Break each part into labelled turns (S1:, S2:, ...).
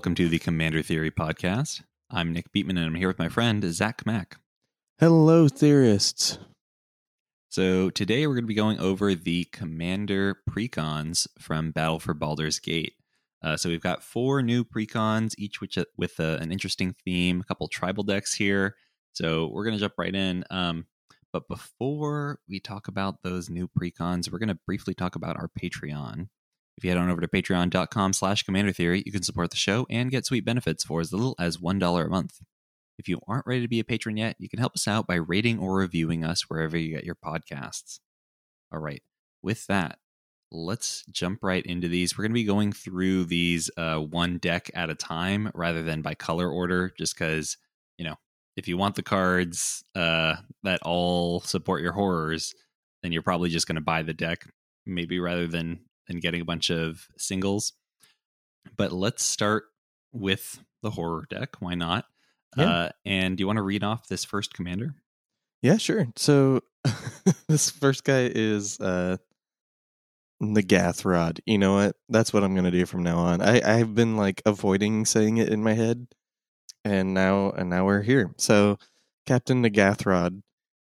S1: Welcome to the Commander Theory podcast. I'm Nick Beatman, and I'm here with my friend Zach Mack.
S2: Hello, theorists.
S1: So today we're going to be going over the Commander precons from Battle for Baldur's Gate. Uh, so we've got four new precons, each which with a, an interesting theme, a couple tribal decks here. So we're going to jump right in. Um, but before we talk about those new precons, we're going to briefly talk about our Patreon. If you head on over to patreon.com slash commander theory, you can support the show and get sweet benefits for as little as $1 a month. If you aren't ready to be a patron yet, you can help us out by rating or reviewing us wherever you get your podcasts. All right, with that, let's jump right into these. We're going to be going through these uh, one deck at a time rather than by color order, just because, you know, if you want the cards uh, that all support your horrors, then you're probably just going to buy the deck, maybe rather than than getting a bunch of singles. But let's start with the horror deck. Why not? Yeah. Uh, and do you want to read off this first commander?
S2: Yeah, sure. So this first guy is uh, N'ghathrod. You know what? That's what I'm going to do from now on. I I've been like avoiding saying it in my head, and now and now we're here. So Captain N'ghathrod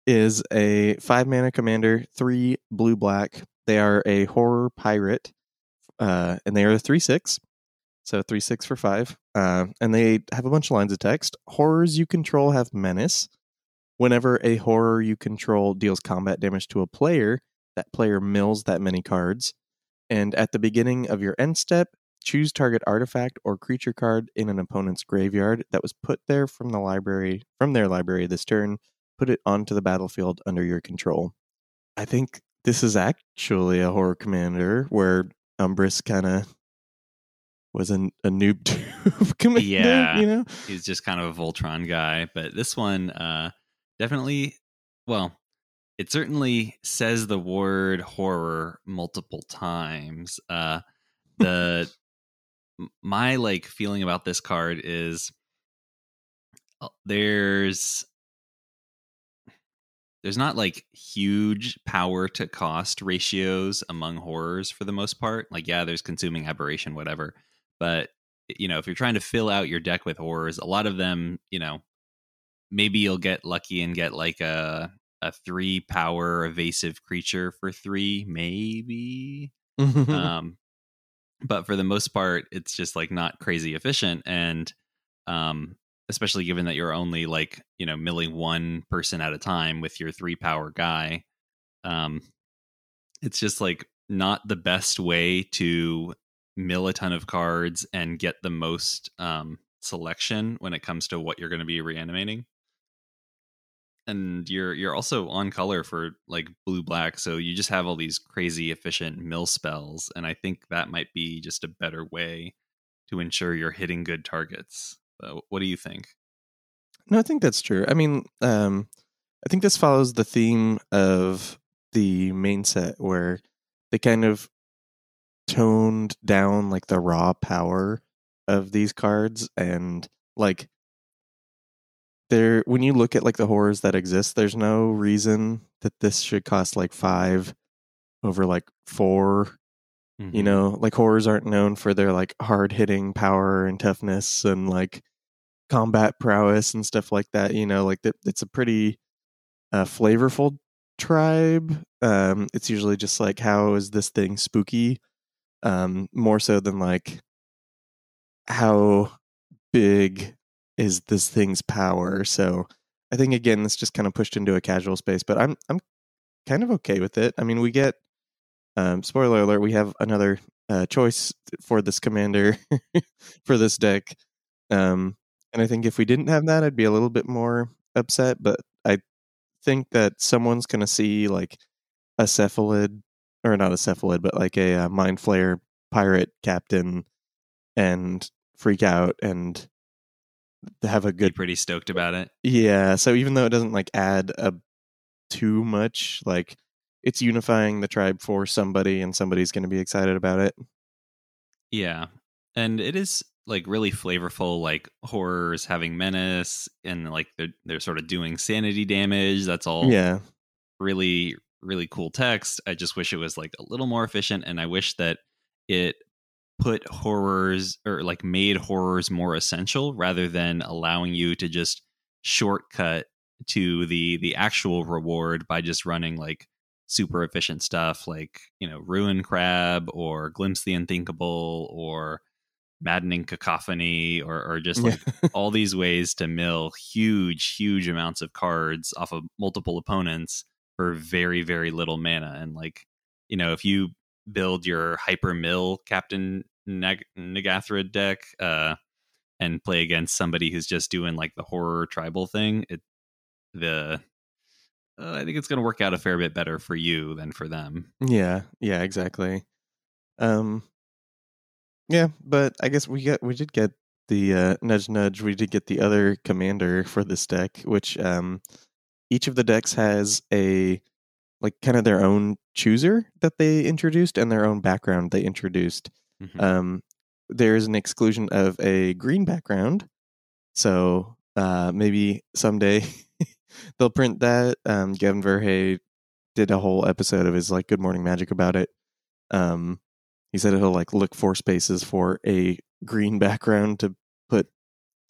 S2: is a five mana commander, three blue black. They are a horror pirate, uh, and they are a three six. So three six for five. Uh, and they have a bunch of lines of text. Horrors you control have menace. Whenever a horror you control deals combat damage to a player, that player mills that many cards. And at the beginning of your end step, choose target artifact or creature card in an opponent's graveyard that was put there from the library from their library this turn. Put it onto the battlefield under your control. I think this is actually a horror commander where Umbris kind of was a, a noob commander. Yeah, you know,
S1: he's just kind of a Voltron guy. But this one, uh, definitely, well, it certainly says the word horror multiple times. Uh, the my like feeling about this card is uh, there's there's not like huge power to cost ratios among horrors for the most part. Like, yeah, there's consuming aberration, whatever. But, you know, if you're trying to fill out your deck with horrors, a lot of them, you know, maybe you'll get lucky and get like a, a three power evasive creature for three, maybe. um, but for the most part, it's just like not crazy efficient. And, um, especially given that you're only like you know milling one person at a time with your three power guy um it's just like not the best way to mill a ton of cards and get the most um selection when it comes to what you're going to be reanimating. And you're you're also on color for like blue black so you just have all these crazy efficient mill spells and i think that might be just a better way to ensure you're hitting good targets uh, what do you think?
S2: No, I think that's true. I mean, um, I think this follows the theme of the main set where they kind of toned down like the raw power of these cards and like there when you look at like the horrors that exist there's no reason that this should cost like 5 over like 4 mm-hmm. you know like horrors aren't known for their like hard hitting power and toughness and like combat prowess and stuff like that. You know, like it's a pretty uh, flavorful tribe. Um, it's usually just like, how is this thing spooky? Um, more so than like, how big is this thing's power? So I think again, this just kind of pushed into a casual space, but I'm I'm kind of okay with it. I mean, we get um, spoiler alert, we have another uh, choice for this commander for this deck. Um, and I think if we didn't have that, I'd be a little bit more upset. But I think that someone's going to see like a cephalid, or not a cephalid, but like a, a uh, mind flayer pirate captain and freak out and have a good.
S1: Be pretty stoked about it.
S2: Yeah. So even though it doesn't like add a too much, like it's unifying the tribe for somebody and somebody's going to be excited about it.
S1: Yeah. And it is like really flavorful like horrors having menace and like they're they're sort of doing sanity damage that's all
S2: yeah
S1: really really cool text i just wish it was like a little more efficient and i wish that it put horrors or like made horrors more essential rather than allowing you to just shortcut to the the actual reward by just running like super efficient stuff like you know ruin crab or glimpse the unthinkable or maddening cacophony or, or just like all these ways to mill huge huge amounts of cards off of multiple opponents for very very little mana. And like you know if you build your hyper mill captain Nag- Nagathra deck uh and play against somebody who's just doing like the horror tribal thing it the uh, I think it's going to work out a fair bit better for you than for them.
S2: Yeah, yeah, exactly. Um, yeah, but I guess we got we did get the uh, nudge nudge. We did get the other commander for this deck, which um, each of the decks has a like kind of their own chooser that they introduced and their own background they introduced. Mm-hmm. Um, there's an exclusion of a green background, so uh, maybe someday they'll print that. Um, Gavin Verhey did a whole episode of his like Good Morning Magic about it. Um, he said he'll like look for spaces for a green background to put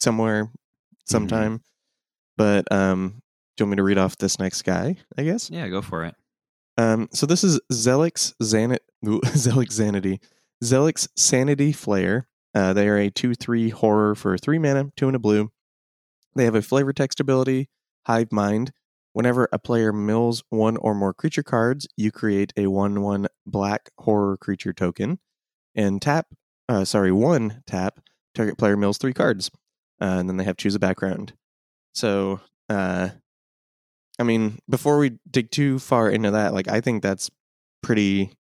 S2: somewhere mm-hmm. sometime. Mm-hmm. But um, do you want me to read off this next guy? I guess.
S1: Yeah, go for it.
S2: Um, so this is Zellix Zanit Zellix Zanity. Zellix Sanity Flayer. Uh, they are a two three horror for three mana, two and a blue. They have a flavor text ability, Hive Mind. Whenever a player mills one or more creature cards, you create a 1 1 black horror creature token. And tap, uh, sorry, one tap, target player mills three cards. Uh, and then they have choose a background. So, uh, I mean, before we dig too far into that, like, I think that's pretty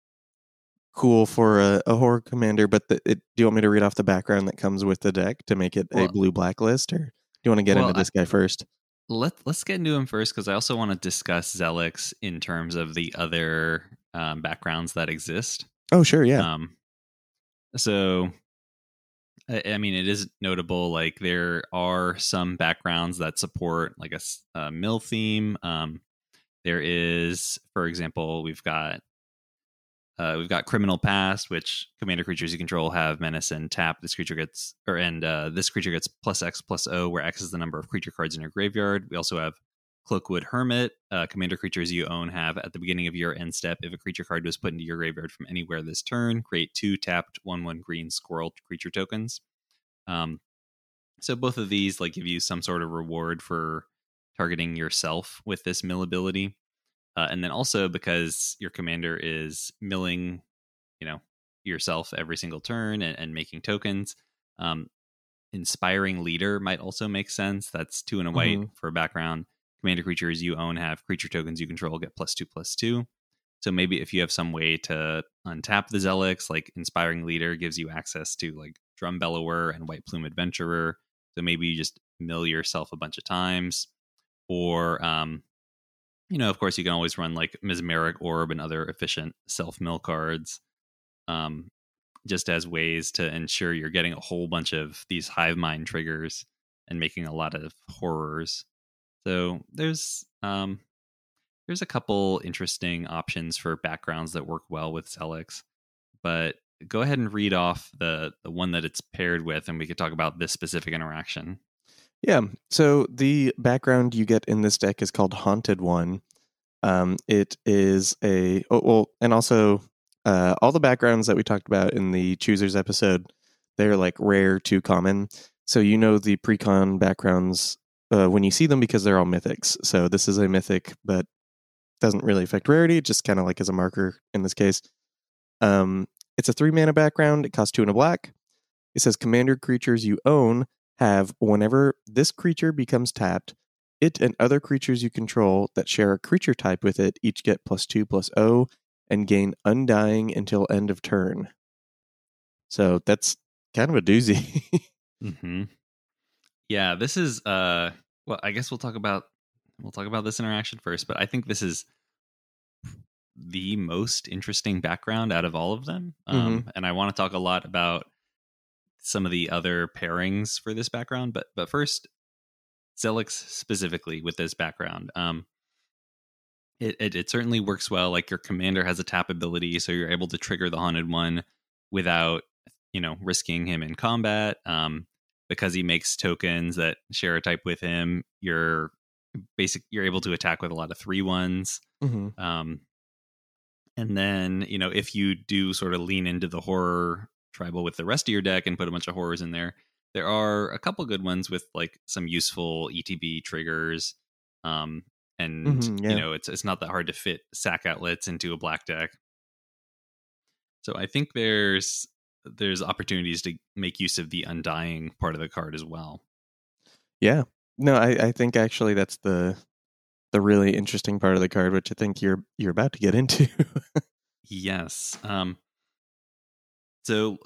S2: cool for a, a horror commander. But the, it, do you want me to read off the background that comes with the deck to make it well, a blue black list? Or do you want to get well, into this guy first?
S1: Let let's get into him first because I also want to discuss Zellix in terms of the other um, backgrounds that exist.
S2: Oh, sure, yeah.
S1: Um, so, I, I, mean, it is notable. Like there are some backgrounds that support like a, a mill theme. Um, there is, for example, we've got uh, we've got criminal past, which commander creatures you control have menace and tap. This creature gets, or and uh, this creature gets plus X plus O, where X is the number of creature cards in your graveyard. We also have Cloakwood Hermit. Uh, commander creatures you own have at the beginning of your end step. If a creature card was put into your graveyard from anywhere this turn, create two tapped one one green squirrel creature tokens. Um, so both of these like give you some sort of reward for targeting yourself with this mill ability. Uh, and then also because your commander is milling, you know, yourself every single turn and, and making tokens. Um, inspiring leader might also make sense. That's two and a white mm-hmm. for a background. Commander creatures you own have creature tokens you control get plus two plus two. So maybe if you have some way to untap the Zellix, like inspiring leader gives you access to like drum bellower and white plume adventurer. So maybe you just mill yourself a bunch of times, or um, you know, of course, you can always run like Mesmeric Orb and other efficient self mill cards, um, just as ways to ensure you're getting a whole bunch of these hive mind triggers and making a lot of horrors. So there's um, there's a couple interesting options for backgrounds that work well with Zellix, but go ahead and read off the the one that it's paired with, and we could talk about this specific interaction.
S2: Yeah. So the background you get in this deck is called Haunted One. Um, it is a oh, well, and also uh, all the backgrounds that we talked about in the choosers episode, they're like rare to common. So you know the precon backgrounds uh, when you see them because they're all mythics. So this is a mythic, but doesn't really affect rarity. Just kind of like as a marker in this case. Um, it's a three mana background. It costs two and a black. It says commander creatures you own have whenever this creature becomes tapped, it and other creatures you control that share a creature type with it each get plus two plus O and gain undying until end of turn. So that's kind of a doozy.
S1: mm-hmm. Yeah, this is uh well, I guess we'll talk about we'll talk about this interaction first, but I think this is the most interesting background out of all of them. Um, mm-hmm. and I want to talk a lot about some of the other pairings for this background. But but first, Zellix specifically with this background. Um, it, it, it certainly works well. Like your commander has a tap ability, so you're able to trigger the haunted one without you know risking him in combat. Um, because he makes tokens that share a type with him, you're basic you're able to attack with a lot of three ones.
S2: Mhm.
S1: Um, and then you know if you do sort of lean into the horror tribal with the rest of your deck and put a bunch of horrors in there, there are a couple good ones with like some useful ETB triggers. Um, and
S2: Mhm, yeah.
S1: you know it's it's not that hard to fit sack outlets into a black deck. So I think there's there's opportunities to make use of the undying part of the card as well.
S2: Yeah. No, I, I think actually that's the the really interesting part of the card, which I think you're you're about to get into.
S1: Yes. Um, so,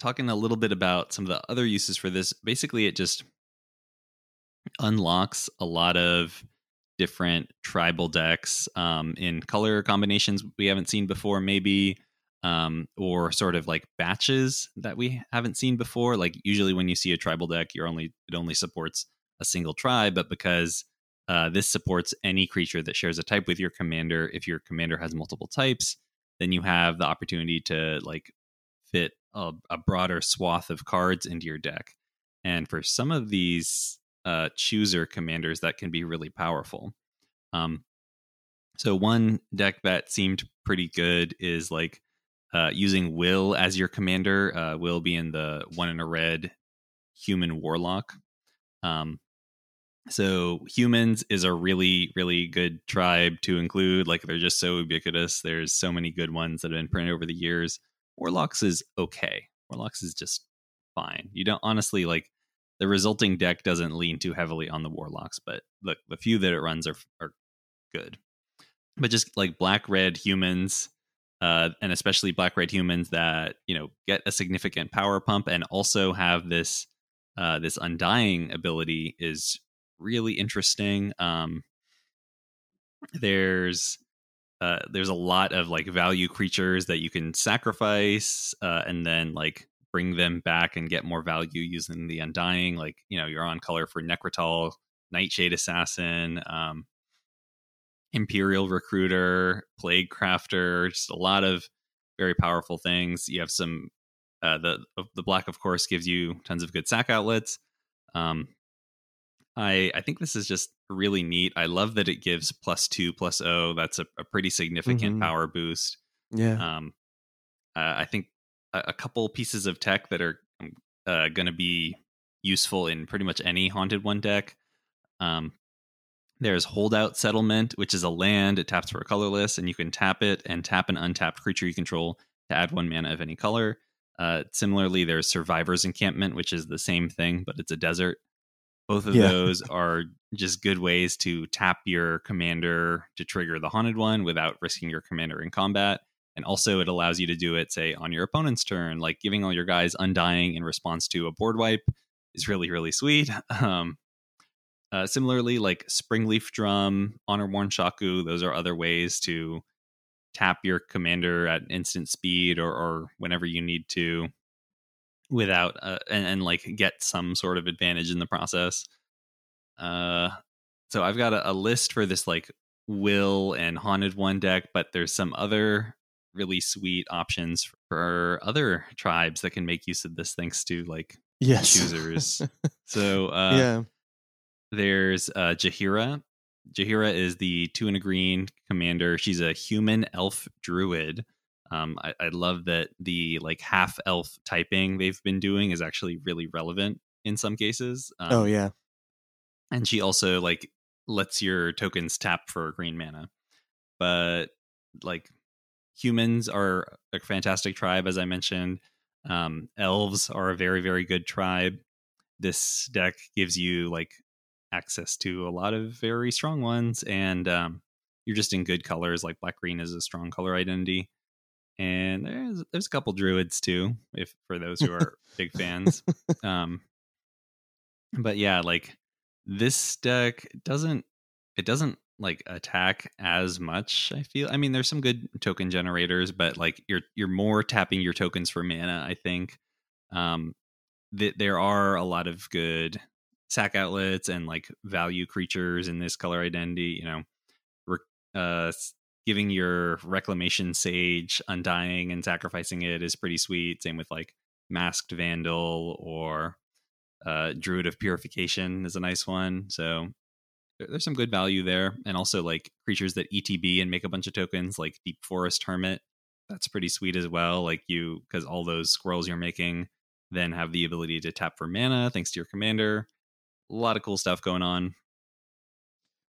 S1: talking a little bit about some of the other uses for this, basically, it just unlocks a lot of different tribal decks um, in color combinations we haven't seen before, maybe, um, or sort of like batches that we haven't seen before. Like usually, when you see a tribal deck, you're only it only supports a single tribe, but because uh, this supports any creature that shares a type with your commander, if your commander has multiple types, then you have the opportunity to like fit a, a broader swath of cards into your deck. And for some of these uh, chooser commanders, that can be really powerful. Um, so one deck that seemed pretty good is like uh, using Will as your commander. Uh, Will being the one in a red human warlock. Um, so humans is a really really good tribe to include like they're just so ubiquitous there's so many good ones that have been printed over the years warlocks is okay. Warlocks is just fine. You don't honestly like the resulting deck doesn't lean too heavily on the warlocks but look the few that it runs are are good. But just like black red humans uh, and especially black red humans that you know get a significant power pump and also have this uh, this undying ability is really interesting. Um, there's uh, there's a lot of like value creatures that you can sacrifice uh, and then like bring them back and get more value using the undying. Like you know you're on color for Nekrataal, Nightshade Assassin, um, Imperial Recruiter, Plague Crafter, just a lot of very powerful things. You have some uh, the the black, of course, gives you tons of good sack outlets. Um, I I think this is just really neat. I love that it gives plus two plus O. That's a, a pretty significant
S2: Mhm.
S1: power boost.
S2: yeah.
S1: Um, uh, I think a, a couple pieces of tech that are uh, going to be useful in pretty much any haunted one deck. Um, there's holdout settlement, which is a land. It taps for a colorless, and you can tap it and tap an untapped creature you control to add one mana of any color. Uh, similarly, there's survivor's encampment, which is the same thing, but it's a desert. Both of
S2: Yeah.
S1: those are just good ways to tap your commander to trigger the haunted one without risking your commander in combat. And also, it allows you to do it, say, on your opponent's turn, like giving all your guys undying in response to a board wipe is really, really sweet. Um, uh, similarly, like Springleaf Drum, Honor Worn Shaku, those are other ways to tap your commander at instant speed or, or whenever you need to without uh, and, and like get some sort of advantage in the process. Uh, so I've got a, a list for this like Will and Haunted One deck, but there's some other really sweet options for other tribes that can make use of this thanks to like
S2: yes.
S1: choosers. so uh,
S2: yeah.
S1: there's uh, Jaheira. Jaheira is the two and a green commander. She's a human elf druid. Um, I, I love that the like half elf typing they've been doing is actually really relevant in some cases. Um,
S2: oh yeah.
S1: and she also like lets your tokens tap for green mana. But like humans are a fantastic tribe, as I mentioned. Um, elves are a very very good tribe. This deck gives you like access to a lot of very strong ones, and um, you're just in good colors. Like black green is a strong color identity, and there's there's a couple druids too, if for those who are big fans. Um, but yeah, like this deck doesn't it doesn't like attack as much i feel i mean there's some good token generators but like you're you're more tapping your tokens for mana i think um th- there are a lot of good sack outlets and like value creatures in this color identity you know uh giving your reclamation sage undying and sacrificing it is pretty sweet same with like Masked Vandal or uh, Druid of Purification is a nice one. So there's some good value there, and also like creatures that ETB and make a bunch of tokens, like Deep Forest Hermit. That's pretty sweet as well. Like you, because all those squirrels you're making then have the ability to tap for mana thanks to your commander. A lot of cool stuff going on.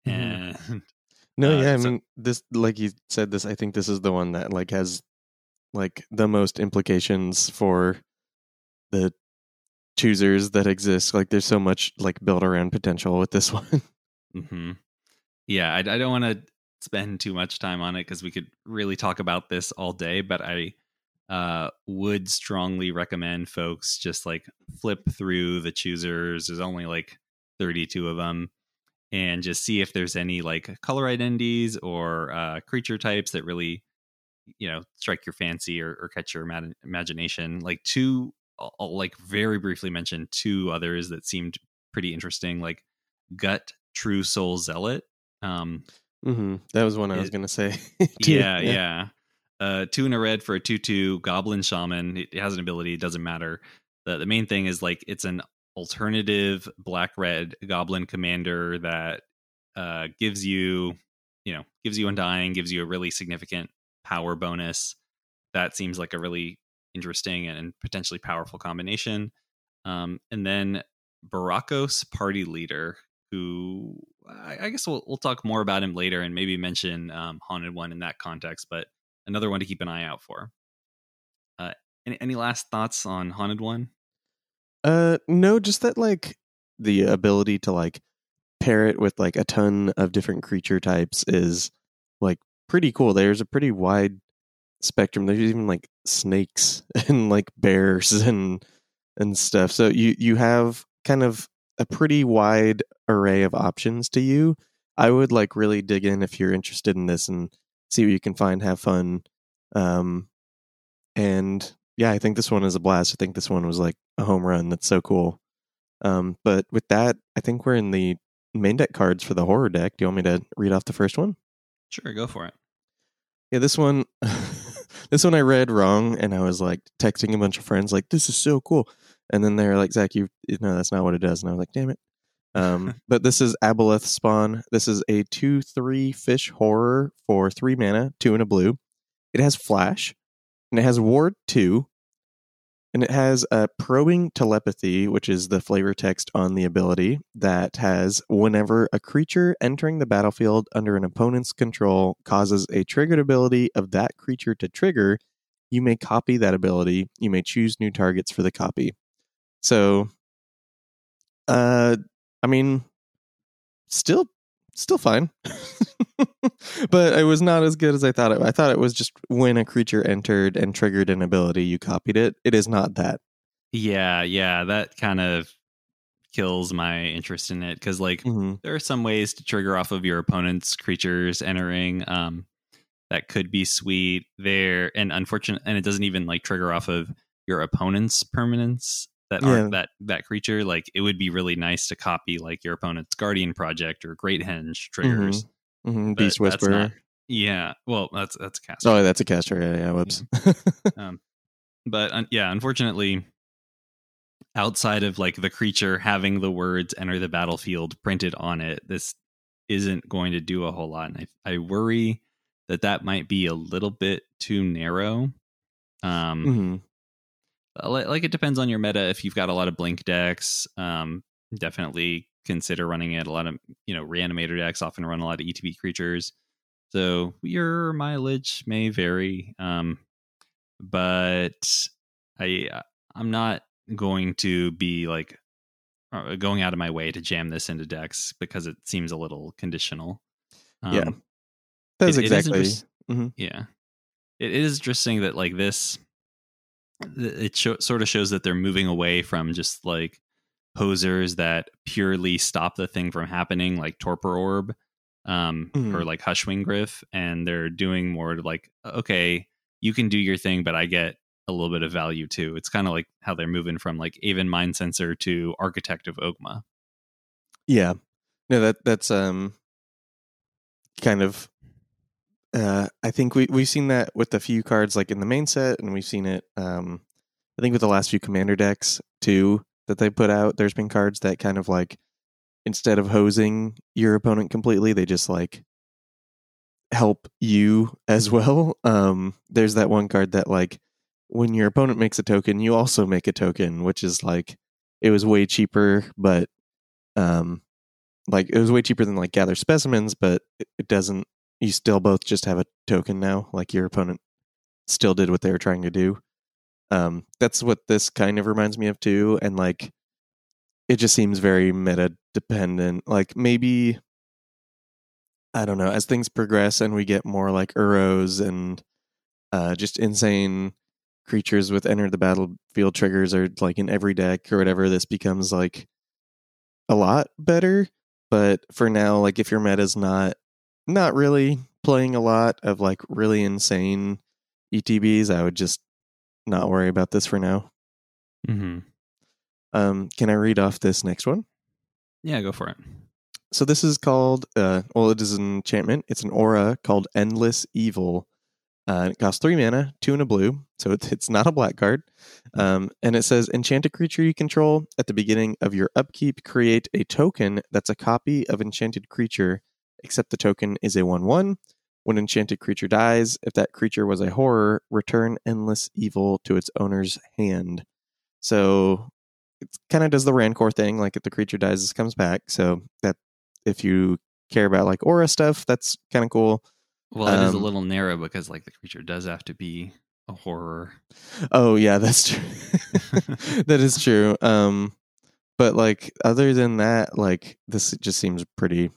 S2: Mm-hmm. And no, uh, yeah, I mean this, like you said, this. I think this is the one that like has like the most implications for the choosers that exist. Like there's so much like built around potential with this one.
S1: Mm-hmm. Yeah, I, I don't want to spend too much time on it because we could really talk about this all day. But I uh, would strongly recommend folks just like flip through the choosers. There's only like 32 of them, and just see if there's any like color identities or uh, creature types that really you know strike your fancy or, or catch your imagination. Like two, I'll, like very briefly mention two others that seemed pretty interesting, like gut True Soul Zealot. Um,
S2: mm-hmm. That was one I was going to say.
S1: yeah, yeah, yeah. Uh, two in a red for a two-two Goblin Shaman. It has an ability. It doesn't matter. The the main thing is like it's an alternative black red Goblin Commander that uh, gives you, you know, gives you undying, gives you a really significant power bonus. That seems like a really interesting and potentially powerful combination. Um, and then Burakos Party Leader, who I, I guess we'll, we'll talk more about him later and maybe mention um, Haunted One in that context, but another one to keep an eye out for. Uh, any, any last thoughts on Haunted One?
S2: Uh, no, just that like the ability to like pair it with like a ton of different creature types is like pretty cool. There's a pretty wide spectrum. There's even like snakes and like bears and and stuff. So you you have kind of a pretty wide array of options to you. I would like really dig in if you're interested in this and see what you can find, have fun. Um, and yeah, I think this one is a blast. I think this one was like a home run. That's so cool. Um, but with that, I think we're in the main deck cards for the horror deck. Do you want me to read off the first one?
S1: Sure, go for it.
S2: Yeah, this one, this one I read wrong, and I was like texting a bunch of friends, like, "This is so cool," and then they're like, "Zach, you, know, that's not what it does," and I was like, "Damn it." Um, but this is Aboleth Spawn. This is a 2 3 fish horror for 3 mana, 2 and a blue. It has flash, and it has ward 2, and it has a probing telepathy, which is the flavor text on the ability that has whenever a creature entering the battlefield under an opponent's control causes a triggered ability of that creature to trigger, you may copy that ability. You may choose new targets for the copy. So, uh, I mean, still, still fine. but it was not as good as I thought it. I thought it was just when a creature entered and triggered an ability, you copied it. It is not that.
S1: Yeah, yeah, that kind of kills my interest in it because, like, mm-hmm. there are some ways to trigger off of your opponent's creatures entering. Um, that could be sweet there, and unfortunate, and it doesn't even like trigger off of your opponent's permanence that yeah. aren't that that creature. Like it would be really nice to copy like your opponent's Guardian Project or Great Henge triggers.
S2: Mm-hmm. Mm-hmm. Beast Whisperer. Not,
S1: yeah, well, that's that's a caster.
S2: Oh, that's a caster. Yeah, yeah. Whoops.
S1: um, but uh, yeah, unfortunately, outside of like the creature having the words "enter the battlefield" printed on it, this isn't going to do a whole lot, and I I worry that that might be a little bit too narrow. Um, mm-hmm. Uh, like it depends on your meta. If you've got a lot of blink decks, um, definitely consider running it. A lot of you know reanimator decks often run a lot of ETB creatures, so your mileage may vary. Um, but I uh, I'm not going to be like uh, going out of my way to jam this into decks because it seems a little conditional.
S2: Um, yeah, that's it, exactly.
S1: It mm-hmm. Yeah, it is interesting that like this it show, sort of shows that they're moving away from just like hosers that purely stop the thing from happening, like Torpor Orb um, mm-hmm. or like Hushwing Gryff, and they're doing more to like, okay, you can do your thing, but I get a little bit of value too. It's kind of like how they're moving from like Aven Mindcensor to Architect of Oghma.
S2: Yeah, no, that that's um kind of uh, I think we we've seen that with a few cards like in the main set, and we've seen it um, I think with the last few commander decks too that they put out, there's been cards that kind of like instead of hosing your opponent completely, they just like help you as well. Um, there's that one card that like when your opponent makes a token, you also make a token, which is like it was way cheaper, but um, like it was way cheaper than like gather specimens, but it, it doesn't. You still both just have a token now. Like your opponent still did what they were trying to do. Um, that's what this kind of reminds me of too, and like it just seems very meta dependent. Like maybe I don't know, as things progress and we get more like Uros and uh, just insane creatures with enter the battlefield triggers or like in every deck or whatever, this becomes like a lot better. But for now, like if your meta's not not really playing a lot of like really insane ETBs, I would just not worry about this for now.
S1: Mm-hmm.
S2: Um, can I read off this next one?
S1: Yeah, go for it.
S2: So this is called, uh, well, it is an enchantment. It's an aura called Endless Evil. Uh, it costs three mana, two and a blue, so it's it's not a black card. Um, and it says, enchant a creature you control at the beginning of your upkeep. Create a token that's a copy of enchanted creature, except the token is a one-one. When enchanted creature dies, if that creature was a horror, return endless evil to its owner's hand. So it kind of does the Rancor thing, like if the creature dies, this comes back. So that if you care about like aura stuff, that's kind of cool.
S1: Well, it is a
S2: Um,
S1: little narrow because like the creature does have to be a horror.
S2: Oh yeah, that's true. that is true. Um, but like other than that, like this just seems pretty,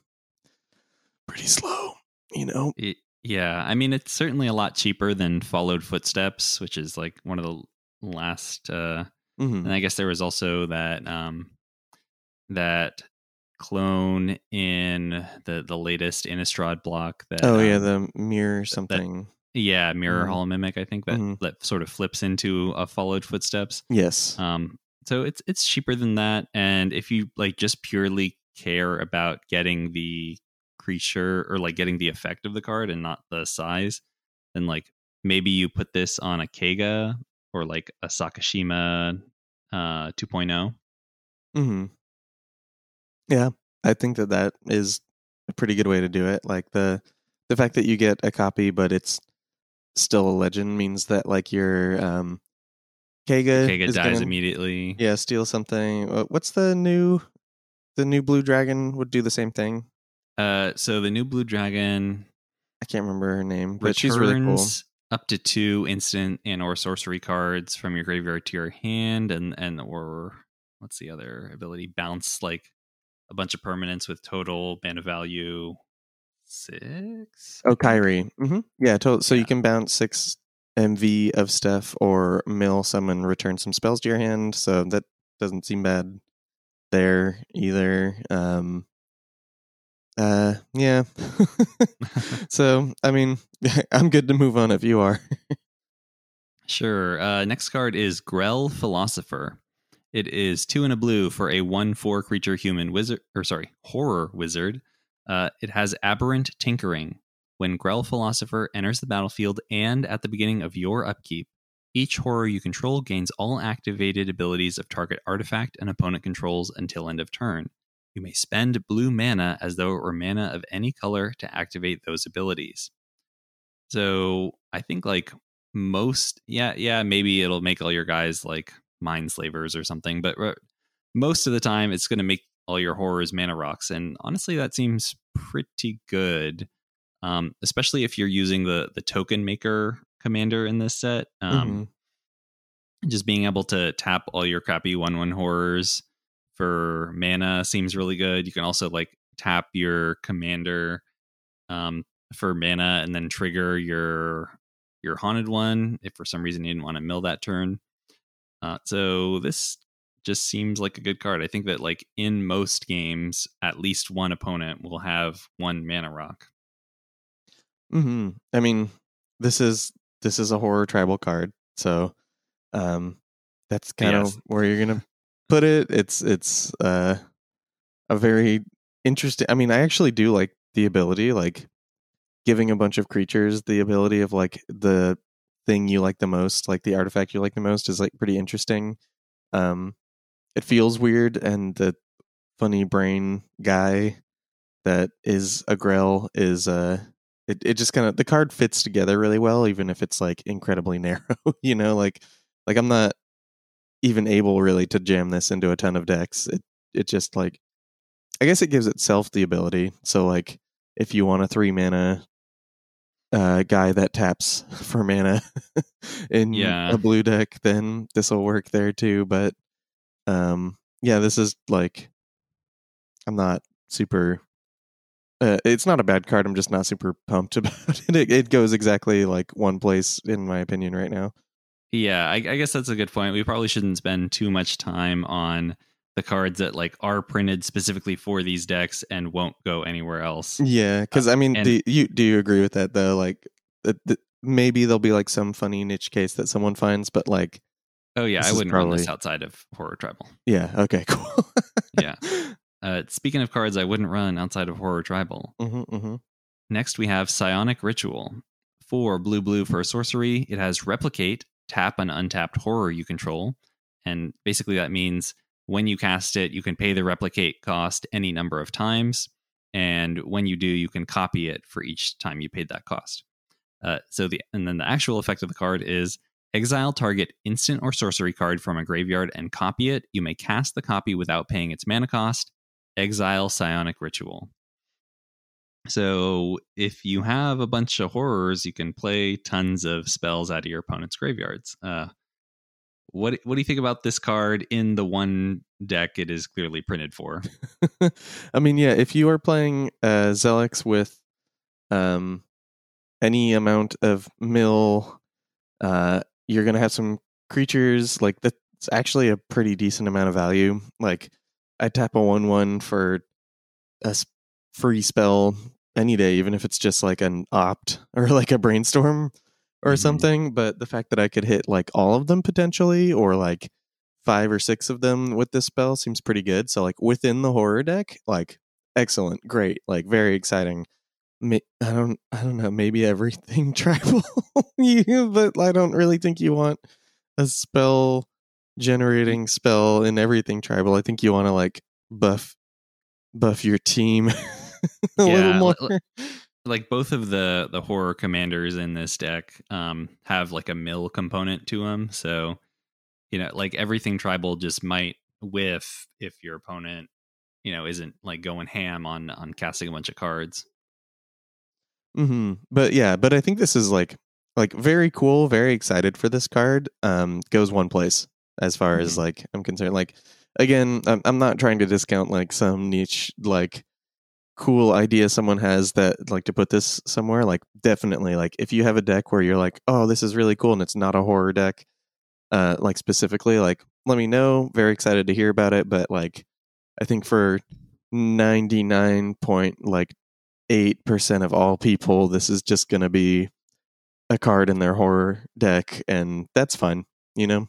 S2: pretty slow. You know.
S1: It, yeah, I mean it's certainly a lot cheaper than Followed Footsteps, which is like one of the last. uh
S2: hmm
S1: And I guess there was also that um that clone in the the latest Innistrad block that
S2: Oh yeah,
S1: um,
S2: the mirror something.
S1: yeah mirror
S2: Mhm.
S1: hollow mimic I think that
S2: Mhm.
S1: that sort of flips into a Followed Footsteps.
S2: yes.
S1: Um, so it's it's cheaper than that, and if you like just purely care about getting the creature or like getting the effect of the card and not the size, then like maybe you put this on a Kega or like a Sakashima uh 2.0.
S2: hmm Yeah, I think that that is a pretty good way to do it. Like the the fact that you get a copy, but it's still a legend means that like your um, Kega,
S1: Kega dies
S2: gonna-
S1: immediately.
S2: Yeah, steal something. Uh, What's the new? The new blue dragon would do the same thing.
S1: Uh, so the new blue dragon
S2: I can't remember her name, but she's really cool.
S1: up to two instant and or sorcery cards from your graveyard to your hand, and and or what's the other ability? Bounce like a bunch of permanents with total mana value six.
S2: Oh? Kyrie. hmm Yeah, to- so
S1: Yeah.
S2: you can bounce six MV of stuff or mill summon, return some spells to your hand. So that doesn't seem bad there either. Um, uh, yeah. so I mean, I'm good to move on if you are.
S1: Sure. Uh, next card is Grell Philosopher. It is two and a blue for a one-four creature human wizard, or sorry, horror wizard. Uh, it has aberrant tinkering. When Grell Philosopher enters the battlefield and at the beginning of your upkeep, each horror you control gains all activated abilities of target artifact and opponent controls until end of turn. You may spend blue mana as though it were mana of any color to activate those abilities. So I think like most, yeah, yeah, maybe it'll make all your guys like mind slavers or something, but uh, most of the time it's going to make all your horrors mana rocks, and honestly, that seems pretty good. Um, especially if you're using the the token maker commander in this set. Um, just being able to tap all your crappy one one horrors for mana seems really good. You can also like tap your commander um, for mana and then trigger your your haunted one if for some reason you didn't want to mill that turn. Uh, so this just seems like a good card. I think that like in most games, at least one opponent will have one mana rock.
S2: hmm I mean, this is this is a horror tribal card, so um, that's kind of
S1: Yes.
S2: where you're gonna put it. It's it's uh, a very interesting. I mean, I actually do like the ability, like giving a bunch of creatures the ability of like the thing you like the most, like the artifact you like the most, is like pretty interesting. Um, it feels weird, and the funny brain guy that is a Grell is uh it, it just kind of the card fits together really well, even if it's like incredibly narrow. you know, like like I'm not even able really to jam this into a ton of decks. It it just like I guess it gives itself the ability. So like if you want a three mana uh, guy that taps for mana in
S1: Yeah.
S2: a blue deck, then this will work there too. But um, yeah, this is like I'm not super. Uh, it's not a bad card. I'm just not super pumped about it. it. It goes exactly like one place in my opinion right now.
S1: Yeah, I, I guess that's a good point. We probably shouldn't spend too much time on the cards that like are printed specifically for these decks and won't go anywhere else.
S2: Yeah, because I mean,
S1: and-
S2: do you do you agree with that though? Like, that maybe there'll be like some funny niche case that someone finds, but like,
S1: Oh yeah, I wouldn't run this outside of horror tribal.
S2: yeah, okay, cool.
S1: Yeah. Uh, speaking of cards, I wouldn't run outside of horror tribal.
S2: hmm hmm
S1: Next, we have Psionic Ritual. For blue blue for a sorcery, it has replicate, tap an untapped horror you control. And basically, that means when you cast it, you can pay the replicate cost any number of times. And when you do, you can copy it for each time you paid that cost. Uh, so the and then the actual effect of the card is exile target instant or sorcery card from a graveyard and copy it. You may cast the copy without paying its mana cost. Exile Psionic Ritual. So if you have a bunch of horrors, you can play tons of spells out of your opponent's graveyards. Uh, what what do you think about this card in the one deck it is clearly printed for?
S2: I mean, yeah, if you are playing uh, Zellix with um, any amount of mill, uh, you're gonna have some creatures like that's actually a pretty decent amount of value. Like, I tap a one-one for a free spell any day, even if it's just like an opt or like a brainstorm or
S1: Mhm.
S2: something. But the fact that I could hit like all of them potentially, or like five or six of them with this spell seems pretty good. So like within the horror deck, like excellent, great, like very exciting. I don't, I don't know, maybe everything tribal, you, but I don't really think you want a spell generating spell in everything tribal. I think you want to like buff, buff your team a little
S1: Yeah,
S2: more.
S1: li- like both of the the horror commanders in this deck um, have like a mill component to them. So you know, like everything tribal just might whiff if your opponent you know isn't like going ham on on casting a bunch of cards.
S2: hmm But yeah, but I think this is like like very cool, very excited for this card. Um, goes one place as far as
S1: Mhm.
S2: like I'm concerned. Like again, I'm, I'm not trying to discount like some niche like cool idea someone has that like to put this somewhere. Like definitely, like if you have a deck where you're like, oh, this is really cool, and it's not a horror deck, uh, like specifically, like let me know. Very excited to hear about it. But like, I think for ninety nine point like eight percent of all people, this is just going to be a card in their horror deck, and that's fine. You know,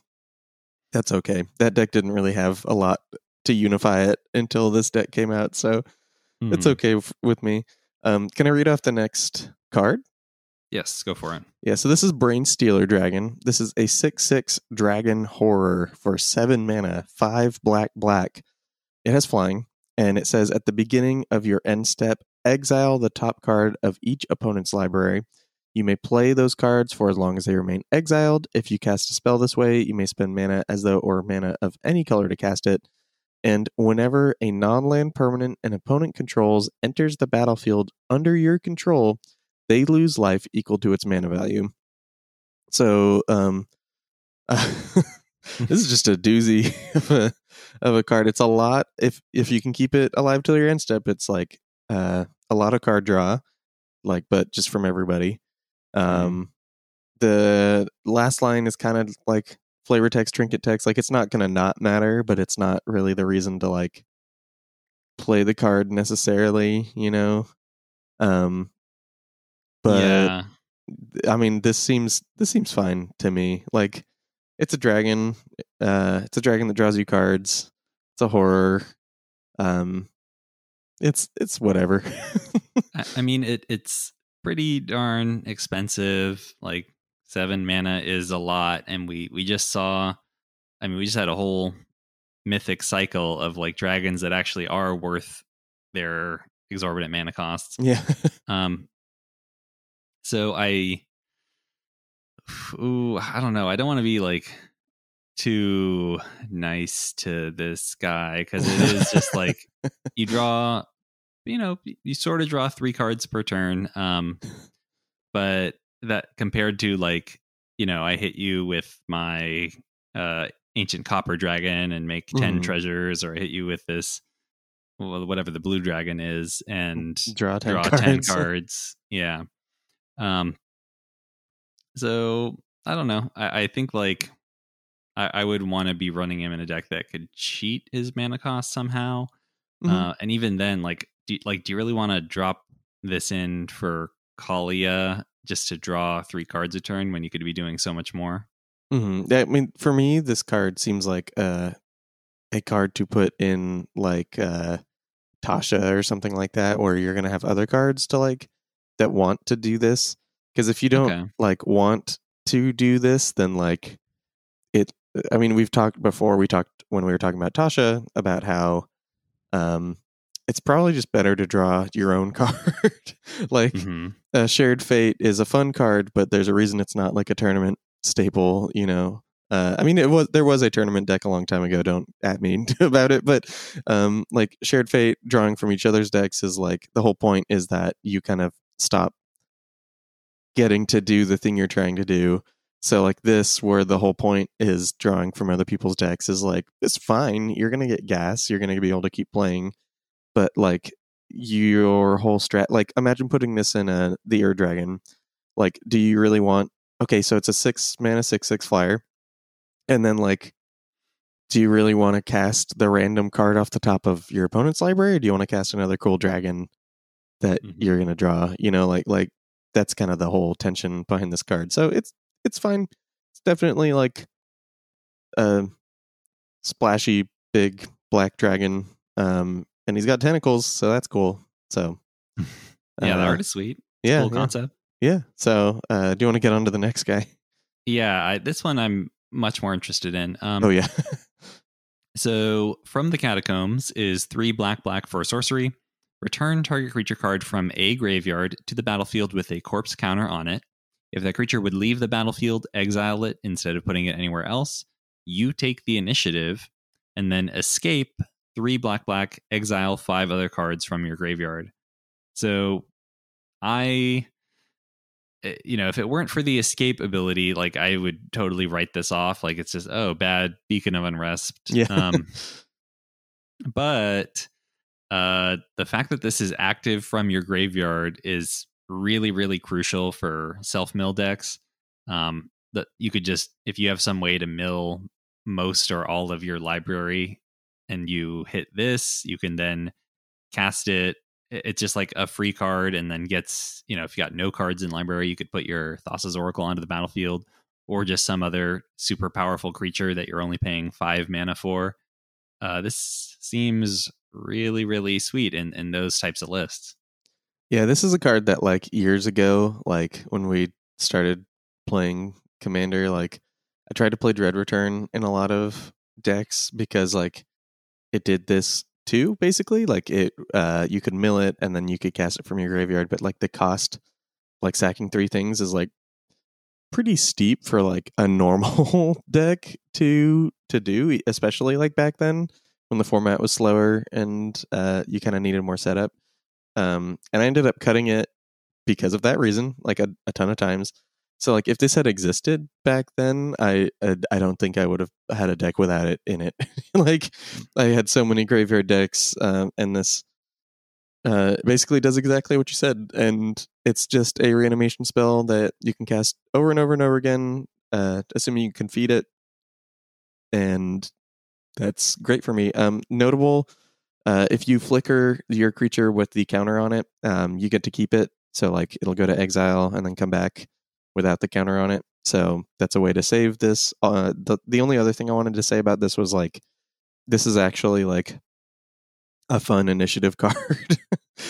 S2: that's okay. That deck didn't really have a lot to unify it until this deck came out, so it's
S1: Mhm.
S2: okay f- with me. Um, can I read off the next card?
S1: Yes, go for it.
S2: Yeah, so this is Brain Stealer Dragon. This is a 6 6 dragon horror for 7 mana, 5 black black. It has flying, and it says at the beginning of your end step, exile the top card of each opponent's library. You may play those cards for as long as they remain exiled. If you cast a spell this way, you may spend mana as though or mana of any color to cast it. And whenever a non land permanent an opponent controls enters the battlefield under your control, they lose life equal to its mana value. So, um, this is just a doozy of a, of a card. It's a lot. If if you can keep it alive till your end step, it's like uh, a lot of card draw, like but just from everybody. Um, the last line is kind of like flavor text, trinket text. Like it's not gonna not matter, but it's not really the reason to like play the card necessarily. You know. Um, but
S1: yeah,
S2: I mean, this seems this seems fine to me. Like, it's a dragon. Uh, it's a dragon that draws you cards. It's a horror. Um, it's it's whatever.
S1: I, I mean it it's pretty darn expensive. Like seven mana is a lot, and we we just saw. I mean, we just had a whole mythic cycle of like dragons that actually are worth their exorbitant mana costs.
S2: Yeah.
S1: Um. So I. Ooh, I don't know. I don't want to be like too nice to this guy because it is just like you draw you know you sort of draw three cards per turn um but that compared to like you know i hit you with my uh ancient copper dragon and make 10
S2: Mhm.
S1: treasures or i hit you with this well, whatever the blue dragon is and
S2: Draw 10
S1: draw
S2: cards.
S1: 10 cards yeah um so i don't know i, I think like i, I would want to be running him in a deck that could cheat his mana cost somehow
S2: Mhm.
S1: uh, and even then like do, like do you really want to drop this in for Kalia just to draw three cards a turn when you could be doing so much more
S2: Mhm. I mean, for me, this card seems like uh, a card to put in like uh, Tasha or something like that, where you're gonna have other cards to like that want to do this. Because if you don't
S1: Okay.
S2: like want to do this, then like it. I mean, we've talked before. We talked when we were talking about Tasha about how um, it's probably just better to draw your own card. like
S1: Mhm.
S2: uh, shared fate is a fun card, but there's a reason it's not like a tournament staple. You know, uh, I mean, it was there was a tournament deck a long time ago. Don't at me about it, but um, like shared fate, drawing from each other's decks is like the whole point is that you kind of stop getting to do the thing you're trying to do. So like this, where the whole point is drawing from other people's decks, is like it's fine. You're gonna get gas. You're gonna be able to keep playing, but like your whole strat, like imagine putting this in a the air Dragon. Like, do you really want? Okay, so it's a six mana six six flyer, and then like, do you really want to cast the random card off the top of your opponent's library, or do you want to cast another cool dragon that
S1: Mhm.
S2: you're gonna draw? You know, like like that's kind of the whole tension behind this card. So it's it's fine. It's definitely like a splashy big black dragon. Um, and he's got tentacles, so that's cool. So
S1: yeah the
S2: uh,
S1: art is sweet
S2: yeah,
S1: cool
S2: yeah,
S1: concept
S2: yeah. So uh, do you want to get on to the next guy?
S1: yeah I, this one i'm much more interested in um
S2: oh yeah,
S1: So, from the catacombs is three black black for a sorcery. Return target creature card from a graveyard to the battlefield with a corpse counter on it. If that creature would leave the battlefield, exile it instead of putting it anywhere else. You take the initiative and then escape three black black, exile five other cards from your graveyard. So, I eh, you know, if it weren't for the escape ability, like I would totally write this off. Like it's just, oh, bad beacon of unrest.
S2: yeah.
S1: Um, but uh, the fact that this is active from your graveyard is really, really crucial for self mill decks. Um, that you could just, if you have some way to mill most or all of your library and you hit this, you can then cast it. It's just like a free card, and then gets, you know, if you got no cards in library, you could put your Thassa's Oracle onto the battlefield or just some other super powerful creature that you're only paying five mana for. Uh, this seems really, really sweet in, in those types of lists.
S2: Yeah, this is a card that like years ago, like when we started playing Commander, like I tried to play Dread Return in a lot of decks because like it did this too, basically. Like it uh you could mill it and then you could cast it from your graveyard, but like the cost like sacking three things is like pretty steep for like a normal deck to to do, especially like back then when the format was slower and uh you kind of needed more setup um, and I ended up cutting it because of that reason, like a, a ton of times. So like if this had existed back then, I uh, I don't think I would have had a deck without it in it. like I had so many graveyard decks, um, and this uh, basically does exactly what you said, and it's just a reanimation spell that you can cast over and over and over again, uh, assuming you can feed it, and that's great for me. Um, notable uh, if you flicker your creature with the counter on it, um, you get to keep it. So like it'll go to exile and then come back without the counter on it. So that's a way to save this. Uh, the the only other thing I wanted to say about this was like this is actually like a fun initiative card.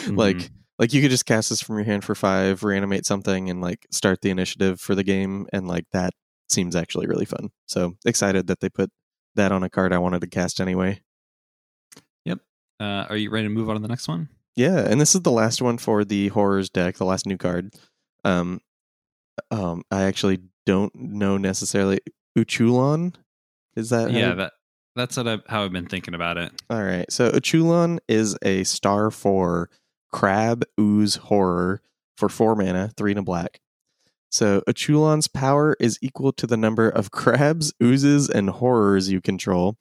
S2: like like you could just cast this from your hand for five, reanimate something, and like start the initiative for the game, and like that seems actually really fun. So excited that they put that on a card I wanted to cast anyway.
S1: Yep. Uh, are you ready to move on to the next one?
S2: Yeah, and this is the last one for the horrors deck, the last new card. Um, um, I actually don't know necessarily Uchuulon. Is that
S1: yeah,
S2: you-
S1: that that's what I, how I've been thinking about it.
S2: All right. So Uchuulon is a star for crab ooze horror for four mana, three and a black. So Uchuulon's power is equal to the number of crabs, oozes, and horrors you control.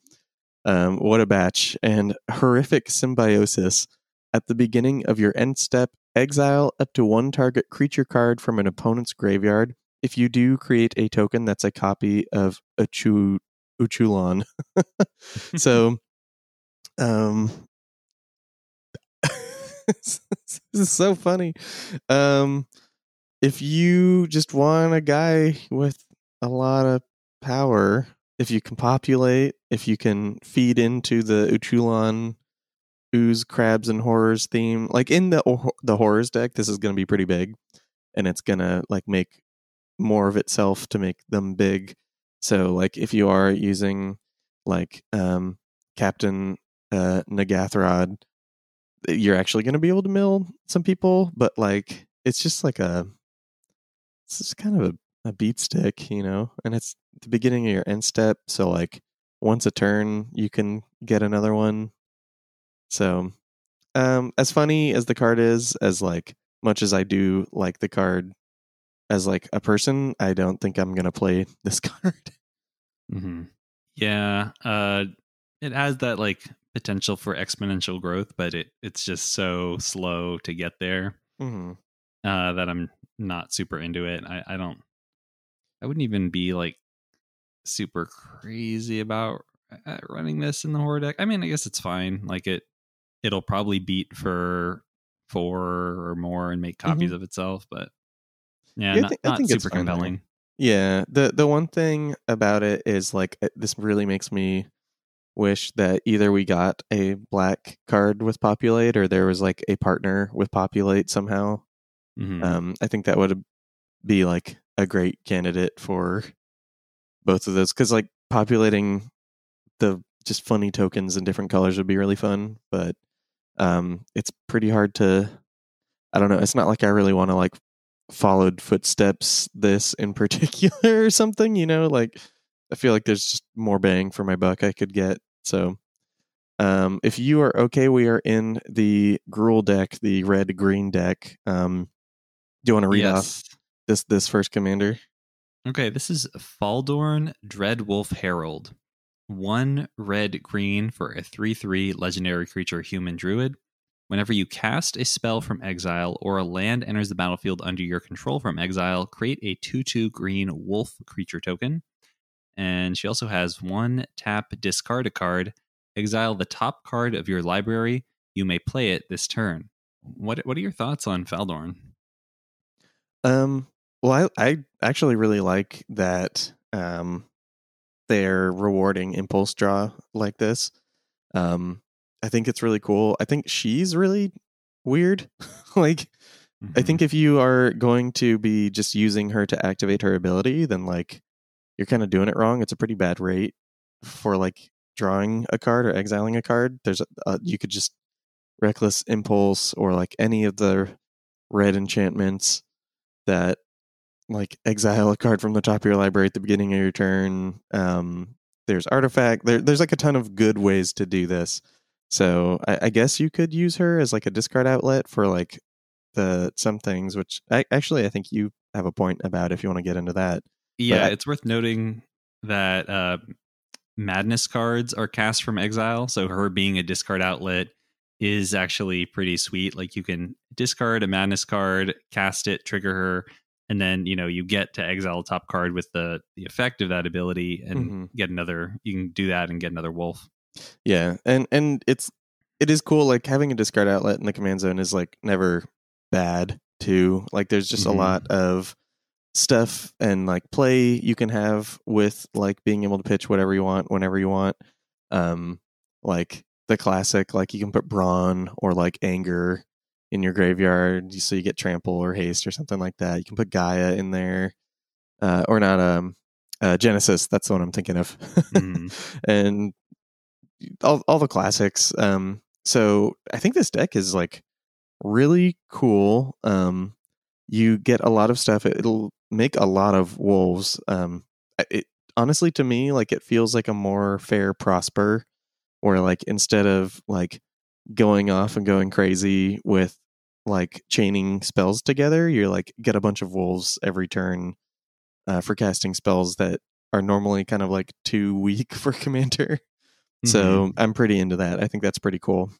S2: Um, what a batch. And horrific symbiosis. At the beginning of your end step, exile up to one target creature card from an opponent's graveyard. If you do, create a token that's a copy of Uchu- Uchuulon. so um this is so funny um if you just want a guy with a lot of power if you can populate if you can feed into the uchuulon ooze crabs and horrors theme. Like in the the horrors deck this is going to be pretty big and it's going to like make more of itself to make them big. So like if you are using like um Captain uh N'ghathrod, you're actually going to be able to mill some people, but like it's just like a it's just kind of a, a beat stick, you know, and it's the beginning of your end step, so like once a turn you can get another one. So um as funny as the card is, as like much as I do like the card as like a person, I don't think I'm gonna play this card.
S1: Mm-hmm. Yeah, uh, it has that like potential for exponential growth, but it it's just so slow to get there
S2: mm-hmm.
S1: uh, that I'm not super into it. I, I don't. I wouldn't even be like super crazy about uh, running this in the horror deck. I mean, I guess it's fine. Like it, it'll probably beat for four or more and make copies of itself, but yeah,
S2: Yeah, I
S1: not,
S2: think- I think
S1: super
S2: there.
S1: compelling.
S2: Yeah, the the one thing about it is like this really makes me wish that either we got a black card with populate or there was like a partner with populate somehow.
S1: Mhm.
S2: Um, I think that would be like a great candidate for both of those because like populating the just funny tokens in different colors would be really fun, but um, it's pretty hard to. I don't know. It's not like I really want to like followed footsteps this in particular or something. You know, like I feel like there's just more bang for my buck I could get. So, um, if you are okay, we are in the Gruul deck, the red green deck. Um, do you want to read off this this first commander?
S1: Okay, this is Faldorn Dreadwolf Herald. One red green for a 3 3 legendary creature human druid. Whenever you cast a spell from exile or a land enters the battlefield under your control from exile, create a 2 2 green wolf creature token. And she also has one tap, discard a card, exile the top card of your library. You may play it this turn. What What are your thoughts on Faldorn?
S2: Um, well, I, I actually really like that um, they're rewarding impulse draw like this. Um, I think it's really cool. I think she's really weird. like, I think if you are going to be just using her to activate her ability, then like you're kind of doing it wrong. It's a pretty bad rate for like drawing a card or exiling a card. There's a, uh, you could just reckless impulse or like any of the red enchantments that like exile a card from the top of your library at the beginning of your turn. Um, there's artifact. There, there's like a ton of good ways to do this. So I, I guess you could use her as like a discard outlet for like the some things. Which I, actually I think you have a point about if you want to get into that.
S1: Yeah,
S2: I-
S1: it's worth noting that uh, madness cards are cast from exile, so her being a discard outlet is actually pretty sweet. Like you can discard a madness card, cast it, trigger her, and then you know you get to exile a top card with the the effect of that ability and
S2: Mhm.
S1: get another. You can do that and get another wolf.
S2: Yeah, and and it's it is cool. Like having a discard outlet in the command zone is like never bad too. Like there's just
S1: Mhm.
S2: a lot of stuff and like play you can have with like being able to pitch whatever you want whenever you want. Um, like the classic, like you can put brawn or like anger in your graveyard, so you get trample or haste or something like that. You can put Gaia in there, uh, or not. Um, uh, Genesis. That's the one I'm thinking of,
S1: Mhm.
S2: and all all the classics. Um, so I think this deck is like really cool. Um, you get a lot of stuff. It, will make a lot of wolves. Um, it honestly to me like it feels like a more fair prosper, where like instead of like going off and going crazy with like chaining spells together, you're like get a bunch of wolves every turn uh, for casting spells that are normally kind of like too weak for commander.
S1: Mhm.
S2: So I'm pretty into that. I think that's pretty cool.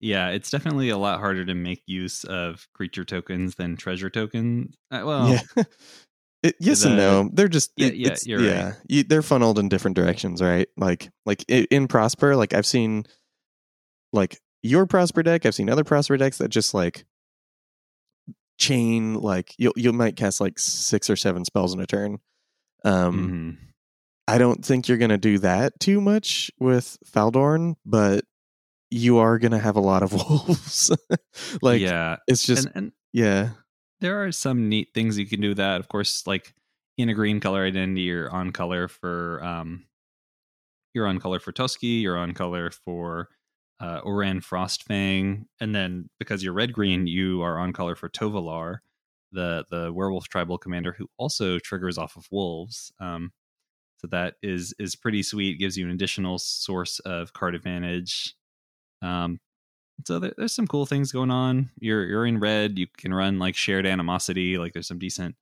S1: yeah, it's definitely a lot harder to make use of creature tokens than treasure tokens. Uh, well,
S2: yeah. It, yes and no. They're just
S1: Yeah,
S2: it-
S1: yeah, you're right.
S2: You, they're funneled in different directions, right? Like like in Prosper, like I've seen like your Prosper deck. I've seen other Prosper decks that just like chain like you you might cast like six or seven spells in a turn. Um,
S1: mhm.
S2: I don't think you're gonna do that too much with Faldorn, but you are gonna have a lot of wolves. like
S1: yeah,
S2: it's just
S1: and, and
S2: yeah.
S1: there are some neat things you can do that. Of course, like in a green color identity, you're on color for um, you're on color for Tusky, you're on color for uh, Ohran Frostfang, and then because you're red green, you are on color for Tovolar, the the werewolf tribal commander who also triggers off of wolves. Um, so that is is pretty sweet. Gives you an additional source of card advantage. Um, so there, there's some cool things going on. You're you're in red. You can run like shared animosity. Like there's some decent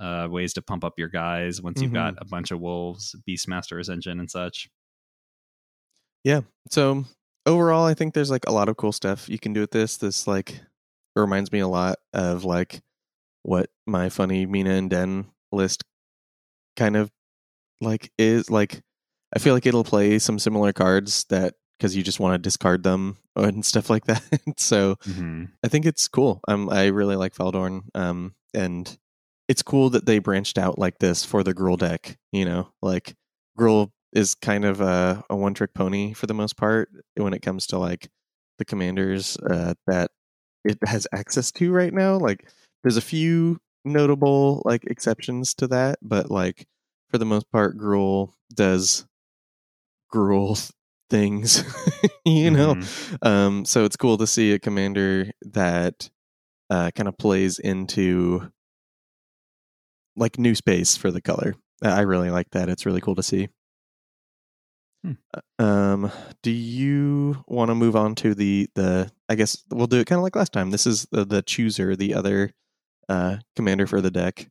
S1: uh, ways to pump up your guys once you've got a bunch of wolves, Beastmaster engine, and such. Yeah.
S2: So overall, I think there's like a lot of cool stuff you can do with this. This like reminds me a lot of like what my funny Mina and Denn list kind of like is like. I feel like it'll play some similar cards that because you just want to discard them and stuff like that. so
S1: Mm-hmm.
S2: I think it's cool. Um, I really like Faldorn. Um, and it's cool that they branched out like this for the Gruul deck. You know, like Gruul is kind of a, a one trick pony for the most part when it comes to like the commanders uh, that it has access to right now. Like, there's a few notable like exceptions to that, but like for the most part, Gruul does Gruul things. you know,
S1: Mhm.
S2: um, so it's cool to see a commander that uh, kind of plays into like new space for the color. I really like that. It's really cool to see.
S1: Hmm.
S2: Uh, Um, do you want to move on to the the? I guess we'll do it kind of like last time. This is the, the chooser, the other uh, commander for the deck,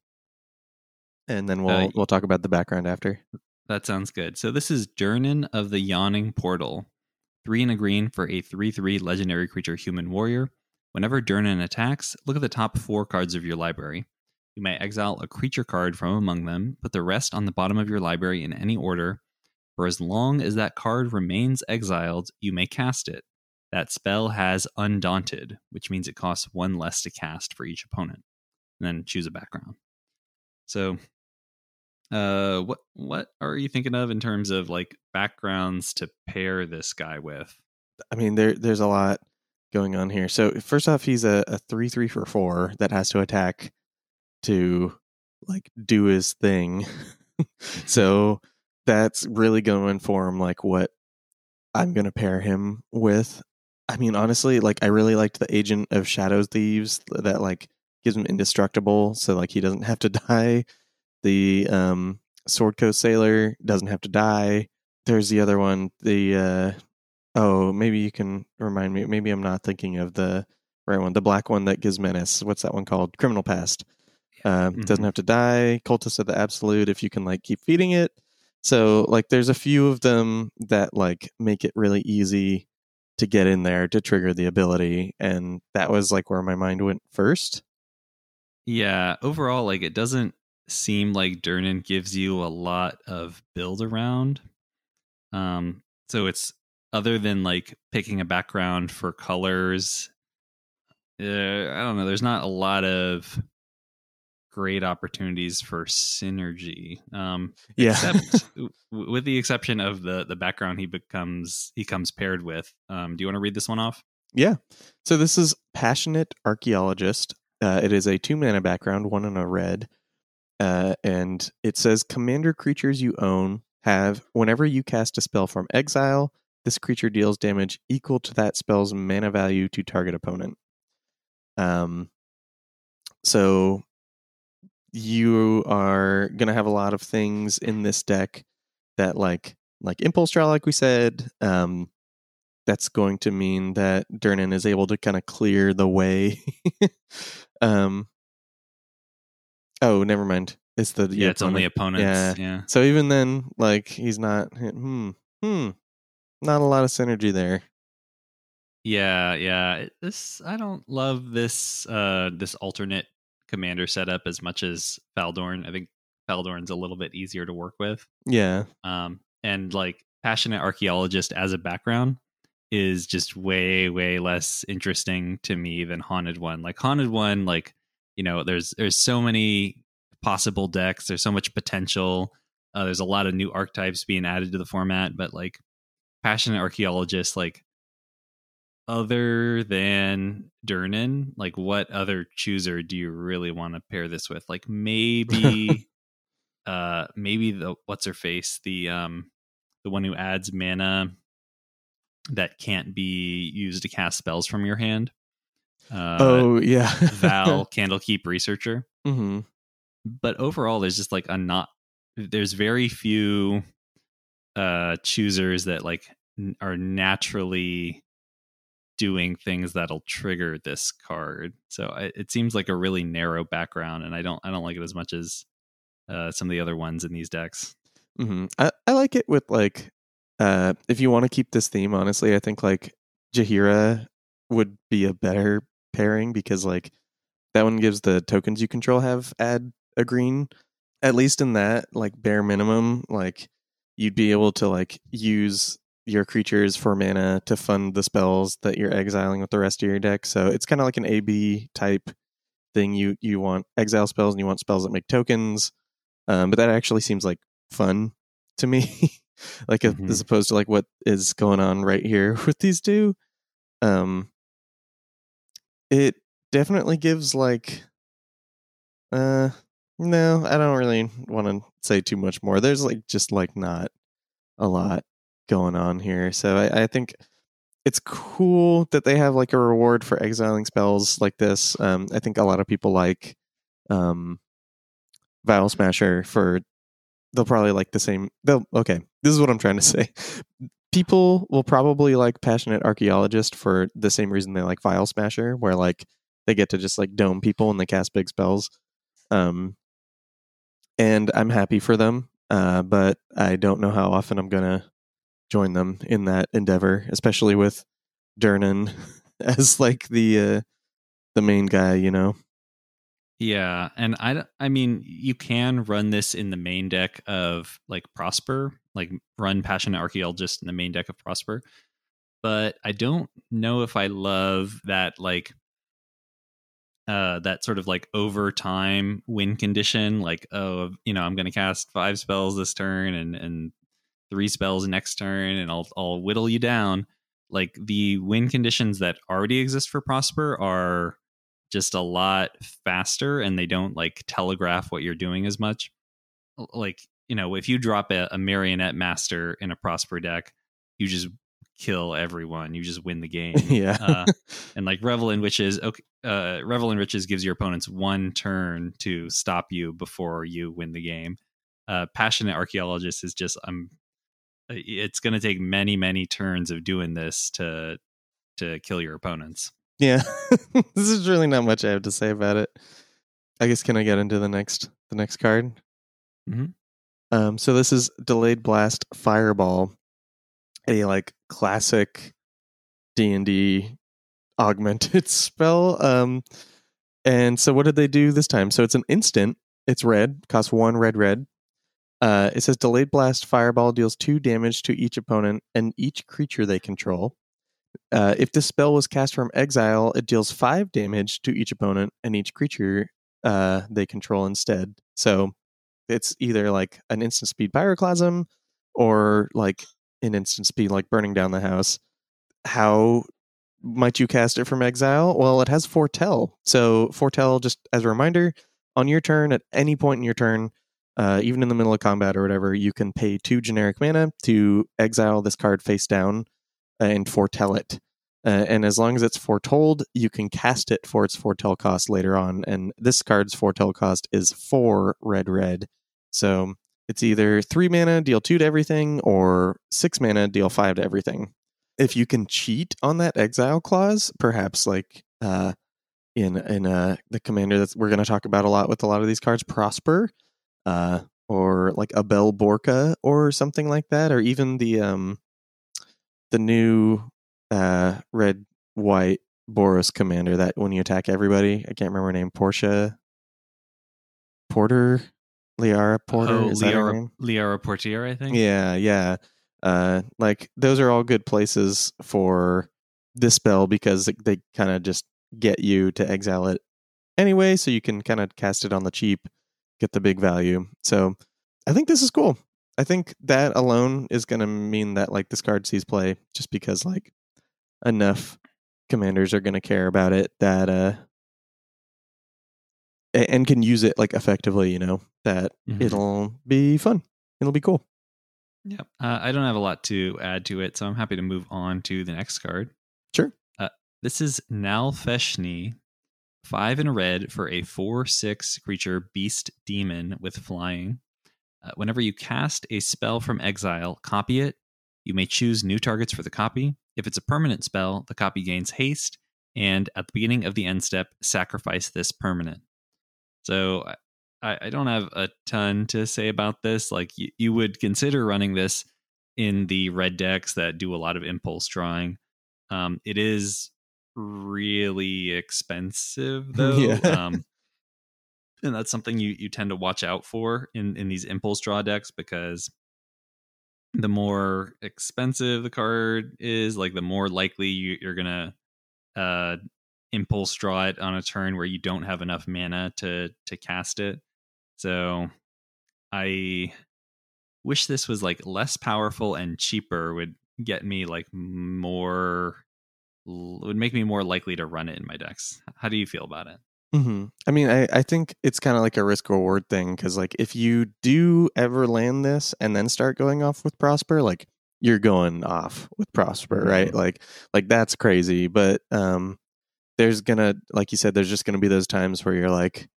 S2: and then we'll
S1: Uh,
S2: we'll talk about the background after.
S1: That sounds good. So this is Durnan of the Yawning Portal. Three and a green for a 3 3 legendary creature human warrior. Whenever Durnan attacks, look at the top four cards of your library. You may exile a creature card from among them, put the rest on the bottom of your library in any order. For as long as that card remains exiled, you may cast it. That spell has Undaunted, which means it costs one less to cast for each opponent. And then choose a background. So uh what what are you thinking of in terms of like backgrounds to pair this guy with
S2: I mean, there there's a lot going on here. So first off, he's a, a three three for four that has to attack to like do his thing. so that's really going to inform like what I'm going to pair him with. I mean, honestly, like I really liked the Agent of Shadows Thieves that like gives him indestructible, so like he doesn't have to die. The um, Sword Coast Sailor doesn't have to die. There's the other one, the uh, Oh, maybe you can remind me. Maybe I'm not thinking of the right one. The black one that gives menace. What's that one called? Criminal Past. Uh, Doesn't
S1: Mhm.
S2: have to die. Cultist of the Absolute. If you can like keep feeding it. So like, there's a few of them that like make it really easy to get in there to trigger the ability, and that was like where my mind went first.
S1: yeah overall like it doesn't seem like durnan gives you a lot of build around um so it's other than like picking a background for colors uh, i don't know there's not a lot of great opportunities for synergy um
S2: Yeah.
S1: except with the exception of the the background he becomes he comes paired with um do you want to read this one off
S2: Yeah. So this is Passionate Archaeologist. Uh, it is a two mana background, one in a red. Uh, and it says Commander creatures you own have, whenever you cast a spell from exile, this creature deals damage equal to that spell's mana value to target opponent. Um, so you are going to have a lot of things in this deck that, like, like impulse draw, like we said. Um, that's going to mean that Durnan is able to kind of clear the way. um, oh, never mind. It's the
S1: Yeah, it's only opponents.
S2: Yeah.
S1: Yeah.
S2: So even then, like he's not. Hmm. Hmm. Not a lot of synergy there.
S1: Yeah, yeah. This I don't love this uh this alternate commander setup as much as Faldorn. I think Faldorn's a little bit easier to work with.
S2: Yeah.
S1: Um and like passionate archaeologist as a background is just way way less interesting to me than haunted one. Like haunted one like you know there's there's so many possible decks, there's so much potential. Uh, there's a lot of new archetypes being added to the format, but like passionate archaeologist like other than Durnan, like what other chooser do you really want to pair this with? Like maybe uh maybe the what's her face, the um the one who adds mana that can't be used to cast spells from your hand. Uh
S2: oh yeah.
S1: Vhal Candlekeep Researcher.
S2: hmm
S1: But overall there's just like a not there's very few uh choosers that like n- are naturally doing things that'll trigger this card. So I, it seems like a really narrow background, and I don't I don't like it as much as uh, some of the other ones in these decks.
S2: Mm-hmm. I, I like it with like uh if you want to keep this theme honestly i think like jaheira would be a better pairing because like that one gives the tokens you control have add a green at least in that like bare minimum like you'd be able to like use your creatures for mana to fund the spells that you're exiling with the rest of your deck. So it's kind of like an ab type thing. You you want exile spells and you want spells that make tokens. Um, but that actually seems like fun to me like
S1: Mhm.
S2: as opposed to like what is going on right here with these two. Um it definitely gives like uh no i don't really want to say too much more. There's like just like not a lot going on here. So i, I think it's cool that they have like a reward for exiling spells like this. Um i think a lot of people like um Vial Smasher for they'll probably like the same they'll okay this is what i'm trying to say. People will probably like passionate archaeologist for the same reason they like Vial Smasher where like they get to just like dome people and they cast big spells. Um and i'm happy for them uh but i don't know how often i'm gonna join them in that endeavor especially with Durnan as like the uh the main guy you know
S1: Yeah, and I I mean you can run this in the main deck of like Prosper, like run Passionate Archaeologist in the main deck of Prosper. But I don't know if I love that like uh that sort of like over time win condition like oh you know I'm to cast five spells this turn and and three spells next turn and I'll I'll whittle you down like the win conditions that already exist for Prosper are just a lot faster and they don't like telegraph what you're doing as much. Like, you know, if you drop a, a marionette master in a prosper deck, you just kill everyone. You just win the game.
S2: yeah
S1: uh, and like Revel in Witches, okay, uh, Revel in Riches gives your opponents one turn to stop you before you win the game. Uh, Passionate Archaeologist is just um, it's going to take many many turns of doing this to to kill your opponents.
S2: Yeah. this is really not much I have to say about it. I guess can I get into the next the next card?
S1: Mhm.
S2: Um so this is delayed blast fireball, a like classic D&D augmented spell. Um and so what did they do this time? So it's an instant. It's red, costs 1 red red. Uh it says delayed blast fireball deals 2 damage to each opponent and each creature they control. Uh, if this spell was cast from exile, it deals five damage to each opponent and each creature uh, they control instead. So it's either like an instant speed pyroclasm or like an instant speed like burning down the house. How might you cast it from exile? Well, it has foretell. So foretell, just as a reminder, on your turn, at any point in your turn, uh, even in the middle of combat or whatever, you can pay two generic mana to exile this card face down and foretell it. Uh, and as long as it's foretold, you can cast it for its foretell cost later on. And this card's foretell cost is four red red. So it's either three mana, deal two to everything, or six mana, deal five to everything. If you can cheat on that exile clause, perhaps like uh, in in uh, the commander that we're going to talk about a lot with a lot of these cards, Prosper, uh, or like Abel Borka, or something like that, or even the um, the new uh, red white Boros commander that when you attack everybody, I can't remember her name, Portia Porter, Liara Porter,
S1: oh,
S2: is that her
S1: Liara? Liara Portyr, I think.
S2: Yeah, yeah. Uh, like those are all good places for this spell because they kind of just get you to exile it anyway, so you can kind of cast it on the cheap, get the big value. So I think this is cool. I think that alone is going to mean that like this card sees play just because like enough commanders are going to care about it that uh and can use it like effectively, you know, that
S1: Mhm.
S2: it'll be fun. It'll be cool.
S1: Yeah. Uh, I don't have a lot to add to it, so I'm happy to move on to the next card.
S2: Sure.
S1: Uh, this is Nalfeshnee, five in a red for a 4 6 creature beast demon with flying. Uh, whenever you cast a spell from exile, copy it. You may choose new targets for the copy. If it's a permanent spell, the copy gains haste, and at the beginning of the end step, sacrifice this permanent. So I, I don't have a ton to say about this. Like you, you would consider running this in the red decks that do a lot of impulse drawing. Um, it is really expensive though.
S2: Yeah.
S1: um, and that's something you, you tend to watch out for in, in these impulse draw decks because the more expensive the card is, like the more likely you, you're gonna uh, impulse draw it on a turn where you don't have enough mana to to cast it. So I wish this was like less powerful and cheaper would get me like more would make me more likely to run it in my decks. How do you feel about it?
S2: hmm I mean, I, I think it's kind of like a risk reward thing because, like, if you do ever land this and then start going off with Prosper, like, you're going off with Prosper, right?
S1: Mhm.
S2: Like, like that's crazy. But um, there's gonna, like you said, there's just gonna be those times where you're like,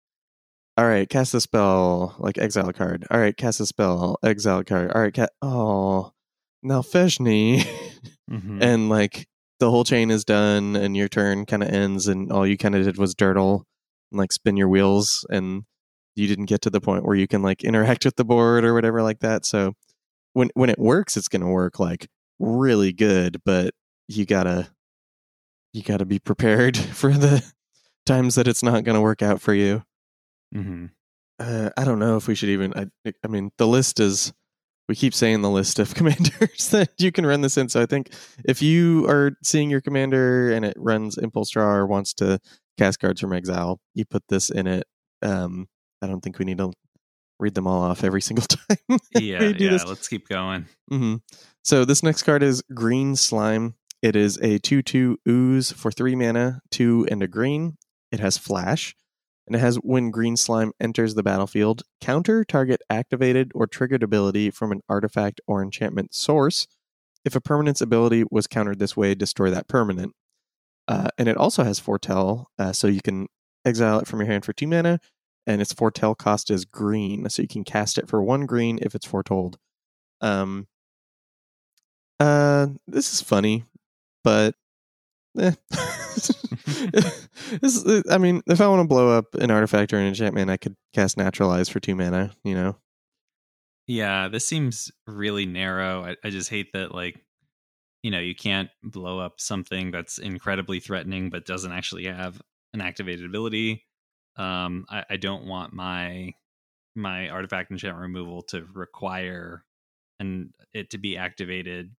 S2: all right, cast a spell, like exile card. All right, cast a spell, exile card. All right, ca- oh, Nalfeshnee.
S1: Mm-hmm.
S2: and like the whole chain is done and your turn kind of ends and all you kind of did was dirtle and like spin your wheels and you didn't get to the point where you can like interact with the board or whatever like that so when when it works it's going to work like really good but you got to you got to be prepared for the times that it's not going to work out for you
S1: mm-hmm.
S2: uh, I don't know if we should even. I, I mean, the list is. We keep saying the list of commanders that you can run this in. So I think if you are seeing your commander and it runs Impulse Draw or wants to cast cards from exile, you put this in it. Um, I don't think we need to read them all off every single time.
S1: Yeah, yeah.
S2: this.
S1: Let's keep going.
S2: hmm So this next card is Green Slime. It is a 2 2 ooze for 3 mana, 2 and a green. It has flash. And it has when Green Slime enters the battlefield, counter target activated or triggered ability from an artifact or enchantment source. If a permanent's ability was countered this way, destroy that permanent. Uh, and it also has foretell, uh, so you can exile it from your hand for 2 mana, and its foretell cost is green, so you can cast it for 1 green if it's foretold. Um, uh, this is funny, but eh. this is, I mean, if I want to blow up an artifact or an enchantment, I could cast naturalize for two mana. You know,
S1: Yeah, this seems really narrow. I, I just hate that, like, you know, you can't blow up something that's incredibly threatening but doesn't actually have an activated ability. Um, I, I don't want my my artifact enchantment removal to require and it to be activated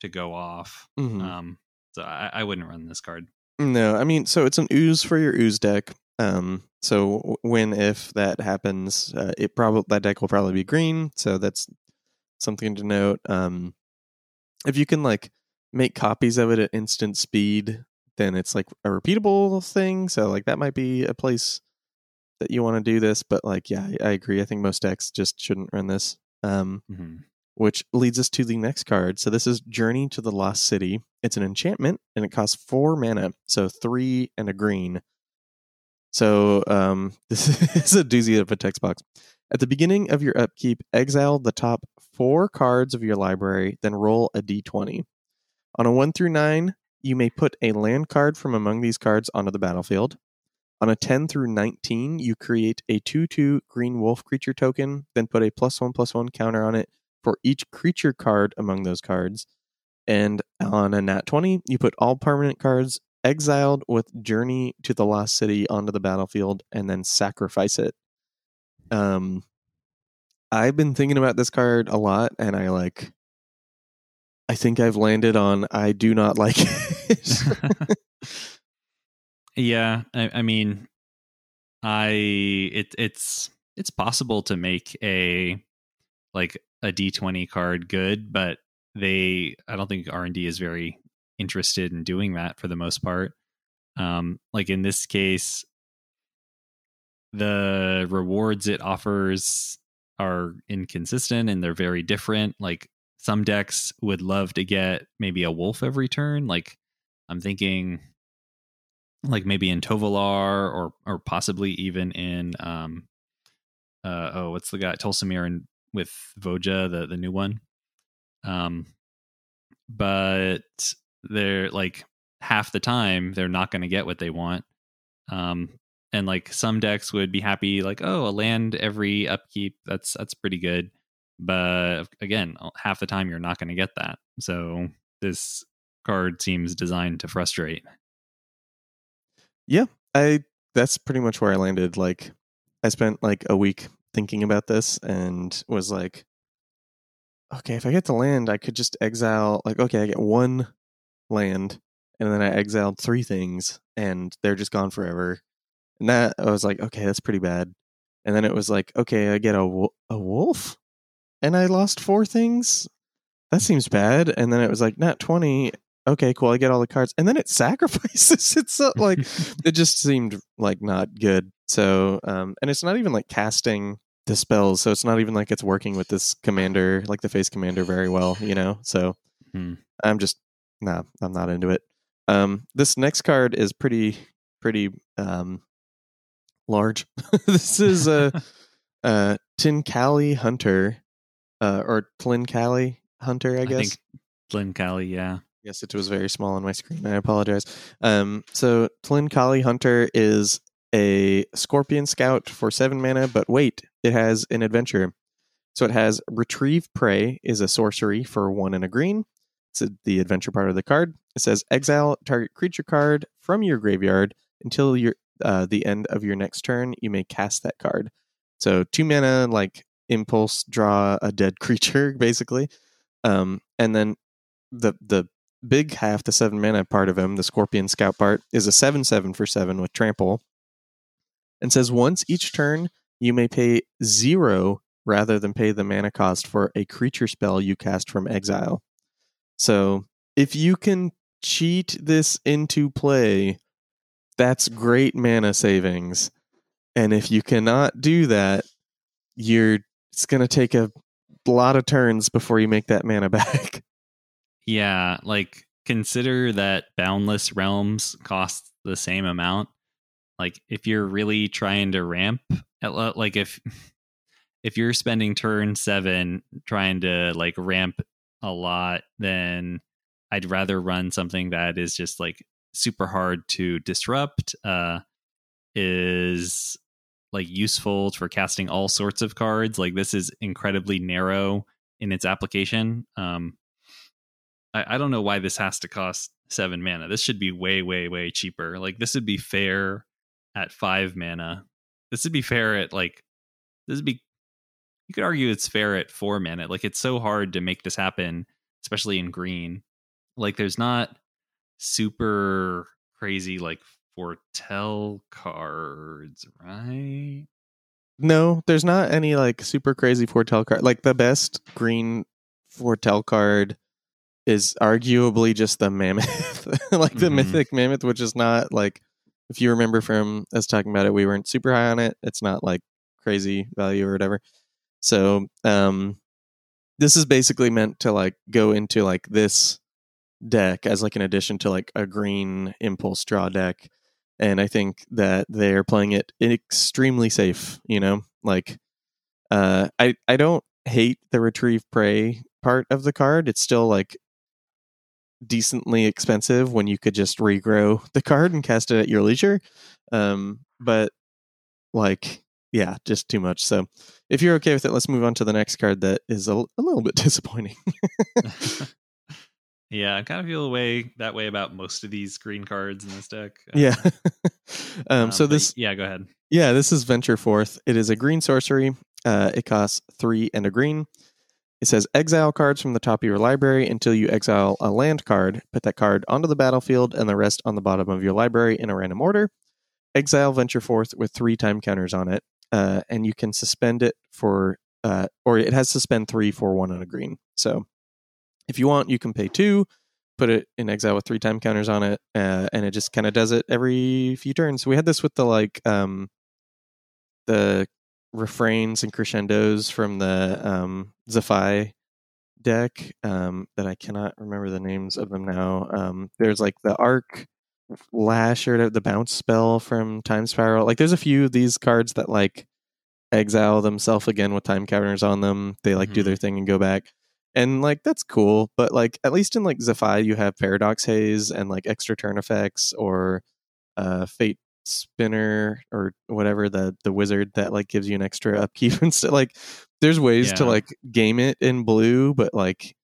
S1: to go off.
S2: Mhm.
S1: Um, so I, I wouldn't run this card.
S2: No, I mean, so it's an ooze for your ooze deck. Um, so when if that happens, uh, it probably that deck will probably be green. So that's something to note. Um, if you can like make copies of it at instant speed, then it's like a repeatable thing. So like that might be a place that you want to do this. But like, yeah, I, agree. I think most decks just shouldn't run this. Um,
S1: Mhm.
S2: Which leads us to the next card. So this is Journey to the Lost City. It's an enchantment and it costs four mana, so three and a green. So um, this is a doozy of a text box. At the beginning of your upkeep, exile the top four cards of your library, then roll a d20. On a 1 through 9, you may put a land card from among these cards onto the battlefield. On a 10 through 19, you create a 2 2 green wolf creature token, then put a plus 1 plus 1 counter on it for each creature card among those cards. And on a nat 20, you put all permanent cards exiled with Journey to the Lost City onto the battlefield and then sacrifice it. Um, I've been thinking about this card a lot, and I like. I think I've landed on I do not like it.
S1: yeah, I, I mean, I it it's it's possible to make a like a D twenty card good, but they I don't think R and D is very interested in doing that for the most part. Um, like in this case, the rewards it offers are inconsistent and they're very different. Like some decks would love to get maybe a wolf every turn. Like I'm thinking like maybe in Tovolar or or possibly even in um uh oh what's the guy Tolsimir and with Voja the the new one. Um but they're like half the time they're not going to get what they want. Um and like some decks would be happy like oh a land every upkeep that's that's pretty good. But again half the time you're not going to get that. So this card seems designed to frustrate.
S2: Yeah, I that's pretty much where I landed. Like I spent like a week thinking about this and was like, okay, if I get the land, I could just exile like okay, I get one land and then I exiled three things and they're just gone forever. And that I was like, okay, that's pretty bad. And then it was like, okay, I get a a wolf and I lost four things. That seems bad. And then it was like, nat 20. Okay, cool. I get all the cards. And then it sacrifices. It's like, it just seemed like not good. So, um, and it's not even like casting the spells. So it's not even like it's working with this commander, like the face commander, very well, you know? So
S1: Hmm.
S2: I'm just, nah, I'm not into it. Um, this next card is pretty, pretty, um, large. this is a, uh, Tinkali Hunter, uh, or Tlincalli Hunter, I
S1: I
S2: guess.
S1: think Glen Cali, yeah.
S2: Yes, it was very small on my screen. I apologize. Um, so Tlincalli Hunter is a Scorpion Scout for seven mana, but wait, it has an adventure. So it has Retrieve Prey is a sorcery for one and a green. It's the adventure part of the card. It says exile target creature card from your graveyard until your uh, the end of your next turn. You may cast that card. So two mana, like impulse, draw a dead creature, basically. Um, and then the the big half, the seven mana part of him, the Scorpion Scout part, is a seven seven for seven with trample, and says once each turn you may pay zero rather than pay the mana cost for a creature spell you cast from exile. So if you can cheat this into play, that's great mana savings. And if you cannot do that, you're it's gonna take a lot of turns before you make that mana back.
S1: Yeah, like consider that boundless realms cost the same amount. Like if you're really trying to ramp like if if you're spending turn 7 trying to like ramp a lot then I'd rather run something that is just like super hard to disrupt uh is like useful for casting all sorts of cards. Like this is incredibly narrow in its application. Um I, I don't know why this has to cost seven mana. This should be way, way, way cheaper. Like this would be fair at five mana. This would be fair at like this would be you could argue it's fair at four mana. Like it's so hard to make this happen, especially in green. Like there's not super crazy like foretell cards, right?
S2: No, there's not any like super crazy foretell card. Like the best green foretell card is arguably just the mammoth, like the
S1: Mhm.
S2: mythic mammoth, which is not like if you remember from us talking about it, we weren't super high on it. It's not like crazy value or whatever. So um this is basically meant to like go into like this deck as like an addition to like a green impulse draw deck. And I think that they're playing it extremely safe, you know? Like uh I I don't hate the retrieve prey part of the card. It's still like decently expensive when you could just regrow the card and cast it at your leisure. Um, but like, yeah, just too much. So if you're okay with it, let's move on to the next card that is a, a little bit disappointing.
S1: yeah, I kind of feel way that way about most of these green cards in this deck. Uh,
S2: yeah. um, so this,
S1: yeah, go ahead.
S2: yeah, this is Venture Forth. It is a green sorcery. Uh, it costs three and a green. It says exile cards from the top of your library until you exile a land card. Put that card onto the battlefield and the rest on the bottom of your library in a random order. Exile Venture Forth with three time counters on it, uh, and you can suspend it for, uh, or it has suspend three for one on a green. So if you want, you can pay two, put it in exile with three time counters on it, uh, and it just kind of does it every few turns. We had this with the like um, the refrains and crescendos from the um, Zephi deck um, that I cannot remember the names of them now. Um, there's like the Arc Lash or the bounce spell from Time Spiral. Like there's a few of these cards that like exile themselves again with time counters on them. They like do
S1: Mhm.
S2: their thing and go back. And like that's cool, but like at least in like Zephi you have Paradox Haze and like extra turn effects or uh Fate Spinner or whatever the the wizard that like gives you an extra upkeep and stuff. Like there's ways to like game it in blue, but like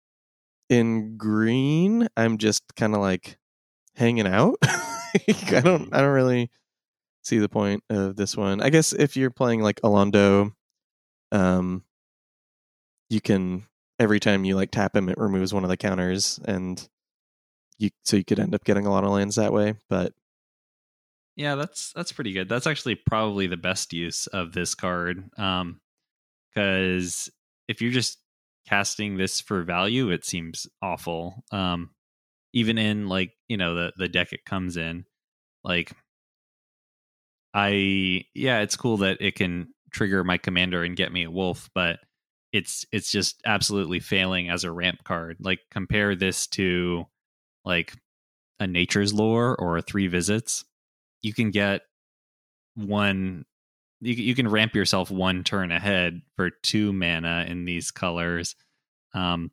S2: in green, I'm just kind of like hanging out. I don't I don't really see the point of this one. I guess if you're playing like Alondo, um, you can every time you like tap him, it removes one of the counters, and you so you could end up getting a lot of lands that way. But
S1: Yeah, that's that's pretty good. That's actually probably the best use of this card. Um cuz if you're just casting this for value, it seems awful. Um even in like, you know, the the deck it comes in. Like I yeah, it's cool that it can trigger my commander and get me a wolf, but it's it's just absolutely failing as a ramp card. Like compare this to like a nature's lore or a three visits. You can get one you, you can ramp yourself one turn ahead for two mana in these colors. Um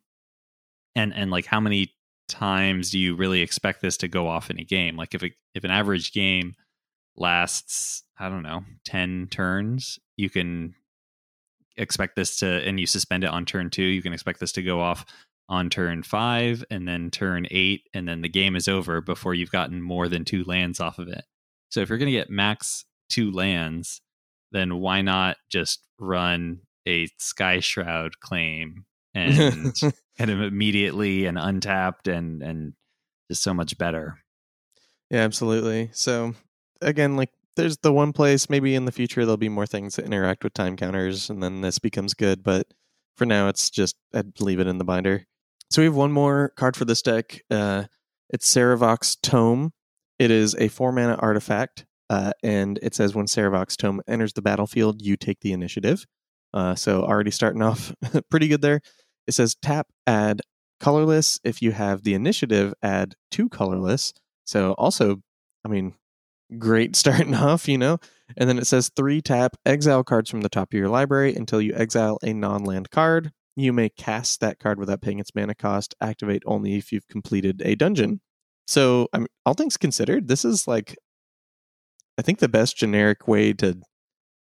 S1: and and like how many times do you really expect this to go off in a game? Like if a, if an average game lasts, I don't know, 10 turns, you can expect this to, and you suspend it on turn two, you can expect this to go off on turn five and then turn eight, and then the game is over before you've gotten more than two lands off of it. So if you're going to get max two lands, then why not just run a Skyshroud Claim and kind of immediately and untapped and and just so much better.
S2: yeah, absolutely. So again, like there's the one place maybe in the future there'll be more things that interact with time counters, and then this becomes good. But for now, it's just I'd leave it in the binder. So we have one more card for this deck. Uh, it's Sarevok's Tome. It is a four mana artifact, uh, and it says when Sarevok's Tome enters the battlefield, you take the initiative. Uh, so already starting off pretty good there. It says tap, add colorless. If you have the initiative, add two colorless. So also, I mean, great starting off, you know. And then it says three tap, exile cards from the top of your library until you exile a non land card. You may cast that card without paying its mana cost. Activate only if you've completed a dungeon. So, I mean, all things considered, this is like, I think the best generic way to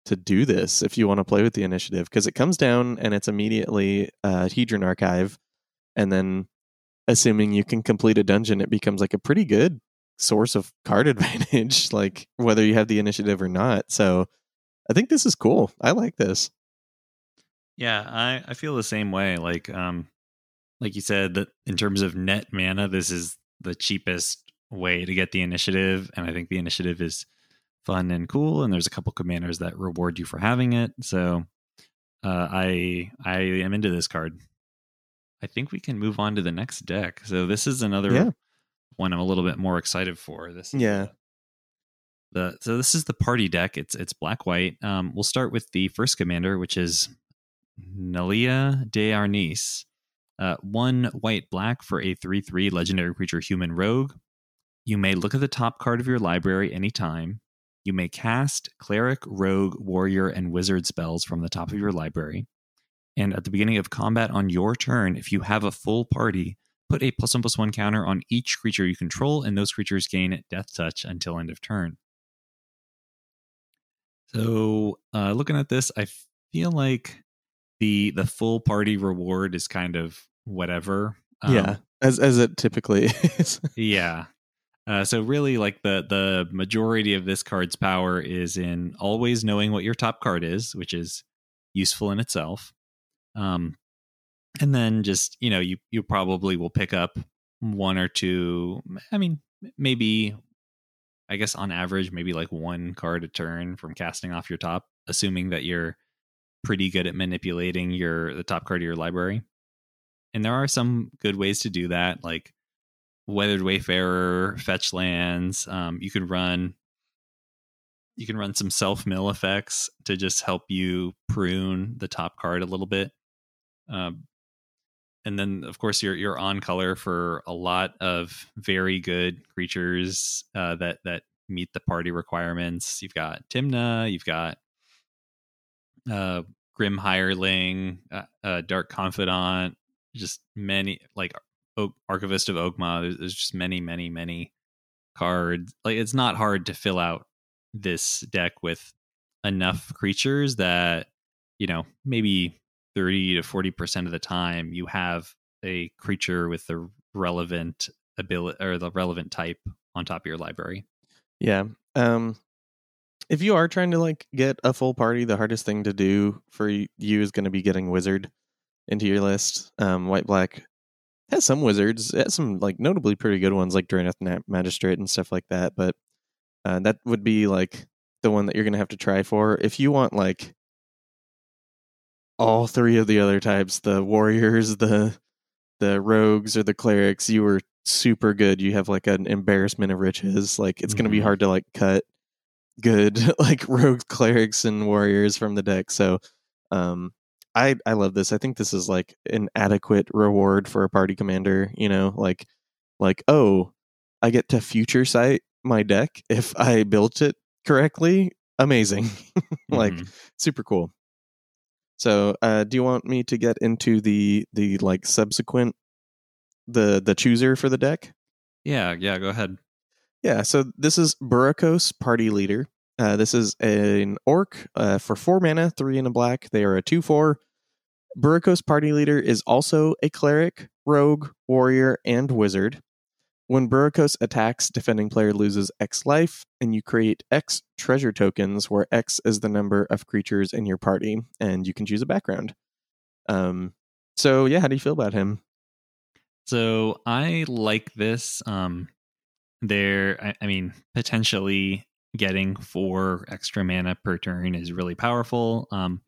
S2: to do this if you want to play with the initiative because it comes down and it's immediately uh, Hedron Archive, and then assuming you can complete a dungeon, it becomes like a pretty good source of card advantage, like whether you have the initiative or not. So I think this is cool. I like this.
S1: Yeah, I I feel the same way. Like um like you said that in terms of net mana this is the cheapest way to get the initiative and I think the initiative is fun and cool and there's a couple commanders that reward you for having it. So uh I I am into this card. I think we can move on to the next deck. So this is another
S2: Yeah.
S1: one I'm a little bit more excited for. This is
S2: Yeah.
S1: the, the so this is the party deck. It's it's black white. Um, we'll start with the first commander, which is Nalia de'Arnise. Uh, one white black for a 3 3 legendary creature human rogue. You may look at the top card of your library anytime. You may cast cleric, rogue, warrior, and wizard spells from the top of your library. And at the beginning of combat on your turn, if you have a full party, put a plus one plus one counter on each creature you control, and those creatures gain death touch until end of turn. So, uh, looking at this, I feel like the the full party reward is kind of whatever. Um,
S2: yeah. As as it typically is.
S1: yeah. Uh, so really, like the the majority of this card's power is in always knowing what your top card is, which is useful in itself. Um, and then just you know you you probably will pick up one or two. I mean, maybe I guess on average, maybe like one card a turn from casting off your top, assuming that you're pretty good at manipulating your the top card of your library. And there are some good ways to do that, like Weathered Wayfarer, fetch lands. Um, you can run you can run some self mill effects to just help you prune the top card a little bit. Um, and then of course you're you're on color for a lot of very good creatures uh, that that meet the party requirements. You've got Tymna, you've got uh, Grim Hireling, uh, uh, Dark Confidant, just many like Archivist of Oghma. There's, there's just many, many, many cards. Like it's not hard to fill out this deck with enough creatures that you know maybe 30 to 40 percent of the time you have a creature with the relevant ability or the relevant type on top of your library
S2: Yeah. Um if you are trying to like get a full party, the hardest thing to do for you is going to be getting wizard into your list. Um white black has some wizards, it has some like notably pretty good ones like Drannith Magistrate and stuff like that, but uh, that would be like the one that you're going to have to try for. If you want like all three of the other types, the warriors, the the rogues or the clerics, you were super good. You have like an embarrassment of riches. Like it's going to be hard to like cut good like rogue clerics and warriors from the deck. So um I I love this. I think this is like an adequate reward for a party commander, you know, like like oh, I get to future sight my deck if I built it correctly. Amazing. like
S1: Mhm.
S2: super cool. So, uh, do you want me to get into the the like subsequent the the chooser for the deck?
S1: yeah yeah go ahead
S2: Yeah. So this is Burakos Party Leader. Uh, this is an orc uh, for four mana, three and a black. They are a two four. Burakos Party Leader is also a cleric, rogue, warrior, and wizard. When Burakos attacks, defending player loses X life, and you create X treasure tokens, where X is the number of creatures in your party, and you can choose a background. Um. So yeah, how do you feel about him?
S1: So I like this. Um, there, I, I mean, potentially getting four extra mana per turn is really powerful. Um,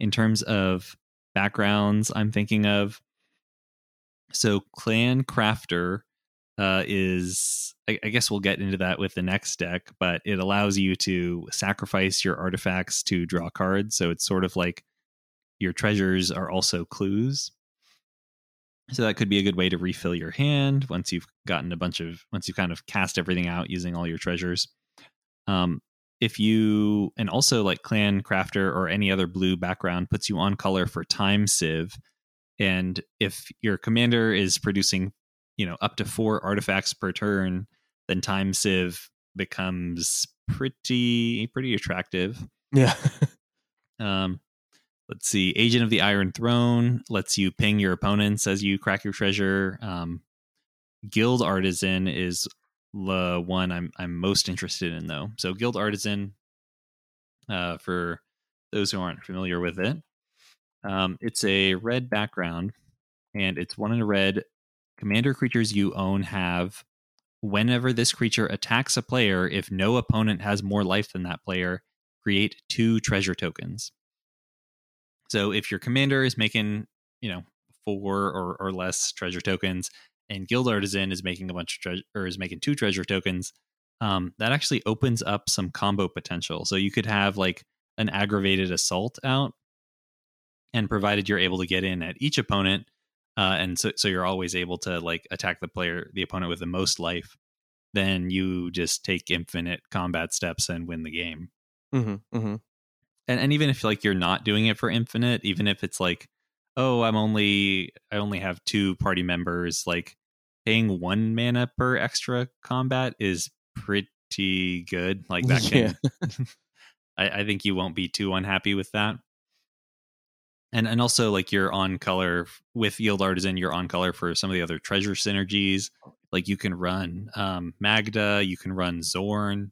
S1: in terms of backgrounds, I'm thinking of so Clan Crafter uh, is. I, I guess we'll get into that with the next deck, but it allows you to sacrifice your artifacts to draw cards. So it's sort of like your treasures are also clues. So that could be a good way to refill your hand once you've gotten a bunch of once you've kind of cast everything out using all your treasures. Um, if you and also like clan crafter or any other blue background puts you on color for time sieve, and if your commander is producing, you know, up to four artifacts per turn, then time sieve becomes pretty pretty attractive.
S2: Yeah.
S1: Um, let's see. Agent of the Iron Throne lets you ping your opponents as you crack your treasure. Um, Guild Artisan is the one I'm I'm most interested in, though. So Guild Artisan, uh, for those who aren't familiar with it, um, it's a red background, and it's one in a red. Commander creatures you own have. Whenever this creature attacks a player, if no opponent has more life than that player, create two treasure tokens. So if your commander is making, you know, four or, or less treasure tokens, and Guild Artisan is making a bunch of treasure or is making two treasure tokens. Um, that actually opens up some combo potential. So you could have like an aggravated assault out, and provided you're able to get in at each opponent, uh, and so so you're always able to like attack the player, the opponent with the most life, then you just take infinite combat steps and win the game.
S2: Mm-hmm, mm-hmm.
S1: And and even if like you're not doing it for infinite, even if it's like, oh, I'm only I only have two party members, like paying one mana per extra combat is pretty good. Like that can
S2: Yeah.
S1: I, I think you won't be too unhappy with that. And and also like you're on color with Guild Artisan, you're on color for some of the other treasure synergies. Like you can run um, Magda, you can run Xorn,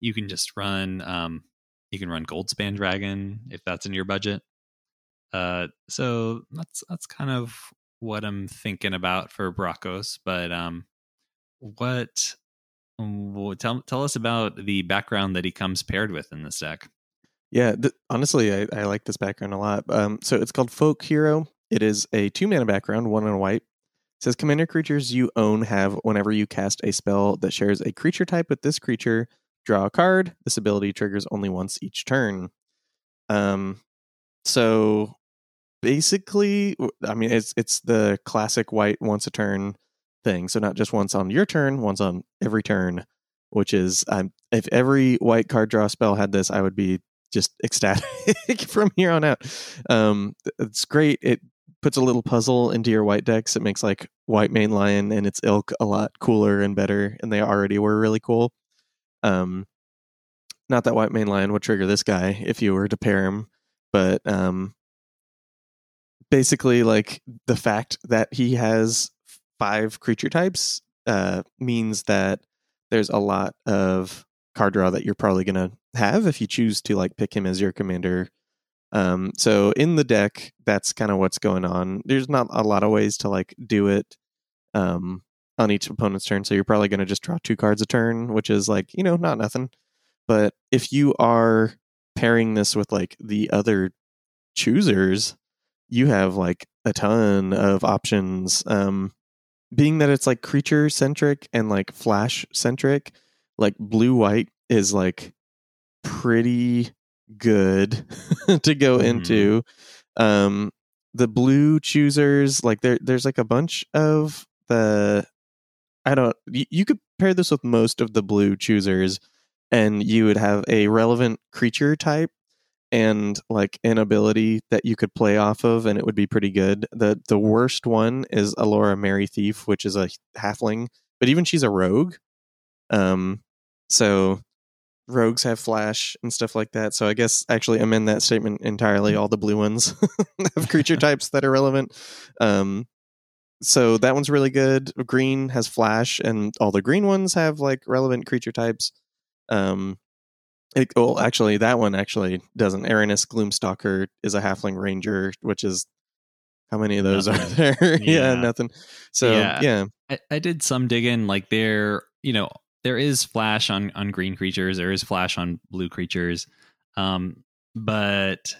S1: you can just run um, you can run Goldspan Dragon if that's in your budget. Uh, so that's that's kind of what I'm thinking about for Burakos. But um, what well, tell tell us about the background that he comes paired with in this deck.
S2: Yeah, th- honestly, I, I like this background a lot. Um, so it's called Folk Hero. It is a two mana background, one on white. It says commander creatures you own have whenever you cast a spell that shares a creature type with this creature, draw a card. This ability triggers only once each turn. Um, so basically, I mean, it's it's the classic white once a turn thing. So not just once on your turn, once on every turn. Which is, um, if every white card draw spell had this, I would be just ecstatic from here on out. Um, it's great. It puts a little puzzle into your white decks. It makes like Whitemane Lion and its ilk a lot cooler and better, and they already were really cool. Um, not that Whitemane Lion would trigger this guy if you were to pair him, but um, basically, like the fact that he has five creature types uh, means that there's a lot of card draw that you're probably going to have if you choose to like pick him as your commander. Um, so in the deck, that's kind of what's going on. There's not a lot of ways to like do it um, on each opponent's turn. So you're probably going to just draw two cards a turn, which is like, you know, not nothing. But if you are pairing this with like the other choosers, you have like a ton of options. Um, being that it's like creature centric and like flash centric, like blue white is like pretty good to go
S1: Mhm.
S2: into. Um, the blue choosers, like there, there's like a bunch of the. I don't. You, you could pair this with most of the blue choosers, and you would have a relevant creature type and like an ability that you could play off of, and it would be pretty good. the The worst one is Alora Merry Thief, which is a halfling, but even she's a rogue. Um, so rogues have flash and stuff like that. So I guess actually amend that statement entirely. All the blue ones have creature types that are relevant. Um, so that one's really good. Green has flash, and all the green ones have like relevant creature types. Um, it, well, actually, that one actually doesn't. Erinis Gloomstalker is a halfling ranger, which is how many of those are there? yeah.
S1: Yeah.
S2: nothing. So
S1: Yeah.
S2: yeah,
S1: I, I did some digging. Like there, you know, there is flash on on green creatures. There is flash on blue creatures. Um, but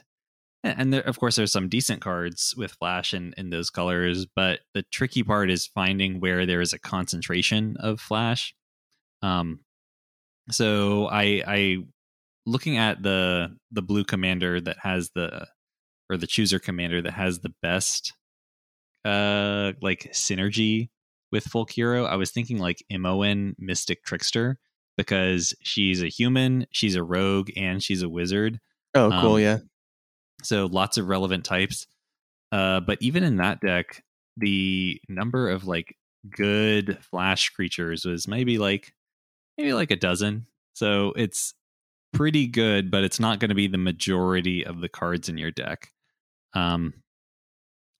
S1: and there, of course, there's some decent cards with flash in in those colors. But the tricky part is finding where there is a concentration of flash. Um, so I I looking at the the blue commander that has the or the chooser commander that has the best uh like synergy with folk hero i was thinking like imoen mystic trickster because she's a human she's a rogue and she's a wizard
S2: oh cool,
S1: Um,
S2: yeah,
S1: so lots of relevant types. Uh but even in that deck the number of like good flash creatures was maybe like maybe like a dozen. So it's pretty good but it's not going to be the majority of the cards in your deck. Um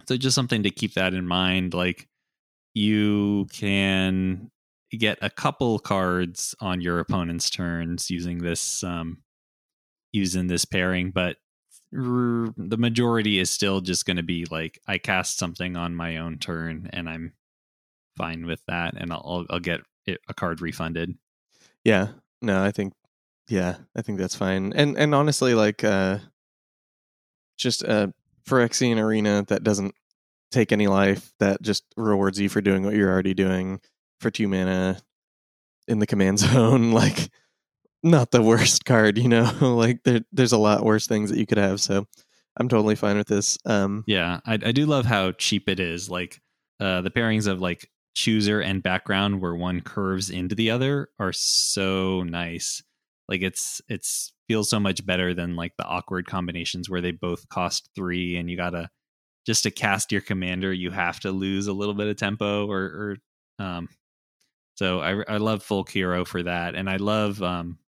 S1: so just something to keep that in mind like you can get a couple cards on your opponent's turns using this um using this pairing but the majority is still just going to be like I cast something on my own turn and I'm fine with that and I'll I'll, get it, a card refunded.
S2: yeah. No, I think yeah, I think that's fine. And and honestly, like uh, just a Phyrexian arena that doesn't take any life that just rewards you for doing what you're already doing for two mana in the command zone. Like, not the worst card, you know. like there, there's a lot worse things that you could have. So I'm totally fine with this. Um,
S1: yeah, I, I do love how cheap it is. Like uh, the pairings of like chooser and background, where one curves into the other, are so nice. Like it's it's feels so much better than like the awkward combinations where they both cost three and you gotta just to cast your commander you have to lose a little bit of tempo or, or um so I, I love Folk Hero for that and i love um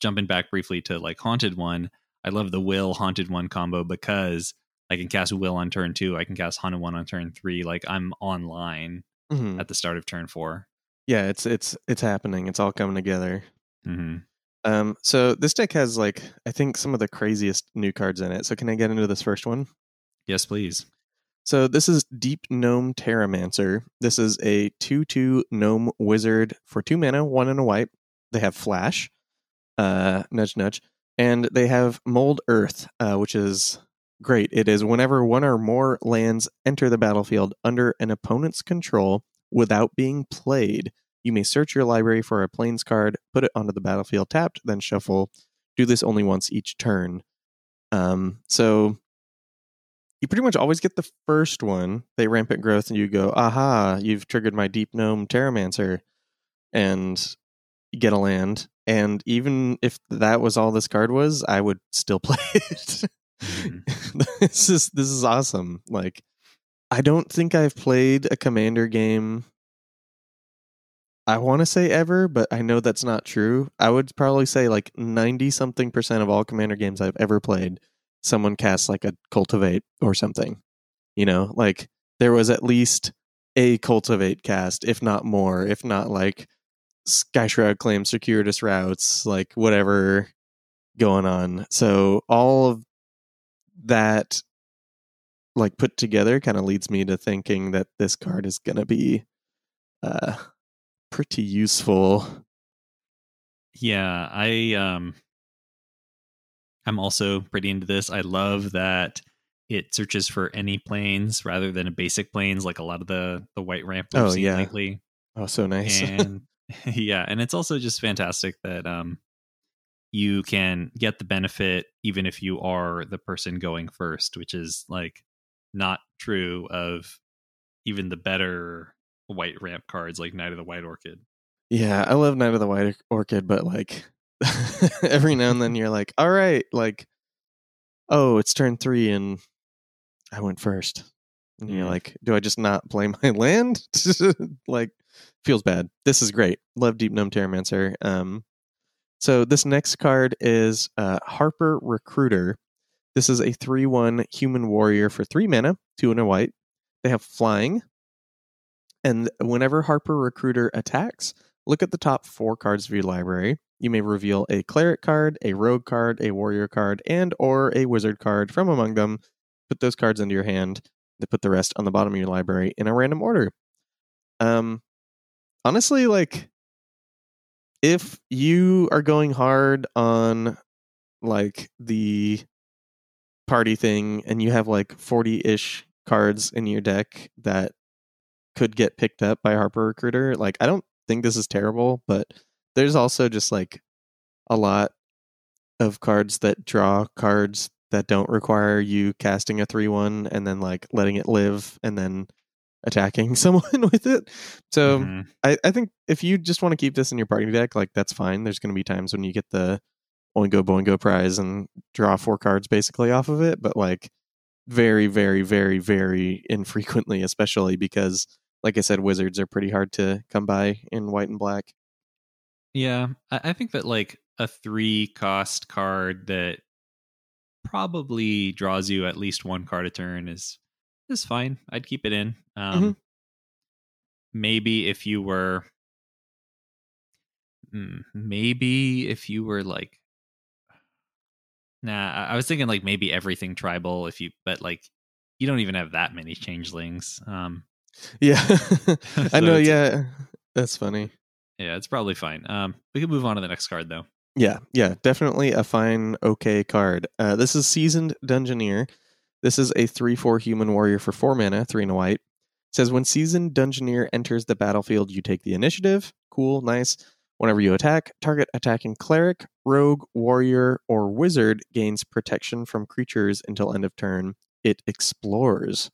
S1: jumping back briefly to like haunted one i love the will haunted one combo because i can cast will on turn two i can cast haunted one on turn three like i'm online
S2: mhm.
S1: at the start of turn four
S2: Yeah, it's it's it's happening. It's all coming together.
S1: mm-hmm.
S2: Um, so this deck has like I think some of the craziest new cards in it. So can I get into this first one?
S1: yes please
S2: So this is Deep Gnome Terramancer. This is a two-two gnome wizard for two mana, one and a white. They have flash, uh, nudge nudge, and they have mold earth, uh, which is great. It is whenever one or more lands enter the battlefield under an opponent's control without being played, you may search your library for a plains card, put it onto the battlefield tapped, then shuffle. Do this only once each turn. Um, so you pretty much always get the first one. They rampant growth, and you go, aha, you've triggered my deep gnome Terramancer, and you get a land. And even if that was all this card was, I would still play it.
S1: Mhm.
S2: this is this is awesome. Like, I don't think I've played a commander game. I want to say ever, but I know that's not true. I would probably say like 90 something percent of all commander games I've ever played, someone casts like a cultivate or something. You know, like there was at least a cultivate cast, if not more, if not like Skyshroud Claim circuitous routes, like whatever going on. So all of that like put together kind of leads me to thinking that this card is going to be uh pretty useful.
S1: Yeah, I um I'm also pretty into this. I love that it searches for any planes rather than a basic planes like a lot of the the white ramp we've
S2: Oh,
S1: seen
S2: yeah.
S1: lately.
S2: Oh, so nice.
S1: And yeah, and it's also just fantastic that um you can get the benefit even if you are the person going first, which is like not true of even the better white ramp cards like Knight of the White Orchid.
S2: yeah, I love Knight of the White Orchid, but like every now and then you're like, all right, like, oh, it's turn three and I went first. And you're
S1: Mm.
S2: like, do I just not play my land? like, feels bad. This is great. Love Deep Gnome Terramancer. Um, so this next card is uh, Harper Recruiter. This is a 3 1 human warrior for 3 mana, 2 and a white. They have flying. And whenever Harper Recruiter attacks, look at the top four cards of your library. You may reveal a cleric card, a rogue card, a warrior card, and or a wizard card from among them. Put those cards into your hand. Then put the rest on the bottom of your library in a random order. Um, honestly, like if you are going hard on like the party thing and you have like 40-ish cards in your deck that could get picked up by Harper Recruiter, like I don't think this is terrible, but there's also just like a lot of cards that draw cards that don't require you casting a 3-1 and then like letting it live and then attacking someone with it. So
S1: Mhm.
S2: I, I think if you just want to keep this in your party deck, like that's fine. There's going to be times when you get the Oingo Boingo prize and draw four cards basically off of it, but like very, very, very, very infrequently, especially because, like I said, wizards are pretty hard to come by in white and black.
S1: Yeah, I, I think that like a three cost card that probably draws you at least one card a turn is is fine. I'd keep it in. Um,
S2: Mhm.
S1: Maybe if you were, mm, maybe if you were like, nah. I, I was thinking like maybe everything tribal. If you, but like you don't even have that many changelings. Um,
S2: Yeah. I know. Yeah. That's funny.
S1: yeah, it's probably fine. Um, we can move on to the next card though.
S2: Yeah, yeah, definitely a fine, okay card. Uh, this is Seasoned Dungeoneer. This is a 3 4 human warrior for 4 mana, 3 and a white. It says when seasoned dungeoneer enters the battlefield, you take the initiative. Cool, nice. Whenever you attack, target attacking cleric, rogue, warrior, or wizard gains protection from creatures until end of turn. It explores.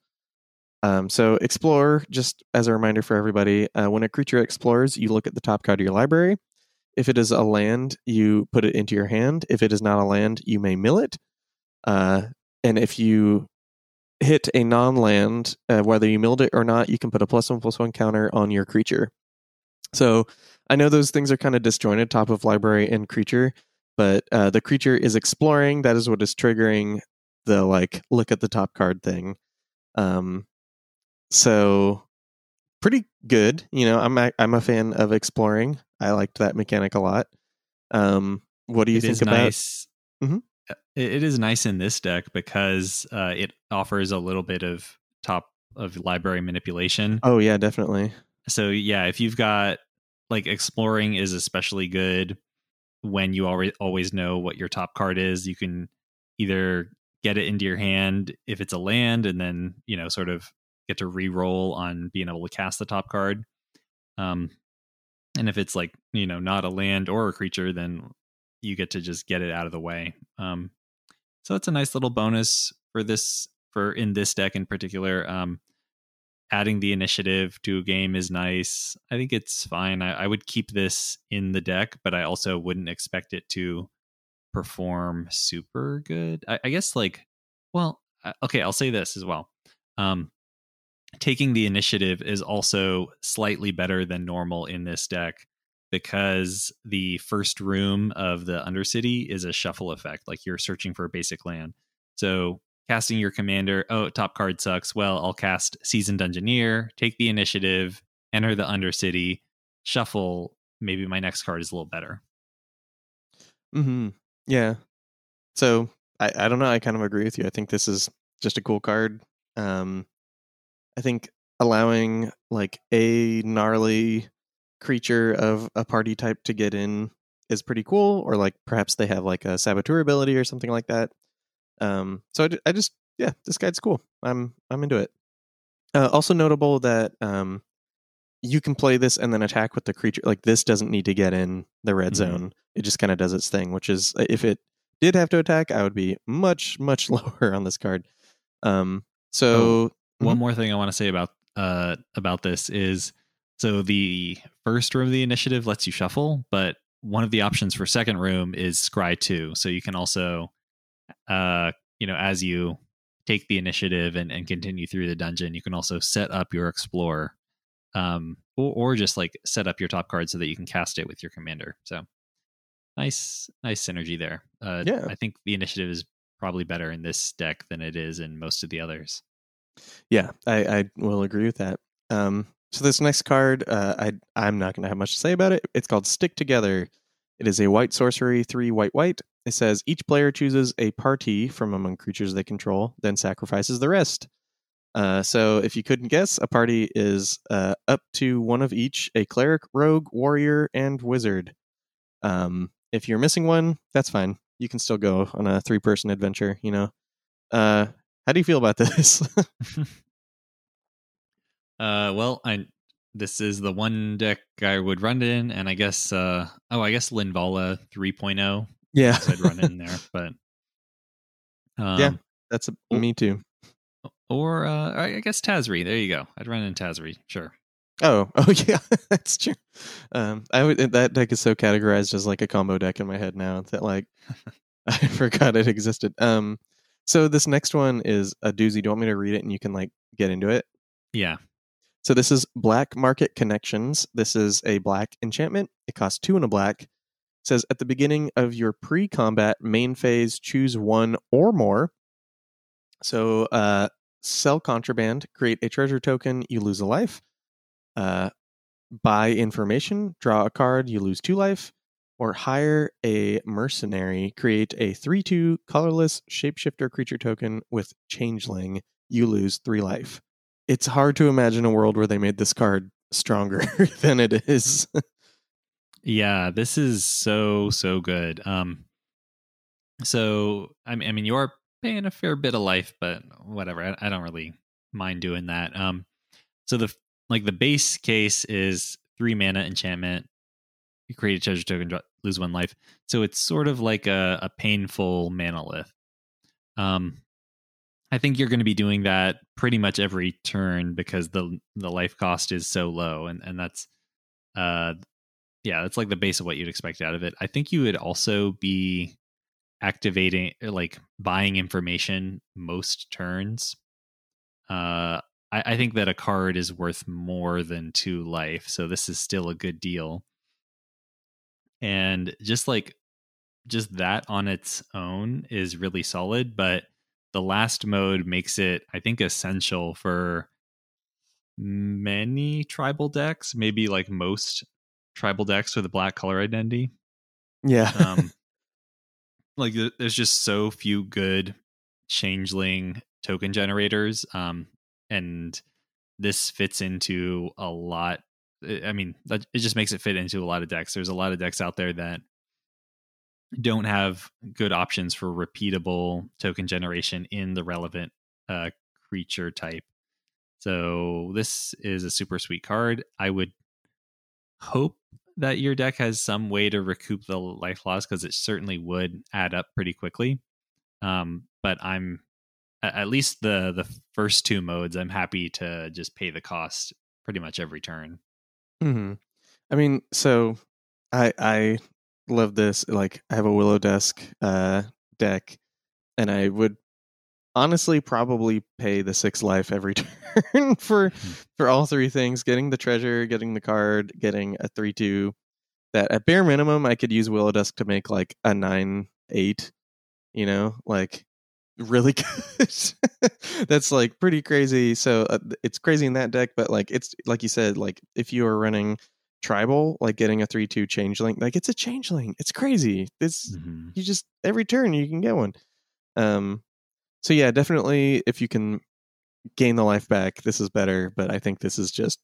S2: Um, so, explore, just as a reminder for everybody, uh, when a creature explores, you look at the top card of your library. If it is a land, you put it into your hand. If it is not a land, you may mill it. Uh, and if you hit a non land, uh, whether you milled it or not, you can put a plus one plus one counter on your creature. So I know those things are kind of disjointed, top of library and creature, but uh, the creature is exploring. That is what is triggering the like look at the top card thing. Um, so pretty good. You know, I'm a, I'm a fan of exploring. I liked that mechanic a lot. Um, what do you
S1: It
S2: think about?
S1: nice.
S2: Mhm.
S1: Uh, It, it is nice in this deck because uh, it offers a little bit of top of library manipulation.
S2: Oh yeah, definitely.
S1: So yeah, if you've got like exploring is especially good when you already always know what your top card is. You can either get it into your hand if it's a land, and then you know sort of get to re-roll on being able to cast the top card. Um, and if it's like you know not a land or a creature, then you get to just get it out of the way. Um, so it's a nice little bonus for this for in this deck in particular. Um, adding the initiative to a game is nice. I think it's fine. I, I would keep this in the deck, but I also wouldn't expect it to perform super good. I, I guess like, well, uh, okay, I'll say this as well. Um, taking the initiative is also slightly better than normal in this deck because the first room of the Undercity is a shuffle effect. Like you're searching for a basic land. So casting your commander, oh, top card sucks. Well, I'll cast Seasoned Dungeoneer, take the initiative, enter the Undercity, shuffle. Maybe my next card is a little better.
S2: hmm Yeah. So I, I don't know. I kind of agree with you. I think this is just a cool card. Um, I think allowing like a gnarly creature of a party type to get in is pretty cool, or like perhaps they have like a saboteur ability or something like that. Um, so I, I just yeah, this guide's cool. I'm I'm into it. Uh, also notable that um, you can play this and then attack with the creature. Like this doesn't need to get in the red
S1: Mhm.
S2: zone. It just kind of does its thing. Which is if it did have to attack, I would be much much lower on this card. Um, so
S1: One
S2: Mhm.
S1: more thing I want to say about uh about this is so the first room of the initiative lets you shuffle, but one of the options for second room is scry 2. So you can also uh you know as you take the initiative and, and continue through the dungeon, you can also set up your explorer. Um or, or just like set up your top card so that you can cast it with your commander. So nice nice synergy there. Uh
S2: Yeah.
S1: I think the initiative is probably better in this deck than it is in most of the others.
S2: Yeah, I, I will agree with that. Um, so this next card, uh, I I'm not going to have much to say about it. It's called Stick Together. It is a white sorcery, three white white. It says each player chooses a party from among creatures they control, then sacrifices the rest. Uh, so if you couldn't guess, a party is uh, up to one of each: a cleric, rogue, warrior, and wizard. Um, if you're missing one, that's fine. You can still go on a three-person adventure. You know. Uh, how do you feel about this?
S1: Uh, well, I this is the one deck I would run it in, and I guess uh oh, I guess Linvala 3.0
S2: yeah,
S1: I'd run it in there, but um,
S2: Yeah. That's a, me too.
S1: or uh, I I guess Tazri. There you go. I'd run in Tazri, sure.
S2: Oh, oh yeah, that's true. Um, I would that deck is so categorized as like a combo deck in my head now that like I forgot it existed. Um, so this next one is a doozy. Do you want me to read it and you can like get into it?
S1: Yeah,
S2: So this is Black Market Connections. This is a black enchantment. It costs two and a black. It says at the beginning of your pre-combat main phase, choose one or more. So uh, sell contraband, create a treasure token, you lose a life. Uh, buy information, draw a card, you lose two life. Or hire a mercenary, create a 3 2 colorless shapeshifter creature token with changeling, you lose three life it's hard to imagine a world where they made this card stronger than it is.
S1: yeah. This is so so good. Um, so I mean, I mean, you are paying a fair bit of life, but whatever. I, I don't really mind doing that. Um, so the like the base case is three mana enchantment. You create a treasure token, lose one life. So it's sort of like a, a painful manalith. Um, I think you're going to be doing that pretty much every turn because the the life cost is so low, and and that's uh yeah, that's like the base of what you'd expect out of it. I think you would also be activating like buying information most turns. Uh I, I think that a card is worth more than two life, so this is still a good deal. And just like just that on its own is really solid, but the last mode makes it, I think, essential for many tribal decks, maybe like most tribal decks with a black color identity.
S2: Yeah.
S1: Um, like there's just so few good changeling token generators, um, and this fits into a lot. I mean, it just makes it fit into a lot of decks. There's a lot of decks out there that don't have good options for repeatable token generation in the relevant uh, creature type. So this is a super sweet card. I would hope that your deck has some way to recoup the life loss because it certainly would add up pretty quickly. Um, but I'm at least the the first two modes. I'm happy to just pay the cost pretty much every turn.
S2: hmm I mean, so I I love this. Like, I have a Willowdusk uh, deck, and I would honestly probably pay the six life every turn for
S1: Mm-hmm.
S2: for all three things getting the treasure getting the card getting a three two that at bare minimum i could use willow dusk to make like a nine eight you know like really good that's like pretty crazy so uh, it's crazy in that deck but like it's like you said like if you are running tribal like getting a three two changeling like it's a changeling it's crazy this
S1: Mhm.
S2: you just every turn you can get one. Um so yeah definitely if you can gain the life back this is better but i think this is just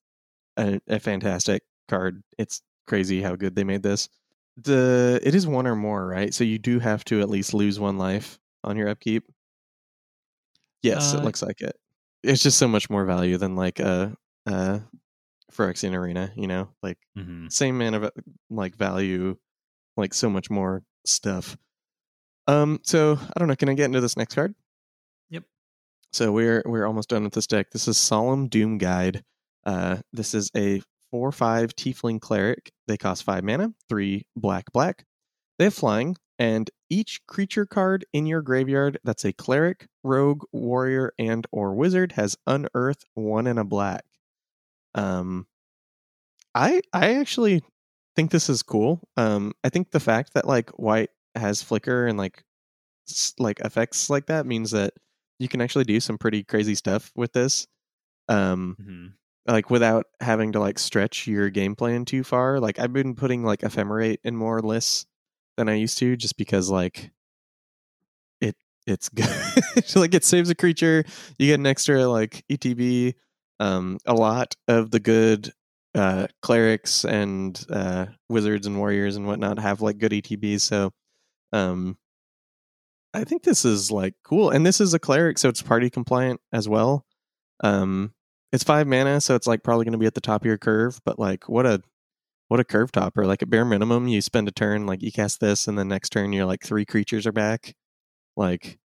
S2: a, a fantastic card. It's crazy how good they made this. The it is one or more right? So you do have to at least lose one life on your upkeep? Yes
S1: Uh,
S2: it looks like it. It's just so much more value than like a uh Phyrexian arena you know like
S1: Mhm.
S2: same man of like value like so much more stuff. Um so i don't know can i get into this next card?
S1: Yep.
S2: so we're we're almost done with this deck. This is solemn doom guide. Uh this is a 4-5 tiefling cleric. They cost 5 mana 3 black black. They have flying and each creature card in your graveyard that's a cleric rogue warrior and or wizard has unearth one and a black um i i actually think this is cool. Um i think the fact that like white has flicker and like like effects like that means that you can actually do some pretty crazy stuff with this um
S1: Mhm.
S2: like without having to like stretch your game plan too far. Like i've been putting like ephemerate in more lists than i used to just because like it it's good. Like it saves a creature. You get an extra like etb um a lot of the good uh clerics and uh wizards and warriors and whatnot have like good etbs so um i think this is like cool and this is a cleric so it's party compliant as well. Um it's five mana so it's like probably going to be at the top of your curve but like what a what a curve topper like at bare minimum you spend a turn like you cast this and then next turn you're like three creatures are back. Like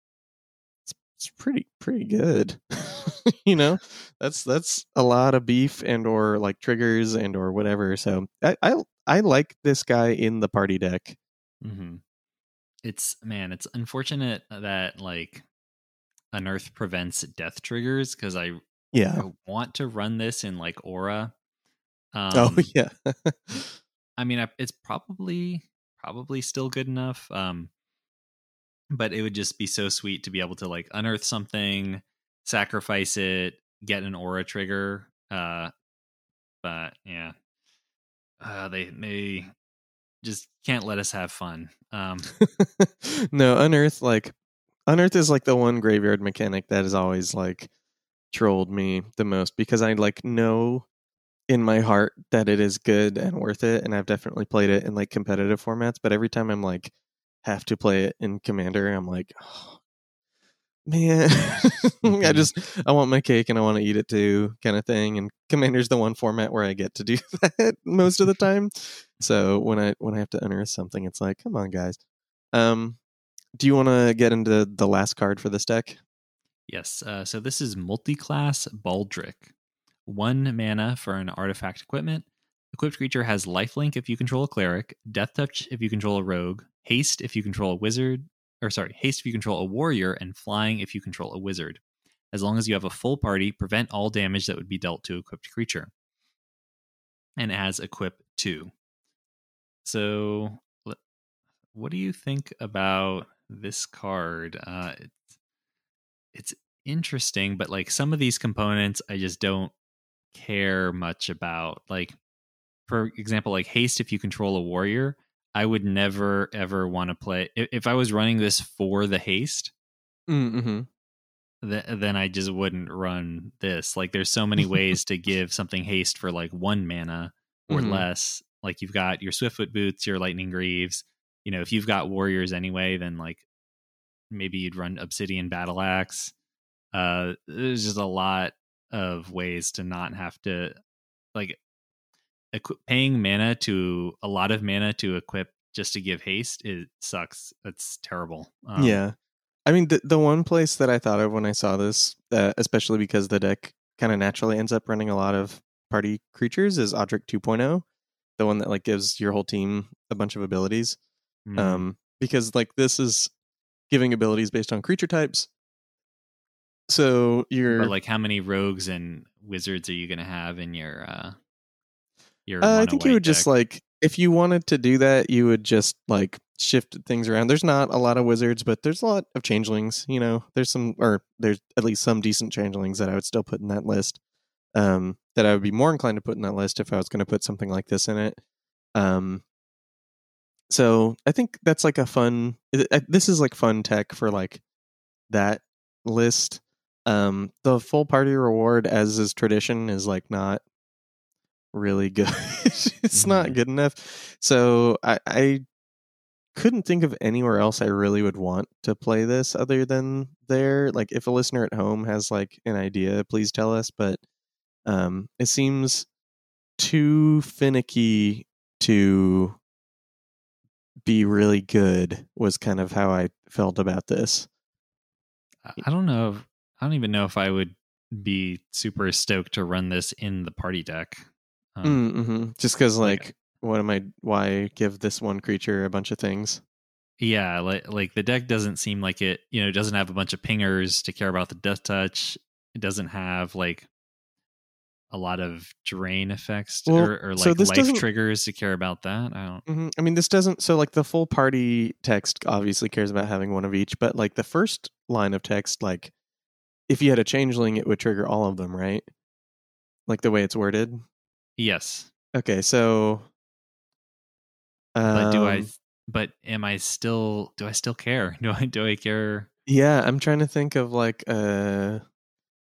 S2: it's, pretty pretty good you know? That's that's a lot of beef and or like triggers and or whatever so i i, I like this guy in the party deck.
S1: Hmm It's man, it's unfortunate that like unearth prevents death triggers because I,
S2: yeah.
S1: I want to run this in like aura. Um,
S2: oh yeah.
S1: I mean, it's probably probably still good enough. Um, but it would just be so sweet to be able to like unearth something, sacrifice it, get an aura trigger. Uh, but yeah, uh, they they just can't let us have fun. Um,
S2: no, unearth like unearth is like the one graveyard mechanic that has always like trolled me the most because I like know in my heart that it is good and worth it and I've definitely played it in like competitive formats, but every time I'm like have to play it in commander, I'm like oh, man, I
S1: Mhm.
S2: just I want my cake and I want to eat it too, kind of thing. And Commander's the one format where I get to do that most of the time. So when I when I have to unearth something, it's like, come on, guys. Um, do you want to get into the last card for this deck?
S1: Yes. Uh, so this is multi-class Baldric. One mana for an artifact equipment. Equipped creature has lifelink if you control a cleric, death touch if you control a rogue, haste if you control a wizard, or sorry, haste if you control a warrior, and flying if you control a wizard. As long as you have a full party, prevent all damage that would be dealt to equipped creature. And as equip two. So, what do you think about this card? Uh, it's, it's interesting, but like some of these components, I just don't care much about. Like, for example, like haste if you control a warrior, I would never ever want to play. If, I was running this for the haste,
S2: Mm-hmm.
S1: th- then I just wouldn't run this. Like, there's so many ways to give something haste for like one mana or
S2: Mhm.
S1: less. Like, you've got your Swiftfoot boots, your Lightning Greaves. You know, if you've got warriors anyway, then like maybe you'd run Obsidian Battle Axe. Uh, there's just a lot of ways to not have to like equi- paying mana to a lot of mana to equip just to give haste. It sucks. That's terrible. Um,
S2: yeah. I mean, the, the one place that I thought of when I saw this, uh, especially because the deck kind of naturally ends up running a lot of party creatures, is Odric 2.0, the one that like gives your whole team a bunch of abilities.
S1: mm,
S2: Um, because like this is giving abilities based on creature types. So you're
S1: But like, how many rogues and wizards are you going to have in your uh your?
S2: Uh, I think you would just like if you wanted to do that, you would just like shift things around. There's not a lot of wizards, but there's a lot of changelings. You know, there's some, or there's at least some decent changelings that I would still put in that list. Um, that I would be more inclined to put in that list if I was going to put something like this in it. Um, so I think that's like a fun. This is like fun tech for like that list. Um, the full party reward, as is tradition, is like not really good. it's not
S1: Mhm.
S2: good enough. So I, I couldn't think of anywhere else I really would want to play this other than there. Like if a listener at home has like an idea, please tell us. But um, it seems too finicky to be really good. Was kind of how I felt about this.
S1: I- I don't know. If, I don't even know if I would be super stoked to run this in the party deck. Um,
S2: Mm-hmm. Just because,
S1: like-
S2: like, what am I? Why give this one creature a bunch of things?
S1: Yeah, like like the deck doesn't seem like it. You know, it doesn't have a bunch of pingers to care about the death touch. It doesn't have like a lot of drain effects to-
S2: Well,
S1: or, or
S2: so
S1: like
S2: this
S1: life triggers to care about that. I don't.
S2: hmm I mean, this doesn't. So, like, the full party text obviously cares about having one of each, but like the first line of text, like, if you had a changeling, it would trigger all of them, right? Like the way it's worded.
S1: Yes,
S2: Okay, so.
S1: but do I?
S2: um,
S1: But am I still? Do I still care? Do I? Do I care?
S2: Yeah, I'm trying to think of like uh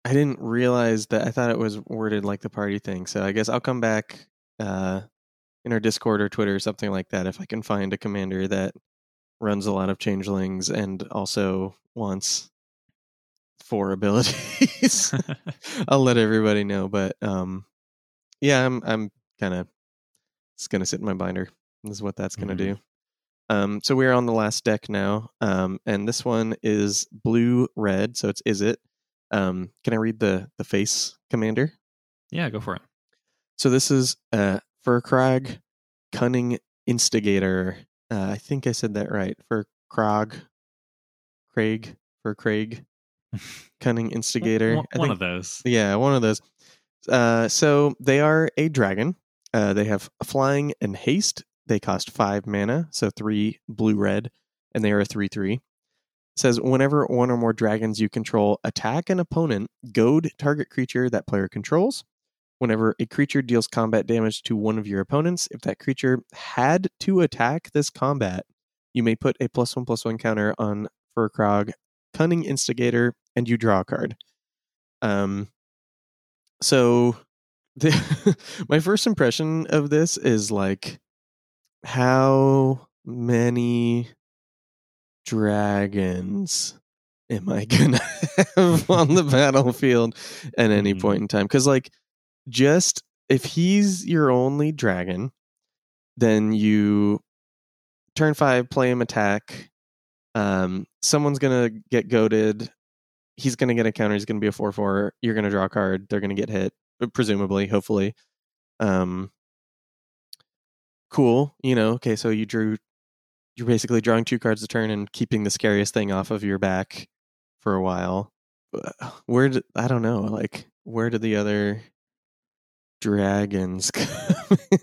S2: I didn't realize that I thought it was worded like the party thing. So I guess I'll come back uh in our Discord or Twitter or something like that if I can find a commander that runs a lot of changelings and also wants four abilities. I'll let everybody know, but um yeah, I'm I'm kind of it's going to sit in my binder. This is what that's going to
S1: Mhm.
S2: do. Um, so we're on the last deck now, um, and this one is blue red. So it's is it? Um, can I read the the face commander?
S1: yeah, go for it.
S2: So this is uh, Firkraag, cunning instigator. Uh, I think I said that right. Firkraag, Craig, Furcraig, cunning instigator.
S1: One, one
S2: think-
S1: of those.
S2: yeah, one of those. Uh, so they are a dragon. Uh, they have flying and haste. They cost five mana, so three blue red, and they are a three three. Says whenever one or more dragons you control attack an opponent, goad target creature that player controls. Whenever a creature deals combat damage to one of your opponents, if that creature had to attack this combat, you may put a plus one plus one counter on Firkraag, Cunning Instigator, and you draw a card. Um, so the, my first impression of this is like how many dragons am I gonna have on the battlefield at any
S1: Mhm.
S2: point in time? Because like, just if he's your only dragon, then you turn five, play him attack. Um, someone's gonna get goaded. He's gonna get a counter. He's gonna be a four four. You're gonna draw a card. They're gonna get hit, uh, presumably, hopefully. Um, cool. You know. Okay, so you drew. You're basically drawing two cards a turn and keeping the scariest thing off of your back for a while. Uh, Where did I don't know? Like, where did the other dragons?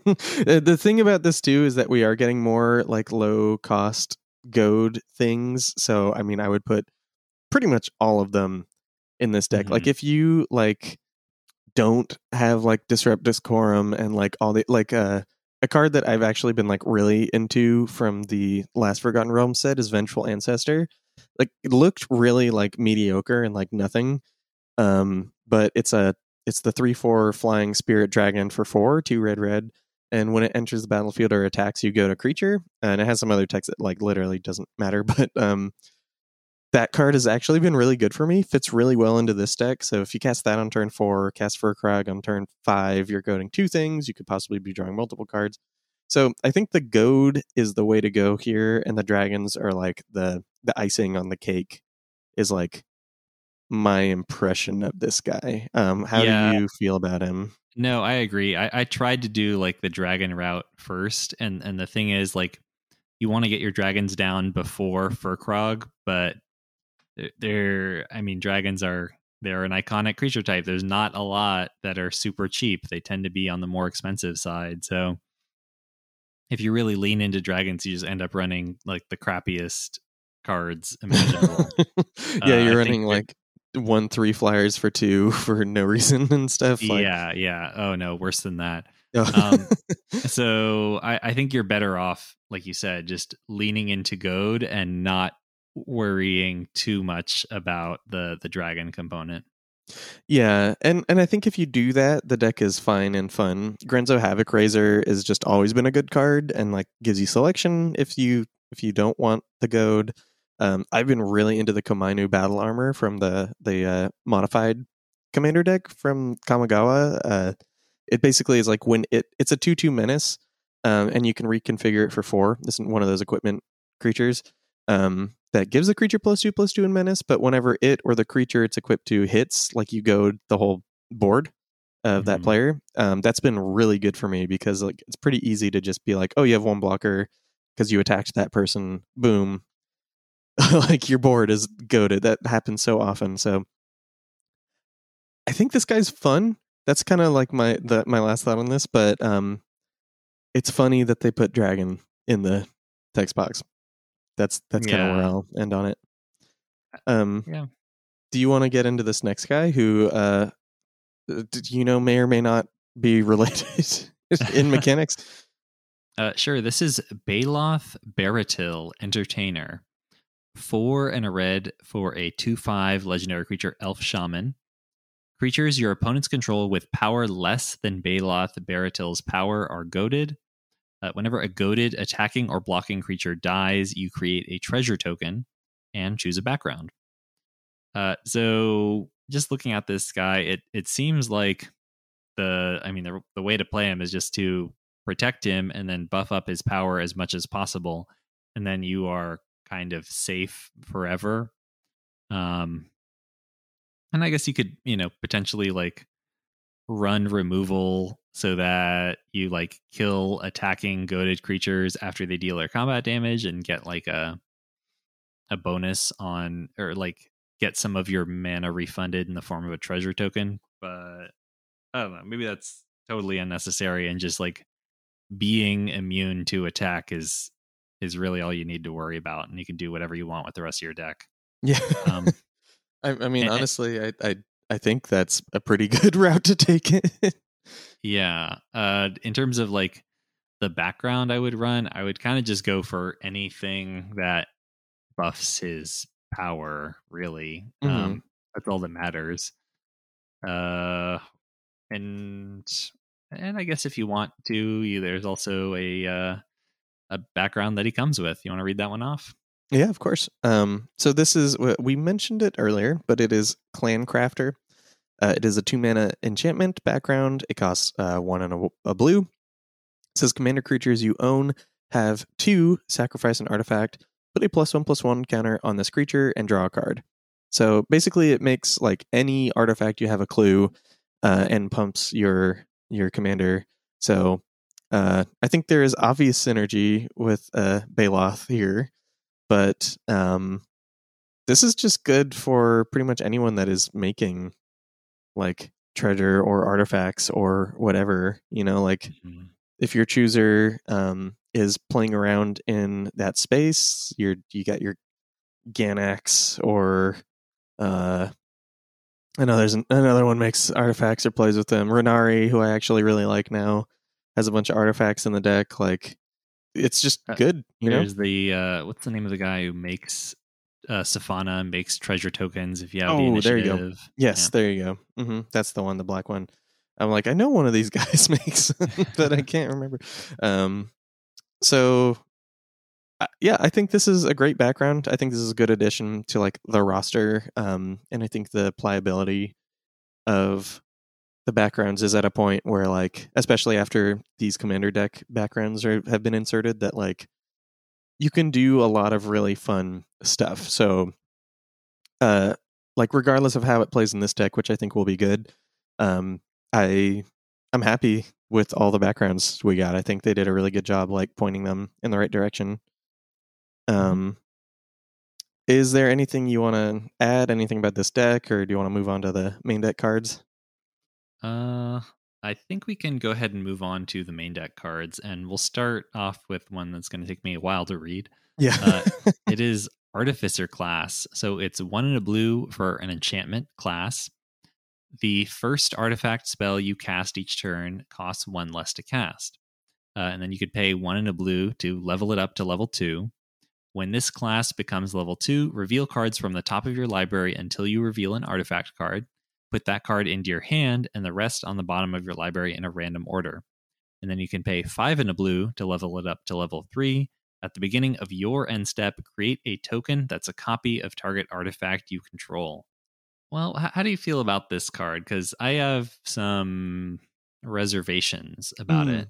S2: Uh, the thing about this too is that we are getting more like low cost goad things. So I mean, I would put pretty much all of them in this deck. Like
S1: Mhm.
S2: if you like don't have like disrupt decorum and like all the like uh a card that I've actually been like really into from the last Forgotten Realms set is Vengeful Ancestor. Like it looked really like mediocre and like nothing. Um, but it's a it's the three four flying spirit dragon for four, two red red. And when it enters the battlefield or attacks, you go to creature. And it has some other text that like literally doesn't matter. But um that card has actually been really good for me. Fits really well into this deck. So if you cast that on turn four, cast for a Crag on turn five, you're goading two things. You could possibly be drawing multiple cards. So I think the goad is the way to go here, and the dragons are like the the icing on the cake. Is like my impression of this guy. Um, how
S1: Yeah.
S2: do you feel about him?
S1: No, I agree. I, I tried to do like the dragon route first, and and the thing is like you want to get your dragons down before Firkraag, but they're- they're I mean dragons are they're an iconic creature type. There's not a lot that are super cheap. They tend to be on the more expensive side. So if you really lean into dragons, you just end up running like the crappiest cards imaginable.
S2: yeah,
S1: Uh,
S2: you're
S1: I
S2: running like one three flyers for two for no reason and stuff. Like,
S1: yeah, yeah. Oh no, worse than that.
S2: Oh.
S1: Um, so I, I think you're better off, like you said, just leaning into goad and not worrying too much about the the dragon component.
S2: Yeah, and and I think if you do that, the deck is fine and fun. Grenzo Havoc Raiser has just always been a good card and like gives you selection if you if you don't want the goad. Um, I've been really into the Komainu Battle Armor from the the uh, modified commander deck from Kamigawa. Uh, it basically is like when it it's a two two menace, um, and you can reconfigure it for four. This is one of those equipment creatures. Um, that gives the creature plus two plus two in menace, but whenever it or the creature it's equipped to hits, like you goad the whole board of that
S1: Mhm.
S2: player. Um, that's been really good for me because like it's pretty easy to just be like, oh, you have one blocker because you attacked that person. Boom, like your board is goaded. That happens so often. So I think this guy's fun. That's kind of like my the, my last thought on this, but um, it's funny that they put dragon in the text box. That's that's kind of where I'll end on it. Um,
S1: Yeah.
S2: Do you want to get into this next guy who, uh, did you know, may or may not be related in mechanics?
S1: Uh, sure. This is Baeloth Barrityl, Entertainer. Four and a red for a 2 5 legendary creature, Elf Shaman. Creatures your opponents control with power less than Baeloth Barrityl's power are goaded. Uh, whenever a goaded attacking or blocking creature dies, you create a treasure token and choose a background. Uh, so, just looking at this guy, it it seems like the I mean the the way to play him is just to protect him and then buff up his power as much as possible and then you are kind of safe forever um and i guess you could you know potentially like run removal so that you like kill attacking goaded creatures after they deal their combat damage and get like a a bonus on or like get some of your mana refunded in the form of a treasure token but i don't know maybe that's totally unnecessary and just like being immune to attack is is really all you need to worry about and you can do whatever you want with the rest of your deck
S2: Yeah.
S1: Um,
S2: I, I mean,
S1: and-
S2: honestly, I, I I think that's a pretty good route to take it.
S1: Yeah uh in terms of like the background i would run i would kind of just go for anything that buffs his power really
S2: Mhm.
S1: um that's all that matters uh and and i guess if you want to you, there's also a uh a background that he comes with you want to read that one off
S2: Yeah, of course. Um, so this is we mentioned it earlier, but it is Clan Crafter. Uh, it is a two mana enchantment background. It costs uh, one and a, a blue. It says commander creatures you own have two sacrifice an artifact, put a plus one plus one counter on this creature, and draw a card. So basically, it makes like any artifact you have a clue, uh, and pumps your your commander. So uh, I think there is obvious synergy with uh, Baeloth here, but um, this is just good for pretty much anyone that is making like treasure or artifacts or whatever. You know, like mm-hmm. if your chooser um, is playing around in that space, you're you got your Ganax or uh, I know there's an, another one makes artifacts or plays with them. renari who I actually really like now, has a bunch of artifacts in the deck. Like it's just uh, good. You
S1: there's
S2: know,
S1: the uh, what's the name of the guy who makes uh, Safana makes treasure tokens. If you have
S2: oh,
S1: the
S2: there you go. Yes, yeah. there you go. Mm-hmm. That's the one, the black one. I'm like, I know one of these guys makes, but I can't remember. Um, so yeah, I think this is a great background. I think this is a good addition to like the roster. Um, and I think the pliability of the backgrounds is at a point where like, especially after these commander deck backgrounds are, have been inserted, that like you can do a lot of really fun stuff. So, uh, like regardless of how it plays in this deck, which I think will be good, um, I I'm happy with all the backgrounds we got. I think they did a really good job, like pointing them in the right direction. Mm-hmm. Um, is there anything you want to add? Anything about this deck, or do you want to move on to the main deck cards?
S1: Uh, I think we can go ahead and move on to the main deck cards, and we'll start off with one that's going to take me a while to read.
S2: Yeah,
S1: uh, it is Artificer class, so it's one in a blue for an enchantment class. The first artifact spell you cast each turn costs one less to cast. Uh, and then you could pay one in a blue to level it up to level two. When this class becomes level 2, reveal cards from the top of your library until you reveal an artifact card. Put that card into your hand and the rest on the bottom of your library in a random order. And then you can pay 5 in a blue to level it up to level 3. At the beginning of your end step, create a token that's a copy of target artifact you control. Well, how do you feel about this card? Because I have some reservations about mm. it.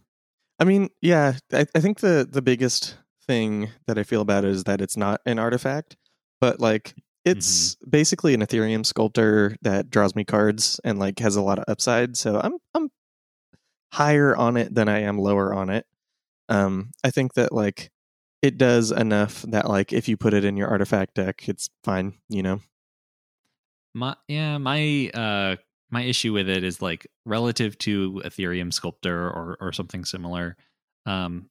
S2: I mean, yeah, I, I think the the biggest thing that I feel about it is that it's not an artifact, but like it's mm-hmm. basically an Etherium sculptor that draws me cards and like has a lot of upside. So I'm I'm higher on it than I am lower on it. Um, I think that like it does enough that like if you put it in your artifact deck, it's fine. You know.
S1: My yeah, my uh my issue with it is like relative to Etherium sculptor or or something similar. Um,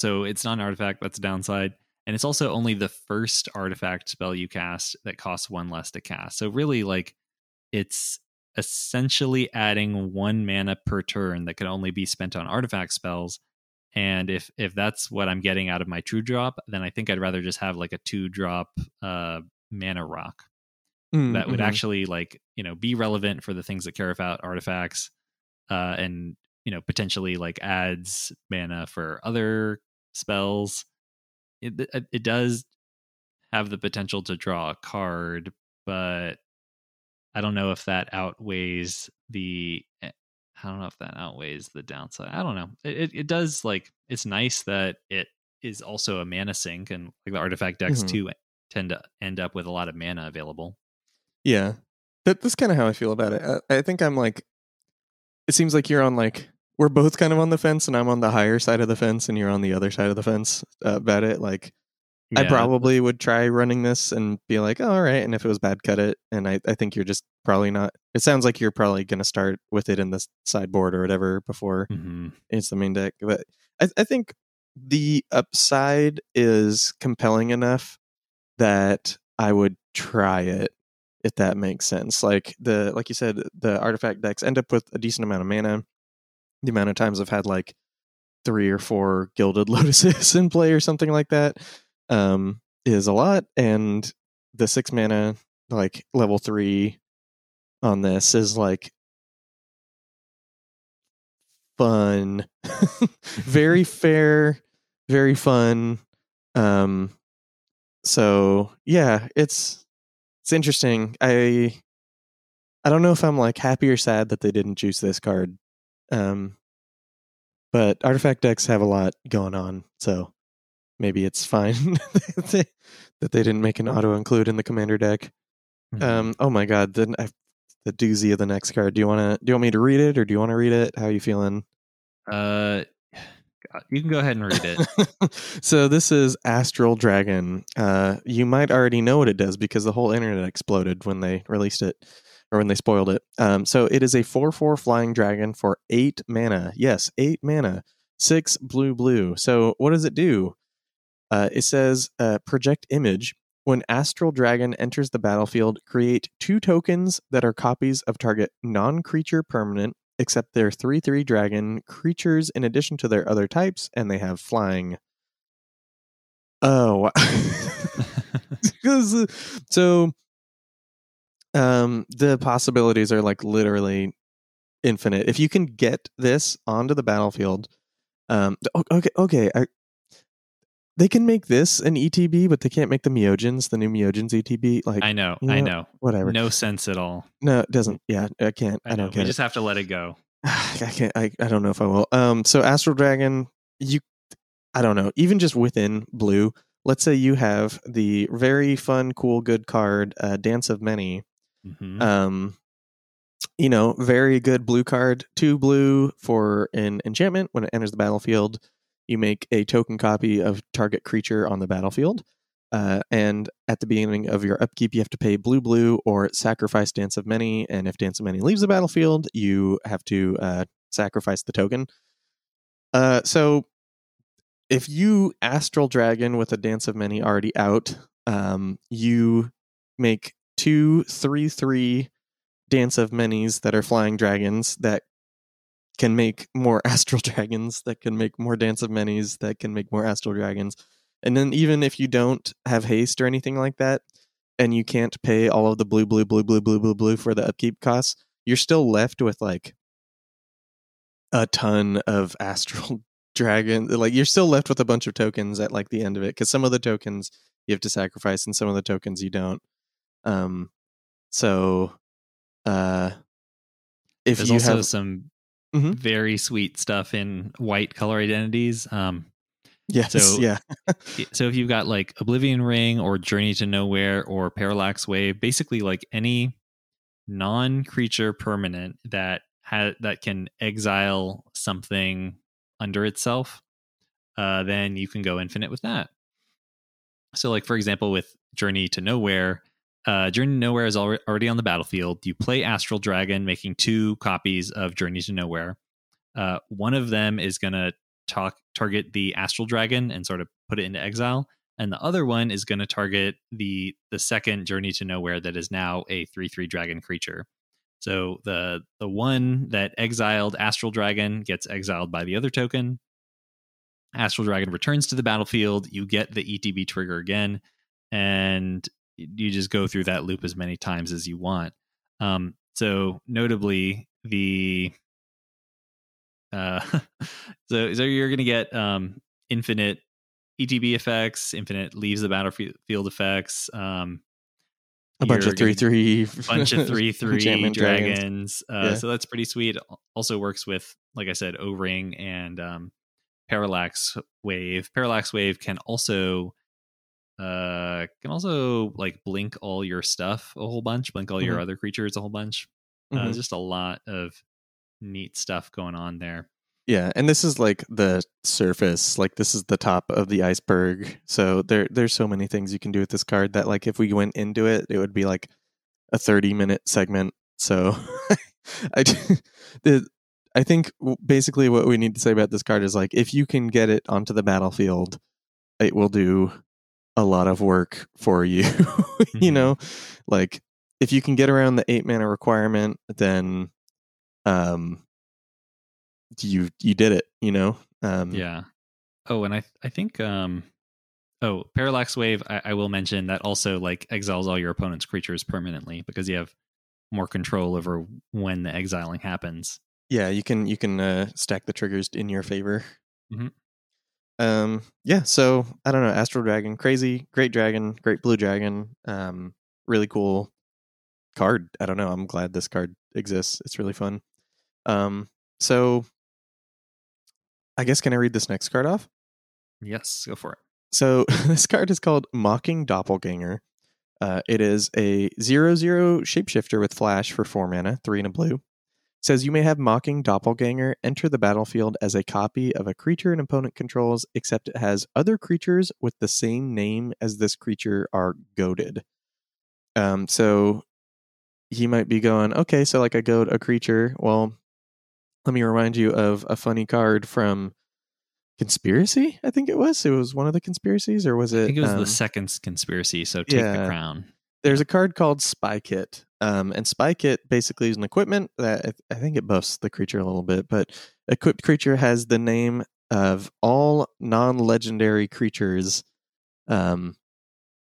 S1: so it's not an artifact. That's a downside. And it's also only the first artifact spell you cast that costs one less to cast. So really, like, it's essentially adding one mana per turn that can only be spent on artifact spells. And if if that's what I'm getting out of my true drop, then I think I'd rather just have like a two drop uh, mana rock mm, that would mm-hmm. actually like you know be relevant for the things that care about artifacts, uh, and you know potentially like adds mana for other spells it it does have the potential to draw a card but i don't know if that outweighs the eh, i don't know if that outweighs the downside. I don't know. It, it does like it's nice that it is also a mana sink and like the artifact decks mm-hmm. too tend to end up with a lot of mana available.
S2: Yeah. That, that's kind of how i feel about it. I, I think i'm like it seems like you're on like we're both kind of on the fence, and I'm on the higher side of the fence, and you're on the other side of the fence uh, about it. Like, yeah. I probably would try running this and be like, oh, all right. And if it was bad, cut it. And I, I think you're just probably not. It sounds like you're probably going to start with it in the sideboard or whatever before mm-hmm. it's the main deck. But I, I think the upside is compelling enough that I would try it if that makes sense. Like the like you said, the artifact decks end up with a decent amount of mana the amount of times I've had like three or four gilded lotuses in play or something like that um, is a lot. And the six mana, like level three on this is like fun, very fair, very fun. Um, so yeah, it's it's interesting. I I don't know if I'm like happy or sad that they didn't choose this card. Um, but artifact decks have a lot going on, so maybe it's fine that, they, that they didn't make an auto include in the commander deck.
S1: Mhm.
S2: Um, oh my god, the the doozy of the next card. Do you want to do you want me to read it or do you want to read it? How are you feeling?
S1: uh, you can go ahead and read it.
S2: so this is Astral Dragon. Uh, you might already know what it does because the whole internet exploded when they released it or when they spoiled it. Um, so it is a four-four flying dragon for eight mana. Yes, eight mana, six blue blue. So what does it do? Uh, it says uh, project image. When Astral Dragon enters the battlefield, create two tokens that are copies of target non-creature permanent except they're 3 3 dragon creatures in addition to their other types, and they have flying. Oh, wow. so um, the possibilities are like literally infinite. If you can get this onto the battlefield, um, okay, okay, I, they can make this an ETB, but they can't make the Myojins, the new Myojins ETB. Like,
S1: I know,
S2: you
S1: I
S2: know,
S1: know.
S2: whatever.
S1: No sense at all.
S2: No, it doesn't. Yeah, I can't. I,
S1: I,
S2: don't
S1: We
S2: get
S1: just have to let it go.
S2: I can't. I, I don't know if I will. Um. So Astral Dragon, you, I don't know. Even just within blue, let's say you have the very fun, cool, good card, uh, Dance of Many.
S1: Mhm.
S2: Um, you know, very good blue card. Two blue for an enchantment. When it enters the battlefield, you make a token copy of target creature on the battlefield. Uh, and at the beginning of your upkeep, you have to pay blue, blue, or sacrifice Dance of Many. And if Dance of Many leaves the battlefield, you have to uh, sacrifice the token. Uh, so if you Astral Dragon with a Dance of Many already out, um, you make two, three, three Dance of Many's that are flying dragons that can make more Astral Dragons, that can make more Dance of Many's, that can make more Astral Dragons. And then even if you don't have haste or anything like that, and you can't pay all of the blue, blue, blue, blue, blue, blue, blue for the upkeep costs, you're still left with like a ton of Astral Dragon. Like you're still left with a bunch of tokens at like the end of it, because some of the tokens you have to sacrifice, and some of the tokens you don't. Um, so, uh, if
S1: There's
S2: you
S1: also
S2: have
S1: some
S2: Mhm.
S1: very sweet stuff in white color identities. Um,
S2: yes,
S1: so-
S2: yeah,
S1: so if you've got like Oblivion Ring or Journey to Nowhere or Parallax Wave, basically like any non-creature permanent that ha- that can exile something under itself, uh, then you can go infinite with that. So, like for example, with Journey to Nowhere, uh, Journey to Nowhere is already on the battlefield. You play Astral Dragon, making two copies of Journey to Nowhere. Uh, one of them is going to talk target the Astral Dragon and sort of put it into exile, and the other one is going to target the the second Journey to Nowhere that is now a three three dragon creature. So the the one that exiled Astral Dragon gets exiled by the other token. Astral Dragon returns to the battlefield. You get the ETB trigger again, and you just go through that loop as many times as you want. Um, so notably, the uh, so so you're going to get um, infinite ETB effects, infinite leaves the battlefield effects, um,
S2: a bunch of three, three,
S1: bunch of three three
S2: enchantment
S1: dragons. Uh,
S2: Yeah.
S1: So that's pretty sweet. Also works with, like I said, O Ring and um, Parallax Wave. Parallax Wave can also uh can also like blink all your stuff a whole bunch, blink all your
S2: Mhm.
S1: other creatures a whole bunch. Uh,
S2: Mhm.
S1: just a lot of neat stuff going on there.
S2: Yeah, and this is like the surface, like this is the top of the iceberg. So there there's so many things you can do with this card that like if we went into it, it would be like a 30 minute segment. So I the I think basically what we need to say about this card is like if you can get it onto the battlefield, it will do a lot of work for you. you
S1: Mhm.
S2: know, like if you can get around the 8 mana requirement, then um you you did it you know um
S1: Yeah. Oh, and I I think um oh parallax wave I, I will mention that also like exiles all your opponent's creatures permanently because you have more control over when the exiling happens.
S2: yeah you can you can uh stack the triggers in your favor
S1: Mhm.
S2: Um, yeah. So I don't know. Astral Dragon, crazy, great dragon, great blue dragon. Um, really cool card. I don't know. I'm glad this card exists. It's really fun. Um, so I guess can I read this next card off?
S1: Yes, go for it.
S2: So this card is called Mocking Doppelganger. Uh, it is a zero zero shapeshifter with flash for four mana, three and a blue. Says you may have Mocking Doppelganger enter the battlefield as a copy of a creature an opponent controls, except it has other creatures with the same name as this creature are goaded. Um, so he might be going, okay, so like I goad a creature. Well, let me remind you of a funny card from conspiracy i think it was it was one of the conspiracies or was it
S1: I think it was
S2: um,
S1: the second conspiracy. So take
S2: yeah.
S1: the crown.
S2: There's a card called spy kit um, and spy kit basically is an equipment that I- think it buffs the creature a little bit but equipped creature has the name of all non-legendary creatures um,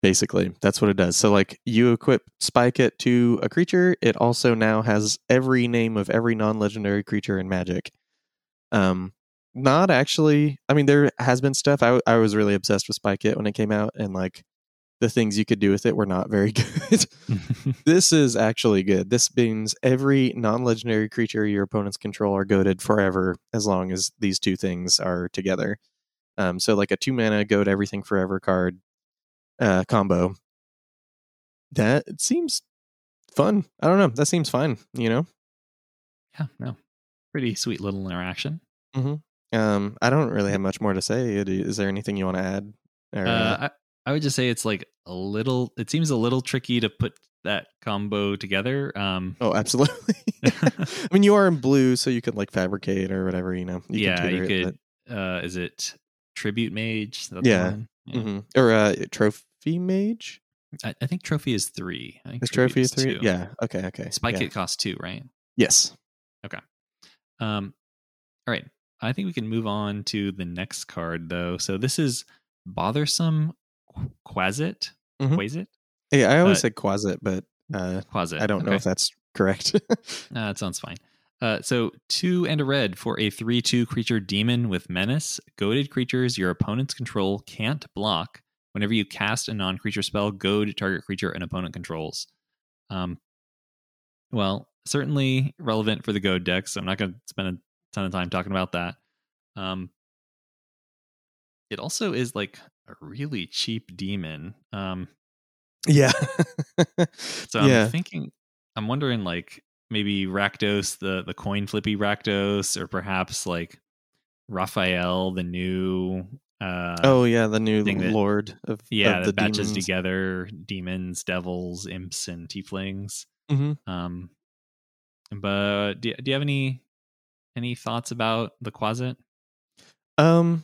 S2: basically. That's what it does. So like you equip spy kit to a creature it also now has every name of every non-legendary creature in magic. Um not actually i mean there has been stuff. I was really obsessed with spy kit when it came out and like the things you could do with it were not very good. This is actually good. This means every non-legendary creature your opponents control are goaded forever as long as these two things are together. Um so like a two mana goad everything forever card uh combo. That seems fun. I don't know. That seems fine you know?
S1: Yeah, no, pretty sweet little interaction.
S2: um i don't really have much more to say. Is there anything you want to add or,
S1: Uh, I, I would just say it's like a little. It seems a little tricky to put that combo together. Um,
S2: oh absolutely i mean you are in blue so you could like fabricate or whatever you know you
S1: yeah,
S2: can
S1: you
S2: it,
S1: could. Uh, is it tribute mage?
S2: Yeah.
S1: one?
S2: but- Mhm. or uh trophy mage
S1: I, I think trophy is three. I think
S2: is trophy three
S1: two.
S2: yeah okay okay
S1: Spike
S2: yeah.
S1: kit costs two, right?
S2: yes Okay.
S1: Um, all right. I think we can move on to the next card, though. So this is bothersome quasit.
S2: Mhm.
S1: Quasit?
S2: yeah i always
S1: Uh,
S2: say quasit but uh
S1: Quasit.
S2: i don't know
S1: Okay.
S2: if that's correct
S1: Uh, that sounds fine. Uh, so two and a red for a three-two creature demon with menace. Goaded creatures your opponents control can't block. Whenever you cast a non-creature spell, goad target creature an opponent controls. Um, well, certainly relevant for the goad decks. I'm not going to spend a ton of time talking about that. Um, it also is like a really cheap demon. Um,
S2: yeah
S1: so I'm
S2: yeah
S1: thinking, I'm wondering like maybe Rakdos, the the coin flippy Rakdos, or perhaps like Raphael, the new. Uh,
S2: oh yeah the new
S1: that-
S2: lord of
S1: yeah,
S2: of
S1: that
S2: the
S1: batches
S2: demons.
S1: together demons, devils, imps, and tieflings.
S2: Mhm.
S1: Um, but do, do you have any any thoughts about the Quasit?
S2: Um,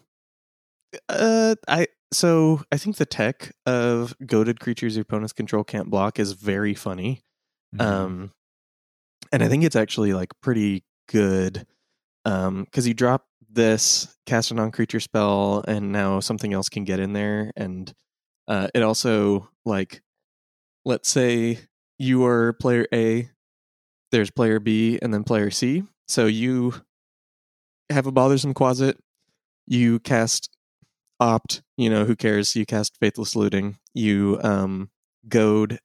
S2: uh, I so I think the tech of goaded creatures your opponents control can't block is very funny.
S1: Mm-hmm.
S2: Um, and I think it's actually like pretty good. Um, because you drop this cast a non creature spell, and now something else can get in there, and uh, it also like, let's say you are player A, there's player B, and then player C. So you have a bothersome quasit, you cast opt, you know, who cares? You cast faithless looting, you um goad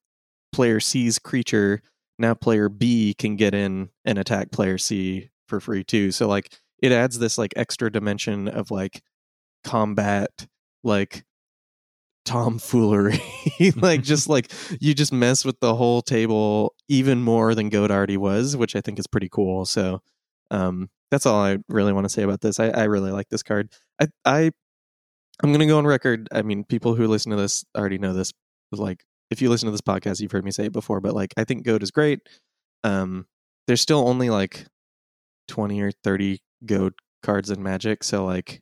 S2: player C's creature. Now player B can get in and attack player C for free too. So like it adds this like extra dimension of like combat like tomfoolery like just like you just mess with the whole table even more than goad already was which i think is pretty cool so um that's all i really want to say about this i, I really like this card i i i'm gonna go on record i mean people who listen to this already know this like if you listen to this podcast you've heard me say it before but like i think goad is great. Um there's still only like 20 or 30 goad cards in magic so like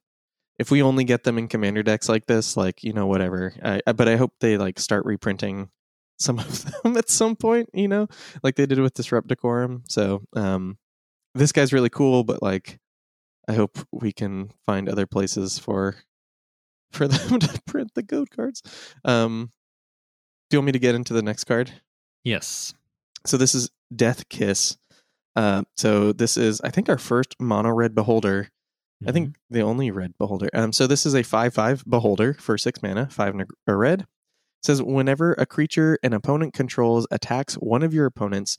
S2: if we only get them in commander decks like this like you know whatever I, I but i hope they like start reprinting some of them at some point you know like they did with disrupt decorum so um this guy's really cool but like i hope we can find other places for for them to print the goad cards um do you want me to get into the next card
S1: yes.
S2: so this is Death Kiss. Uh, so this is, I think, our first mono red beholder. I think the only red beholder. Um, so this is a five-five beholder for six mana, five and a, a red. It says whenever a creature an opponent controls attacks one of your opponents,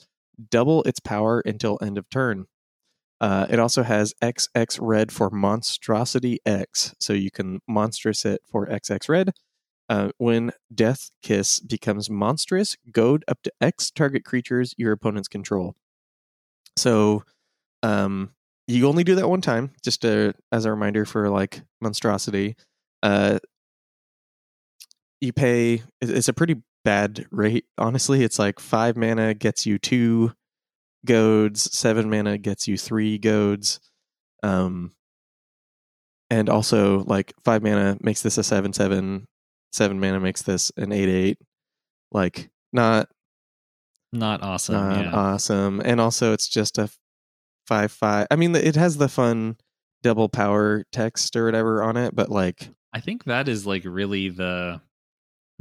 S2: double its power until end of turn. Uh, it also has XX red for monstrosity X, so you can monstrous it for XX red. Uh, when Death Kiss becomes monstrous, goad up to X target creatures your opponents control. So, um, you only do that one time, just as a reminder for like monstrosity. Uh, you pay. It's a pretty bad rate, honestly. It's like five mana gets you two goads, seven mana gets you three goads. Um, and also like five mana makes this a seven seven, seven mana makes this an eight eight. Like not
S1: not awesome.
S2: not
S1: yeah.
S2: awesome. And also it's just a five five. I mean, it has the fun double power text or whatever on it, but like
S1: I think that is like really the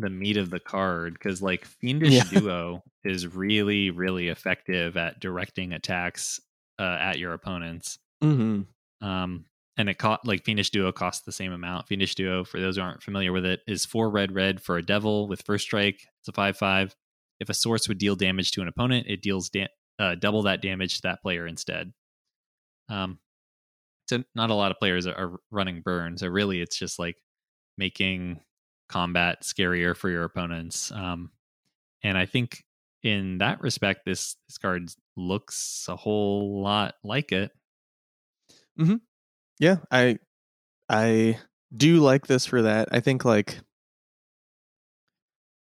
S1: the meat of the card because like fiendish
S2: Yeah.
S1: duo is really really effective at directing attacks uh, at your opponents.
S2: Mhm.
S1: um and it cost like fiendish duo costs the same amount. Fiendish duo for those who aren't familiar with it is four red red for a devil with first strike. It's a five five. If a source would deal damage to an opponent it deals da- uh, double that damage to that player instead. Um so not a lot of players are, are running burn. So really it's just like making combat scarier for your opponents um and i think in that respect this this card looks a whole lot like it Hmm.
S2: Yeah, I I do like this for that. I think like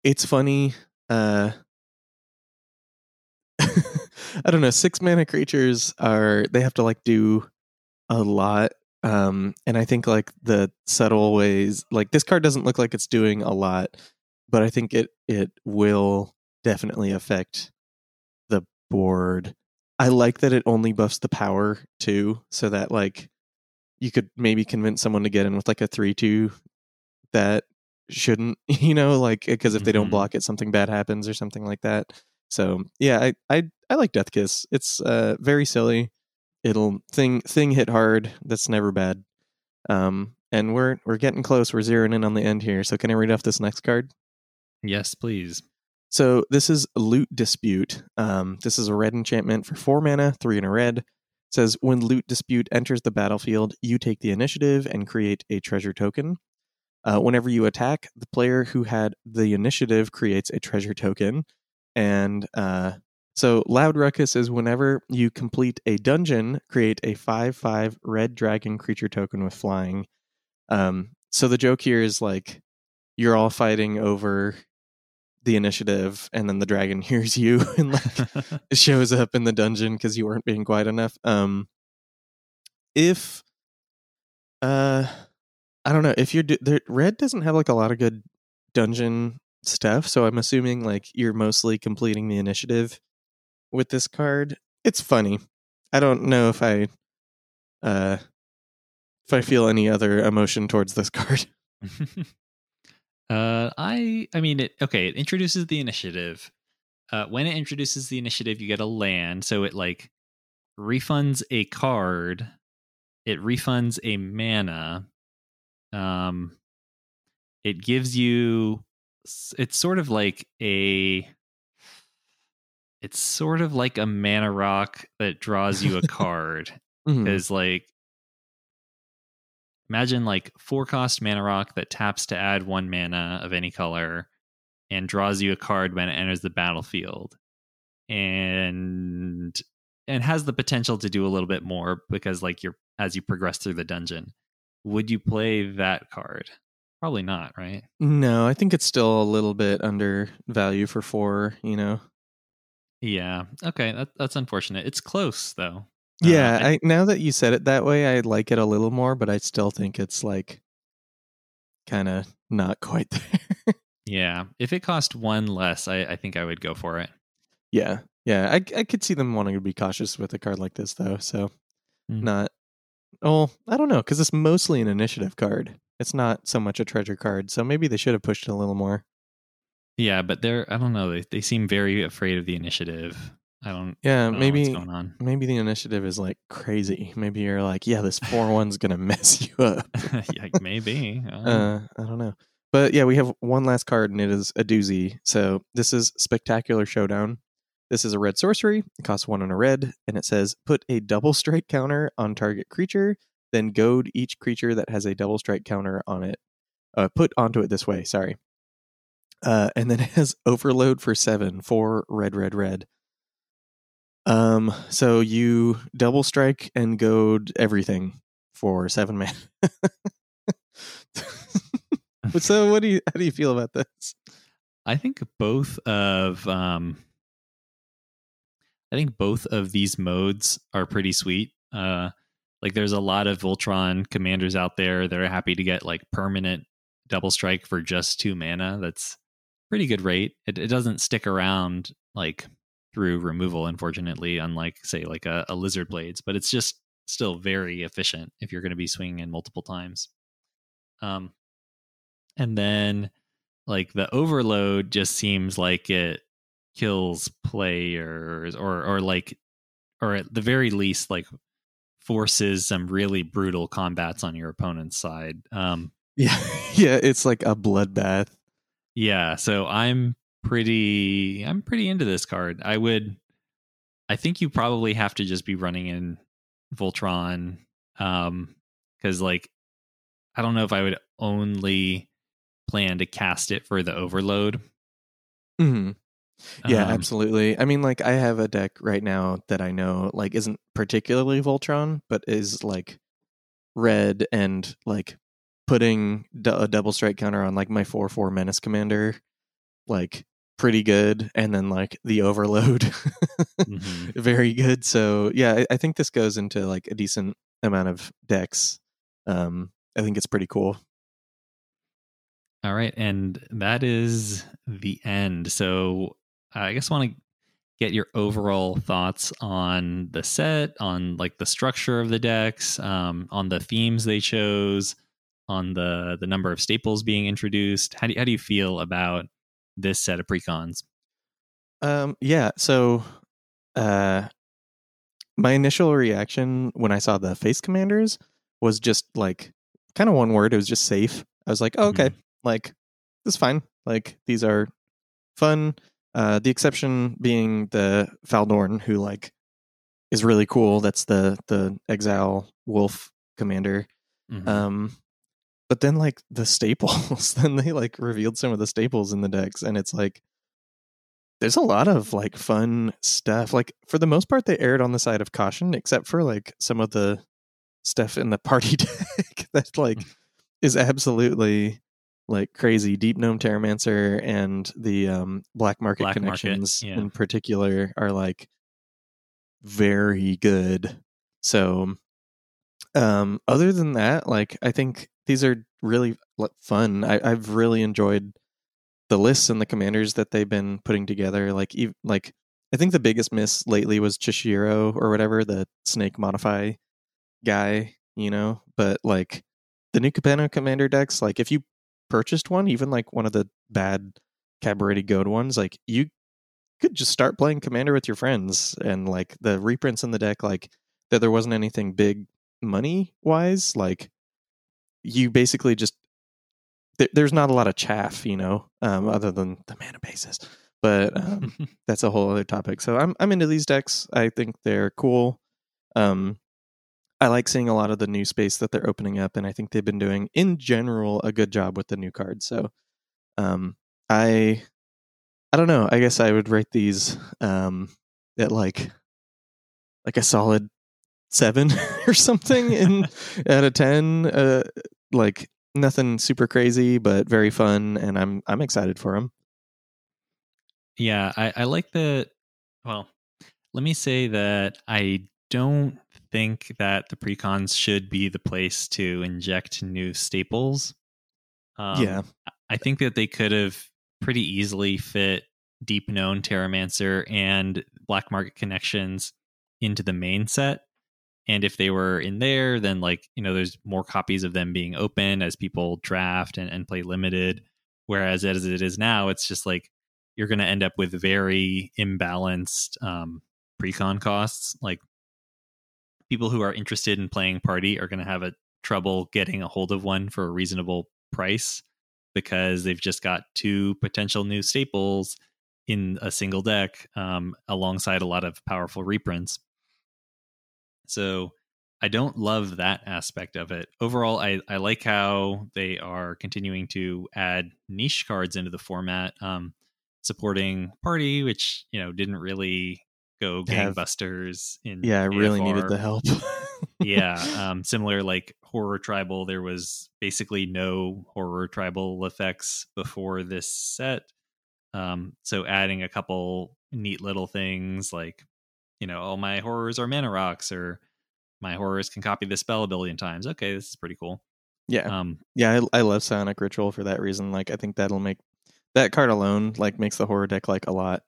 S2: it's funny uh I don't know, six mana creatures are they have to like do a lot um and I think like the subtle ways like this card doesn't look like it's doing a lot, but I think it it will definitely affect the board. I like that it only buffs the power too, so that like you could maybe convince someone to get in with like a 3-2 that shouldn't, you know, like because if they don't
S1: Mhm.
S2: block it something bad happens or something like that. So, yeah, I I I like Death Kiss. It's uh very silly. It'll thing thing hit hard. That's never bad. Um and we're we're getting close. We're zeroing in on the end here. So can I read off this next card?
S1: yes please
S2: So this is Loot Dispute. Um, this is a red enchantment for four mana, three in a red. It says when Loot Dispute enters the battlefield, you take the initiative and create a treasure token. Uh, whenever you attack, the player who had the initiative creates a treasure token. And uh, so Loud Ruckus is whenever you complete a dungeon, create a 5 5 red dragon creature token with flying. Um, so the joke here is like you're all fighting over the initiative and then the dragon hears you and like shows up in the dungeon because you weren't being quiet enough um if uh i don't know if you're do- there, red doesn't have like a lot of good dungeon stuff so i'm assuming like you're mostly completing the initiative with this card it's funny. I don't know if i uh if i feel any other emotion towards this card.
S1: Uh i i mean it okay it introduces the initiative. Uh when it introduces the initiative you get a land so it like refunds a card it refunds a mana um it gives you it's sort of like a it's sort of like a mana rock that draws you a card
S2: Mhm.
S1: because like imagine like four cost mana rock that taps to add one mana of any color and draws you a card when it enters the battlefield and and has the potential to do a little bit more because like you're as you progress through the dungeon would you play that card probably not right
S2: No, I think it's still a little bit under value for four, you know.
S1: Yeah okay that, that's unfortunate it's close though
S2: Yeah,
S1: Uh,
S2: I, now that you said it that way, I like it a little more, but I still think it's like kind of not quite there.
S1: yeah if it cost one less I, I think i would go for it
S2: yeah, yeah, I I could see them wanting to be cautious with a card like this though. So
S1: Hmm.
S2: not. Oh, I don't know because it's mostly an initiative card. It's not so much a treasure card, so maybe they should have pushed it a little more.
S1: Yeah, but they're I don't know, they they seem very afraid of the initiative. I don't.
S2: Yeah,
S1: I don't
S2: maybe
S1: know what's going on.
S2: maybe the initiative is like crazy. Maybe you're like, yeah, this four one's gonna mess you up.
S1: yeah, maybe. I don't know.
S2: Uh, I don't know. But yeah, we have one last card, and it is a doozy. So this is Spectacular Showdown. This is a red sorcery. It costs one and a red, and it says put a double strike counter on target creature, then goad each creature that has a double strike counter on it. Uh, put onto it this way. Sorry. Uh, and then it has overload for seven, four red, red, red. Um, so you double strike and goad everything for seven man. So what do you how do you feel about this?
S1: I think both of um I think both of these modes are pretty sweet. Uh like there's a lot of Voltron commanders out there that are happy to get like permanent double strike for just 2 mana. That's pretty good rate. It it doesn't stick around like through removal unfortunately unlike say like a, a lizard blades, but it's just still very efficient if you're going to be swinging in multiple times. Um and then like the overload just seems like it kills players or or like or at the very least like forces some really brutal combats on your opponent's side um
S2: Yeah. yeah, it's like a bloodbath.
S1: Yeah so i'm pretty i'm pretty into this card. I would i think you probably have to just be running in voltron um because like i don't know if i would only plan to cast it for the overload.
S2: Hmm Yeah,
S1: Um,
S2: absolutely. I mean, like I have a deck right now that I know like isn't particularly Voltron, but is like red and like putting d- a double strike counter on like my four four menace commander, like pretty good, and then like the overload,
S1: Mhm.
S2: very good. So yeah, I, I think this goes into like a decent amount of decks. Um, I think it's pretty cool.
S1: All right, and that is the end. So I guess want to get your overall thoughts on the set, on like the structure of the decks, um, on the themes they chose, on the the number of staples being introduced. How do how do you feel about this set of precons?
S2: Um, yeah. So, uh, my initial reaction when I saw the face commanders was just like kind of one word. It was just safe. I was like, oh, okay, like this is fine. Like these are fun. Uh, the exception being the Faldorn, who like is really cool. That's the the exile wolf commander.
S1: Mhm.
S2: Um, but then like the staples, then they like revealed some of the staples in the decks, and it's like there's a lot of like fun stuff. Like for the most part, they aired on the side of caution, except for like some of the stuff in the party deck that like is absolutely like crazy. Deep Gnome Terramancer and the um, Black Market
S1: Black Market,
S2: connections
S1: yeah.
S2: in particular are like very good. So, um, other than that, like I think these are really fun. I, I've really enjoyed the lists and the commanders that they've been putting together. Like, ev- like I think the biggest miss lately was Chishiro or whatever the snake modify guy, you know. But like the new Capenna commander decks, like if you purchased one, even like one of the bad Cabaretti Goad ones, like you could just start playing commander with your friends and like the reprints in the deck like that there wasn't anything big money wise like you basically just th- there's not a lot of chaff you know um, other than the mana bases but um, that's a whole other topic. So i'm i'm into these decks. I think they're cool. Um i like seeing a lot of the new space that they're opening up and i think they've been doing in general a good job with the new cards. So um i i don't know. I guess i would rate these um at like like a solid seven or something in out of 10 uh like nothing super crazy but very fun and i'm i'm excited for them
S1: Yeah, I, I like that. Well, let me say that I don't think that the precons should be the place to inject new staples. Um,
S2: Yeah.
S1: I think that they could have pretty easily fit deep Gnome Terramancer and Black Market connections into the main set. And if they were in there, then like, you know, there's more copies of them being open as people draft and, and play limited. Whereas as it is now, it's just like you're going to end up with very imbalanced um, precon costs. Like people who are interested in playing party are going to have a trouble getting a hold of one for a reasonable price because they've just got two potential new staples in a single deck um, alongside a lot of powerful reprints. So I don't love that aspect of it. Overall, I, I like how they are continuing to add niche cards into the format, um, supporting Party, which you know didn't really go
S2: Have-
S1: gangbusters in.
S2: Yeah, I really needed the help.
S1: yeah, um, similar like horror tribal. There was basically no horror tribal effects before this set. Um, so adding a couple neat little things like, you know, all my horrors are mana rocks or my horrors can copy the spell a billion times. Okay, this is pretty cool.
S2: yeah,
S1: Um,
S2: yeah, I, I love Psionic Ritual for that reason. Like, I think that'll make that card alone like makes the horror deck like a lot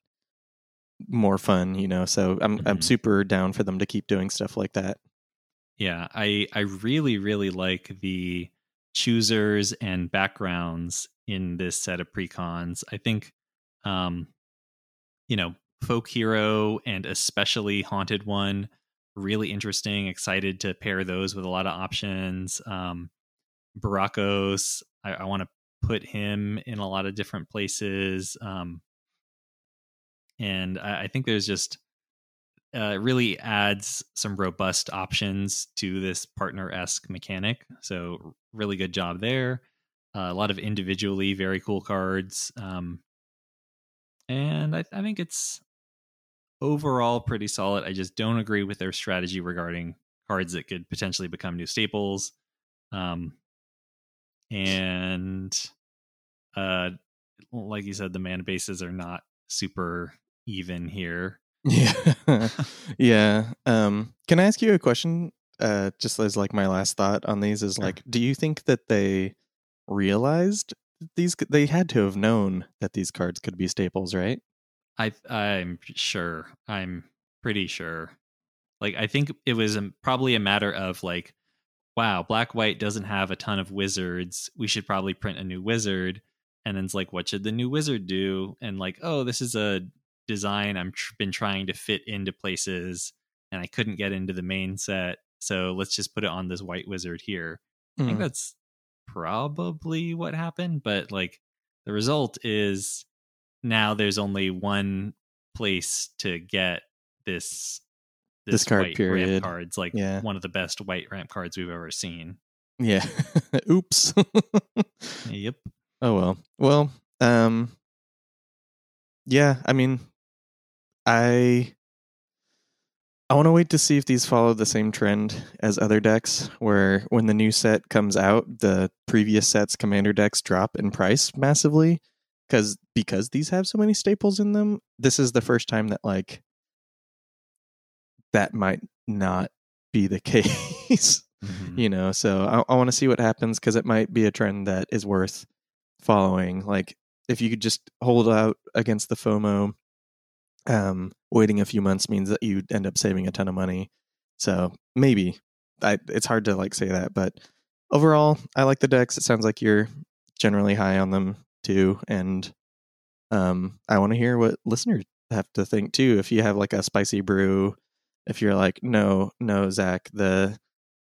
S2: more fun. You know, so I'm I'm
S1: Mhm.
S2: super down for them to keep doing stuff like that.
S1: Yeah, I I really really like the choosers and backgrounds in this set of precons. I think um you know, folk hero and especially haunted one really interesting, excited to pair those with a lot of options. Um Burakos, I, I want to put him in a lot of different places. Um and I, I think there's just uh, really adds some robust options to this partner esque mechanic. So, really good job there. Uh, a lot of individually very cool cards. Um, and I, I think it's overall pretty solid. I just don't agree with their strategy regarding cards that could potentially become new staples. Um, and uh, like you said, the mana bases are not super even here.
S2: Yeah, yeah. Um, can I ask you a question? Uh, just as like my last thought on these is
S1: Sure.
S2: like, do you think that they realized these? They had to have known that these cards could be staples, right?
S1: I I'm sure. I'm pretty sure. Like I think it was probably a matter of like, wow, black white doesn't have a ton of wizards. We should probably print a new wizard. And then it's like, what should the new wizard do? And like, oh, this is a design I'm tr- been trying to fit into places, and I couldn't get into the main set. So let's just put it on this white wizard here. I think
S2: Mm.
S1: that's probably what happened, but like the result is now there's only one place to get this
S2: This card,
S1: white
S2: period.
S1: ramp cards, like
S2: Yeah.
S1: one of the best white ramp cards we've ever seen.
S2: Yeah. Oops.
S1: Yep.
S2: Oh well. Well, um yeah, I mean I I want to wait to see if these follow the same trend as other decks where when the new set comes out, the previous set's commander decks drop in price massively cuz because these have so many staples in them. This is the first time that like that might not be the case
S1: Mhm.
S2: you know so i, I want to see what happens because it might be a trend that is worth following like if you could just hold out against the fomo um waiting a few months means that you end up saving a ton of money so maybe I, it's hard to like say that but overall i like the decks it sounds like you're generally high on them too and um i want to hear what listeners have to think too if you have like a spicy brew if you're like no no zach the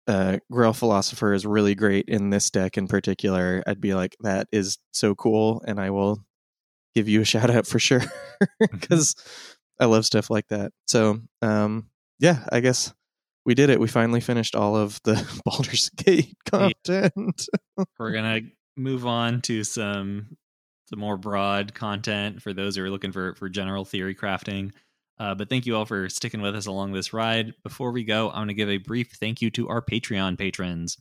S2: uh Grail Philosopher is really great in this deck in particular, I'd be like, that is so cool, and I will give you a shout out for sure because I love stuff like that. So, um, yeah, I guess we did it. We finally finished all of the Baldur's Gate content.
S1: We're gonna move on to some some more broad content for those who are looking for for general theory crafting. Uh, but thank you all for sticking with us along this ride. Before we go, I want to give a brief thank you to our Patreon patrons.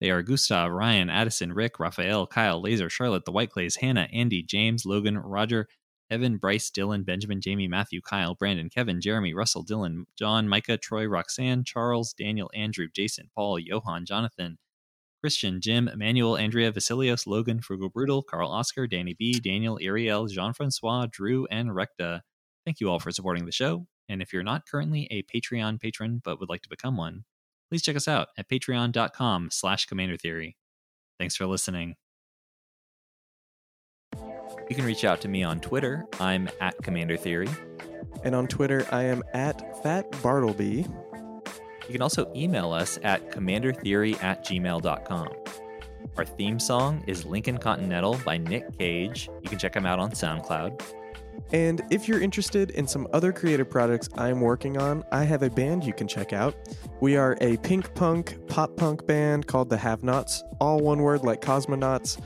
S1: They are Gustav, Ryan, Addison, Rick, Raphael, Kyle, Laser, Charlotte, The White Clays, Hannah, Andy, James, Logan, Roger, Evan, Bryce, Dylan, Benjamin, Jamie, Matthew, Kyle, Brandon, Kevin, Jeremy, Russell, Dylan, John, Micah, Troy, Roxanne, Charles, Daniel, Andrew, Jason, Paul, Johan, Jonathan, Christian, Jim, Emmanuel, Andrea, Vasilios, Logan, Frugal Brutal, Carl Oscar, Danny B, Daniel, Ariel, Jean Francois, Drew, and Recta. Thank you all for supporting the show. And if you're not currently a Patreon patron but would like to become one, please check us out at patreon.com slash commander theory. Thanks for listening. You can reach out to me on Twitter. I'm at Commander Theory.
S2: And on Twitter, I am at Fat Bartleby.
S1: You can also email us at commandertheory at gmail.com. Our theme song is Lincoln Continental by Nick Cage. You can check him out on SoundCloud.
S2: And if you're interested in some other creative projects I'm working on, I have a band you can check out. We are a pink punk, pop punk band called the Have Nots, all one word like cosmonauts.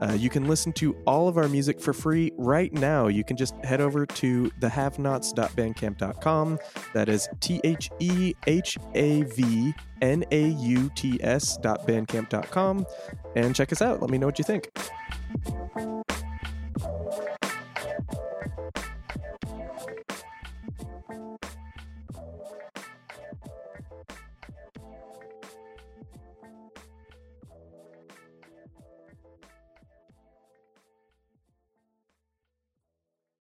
S2: Uh, you can listen to all of our music for free right now. You can just head over to thehavenots.bandcamp.com. That is T H E H A V N A U T S.bandcamp.com and check us out. Let me know what you think.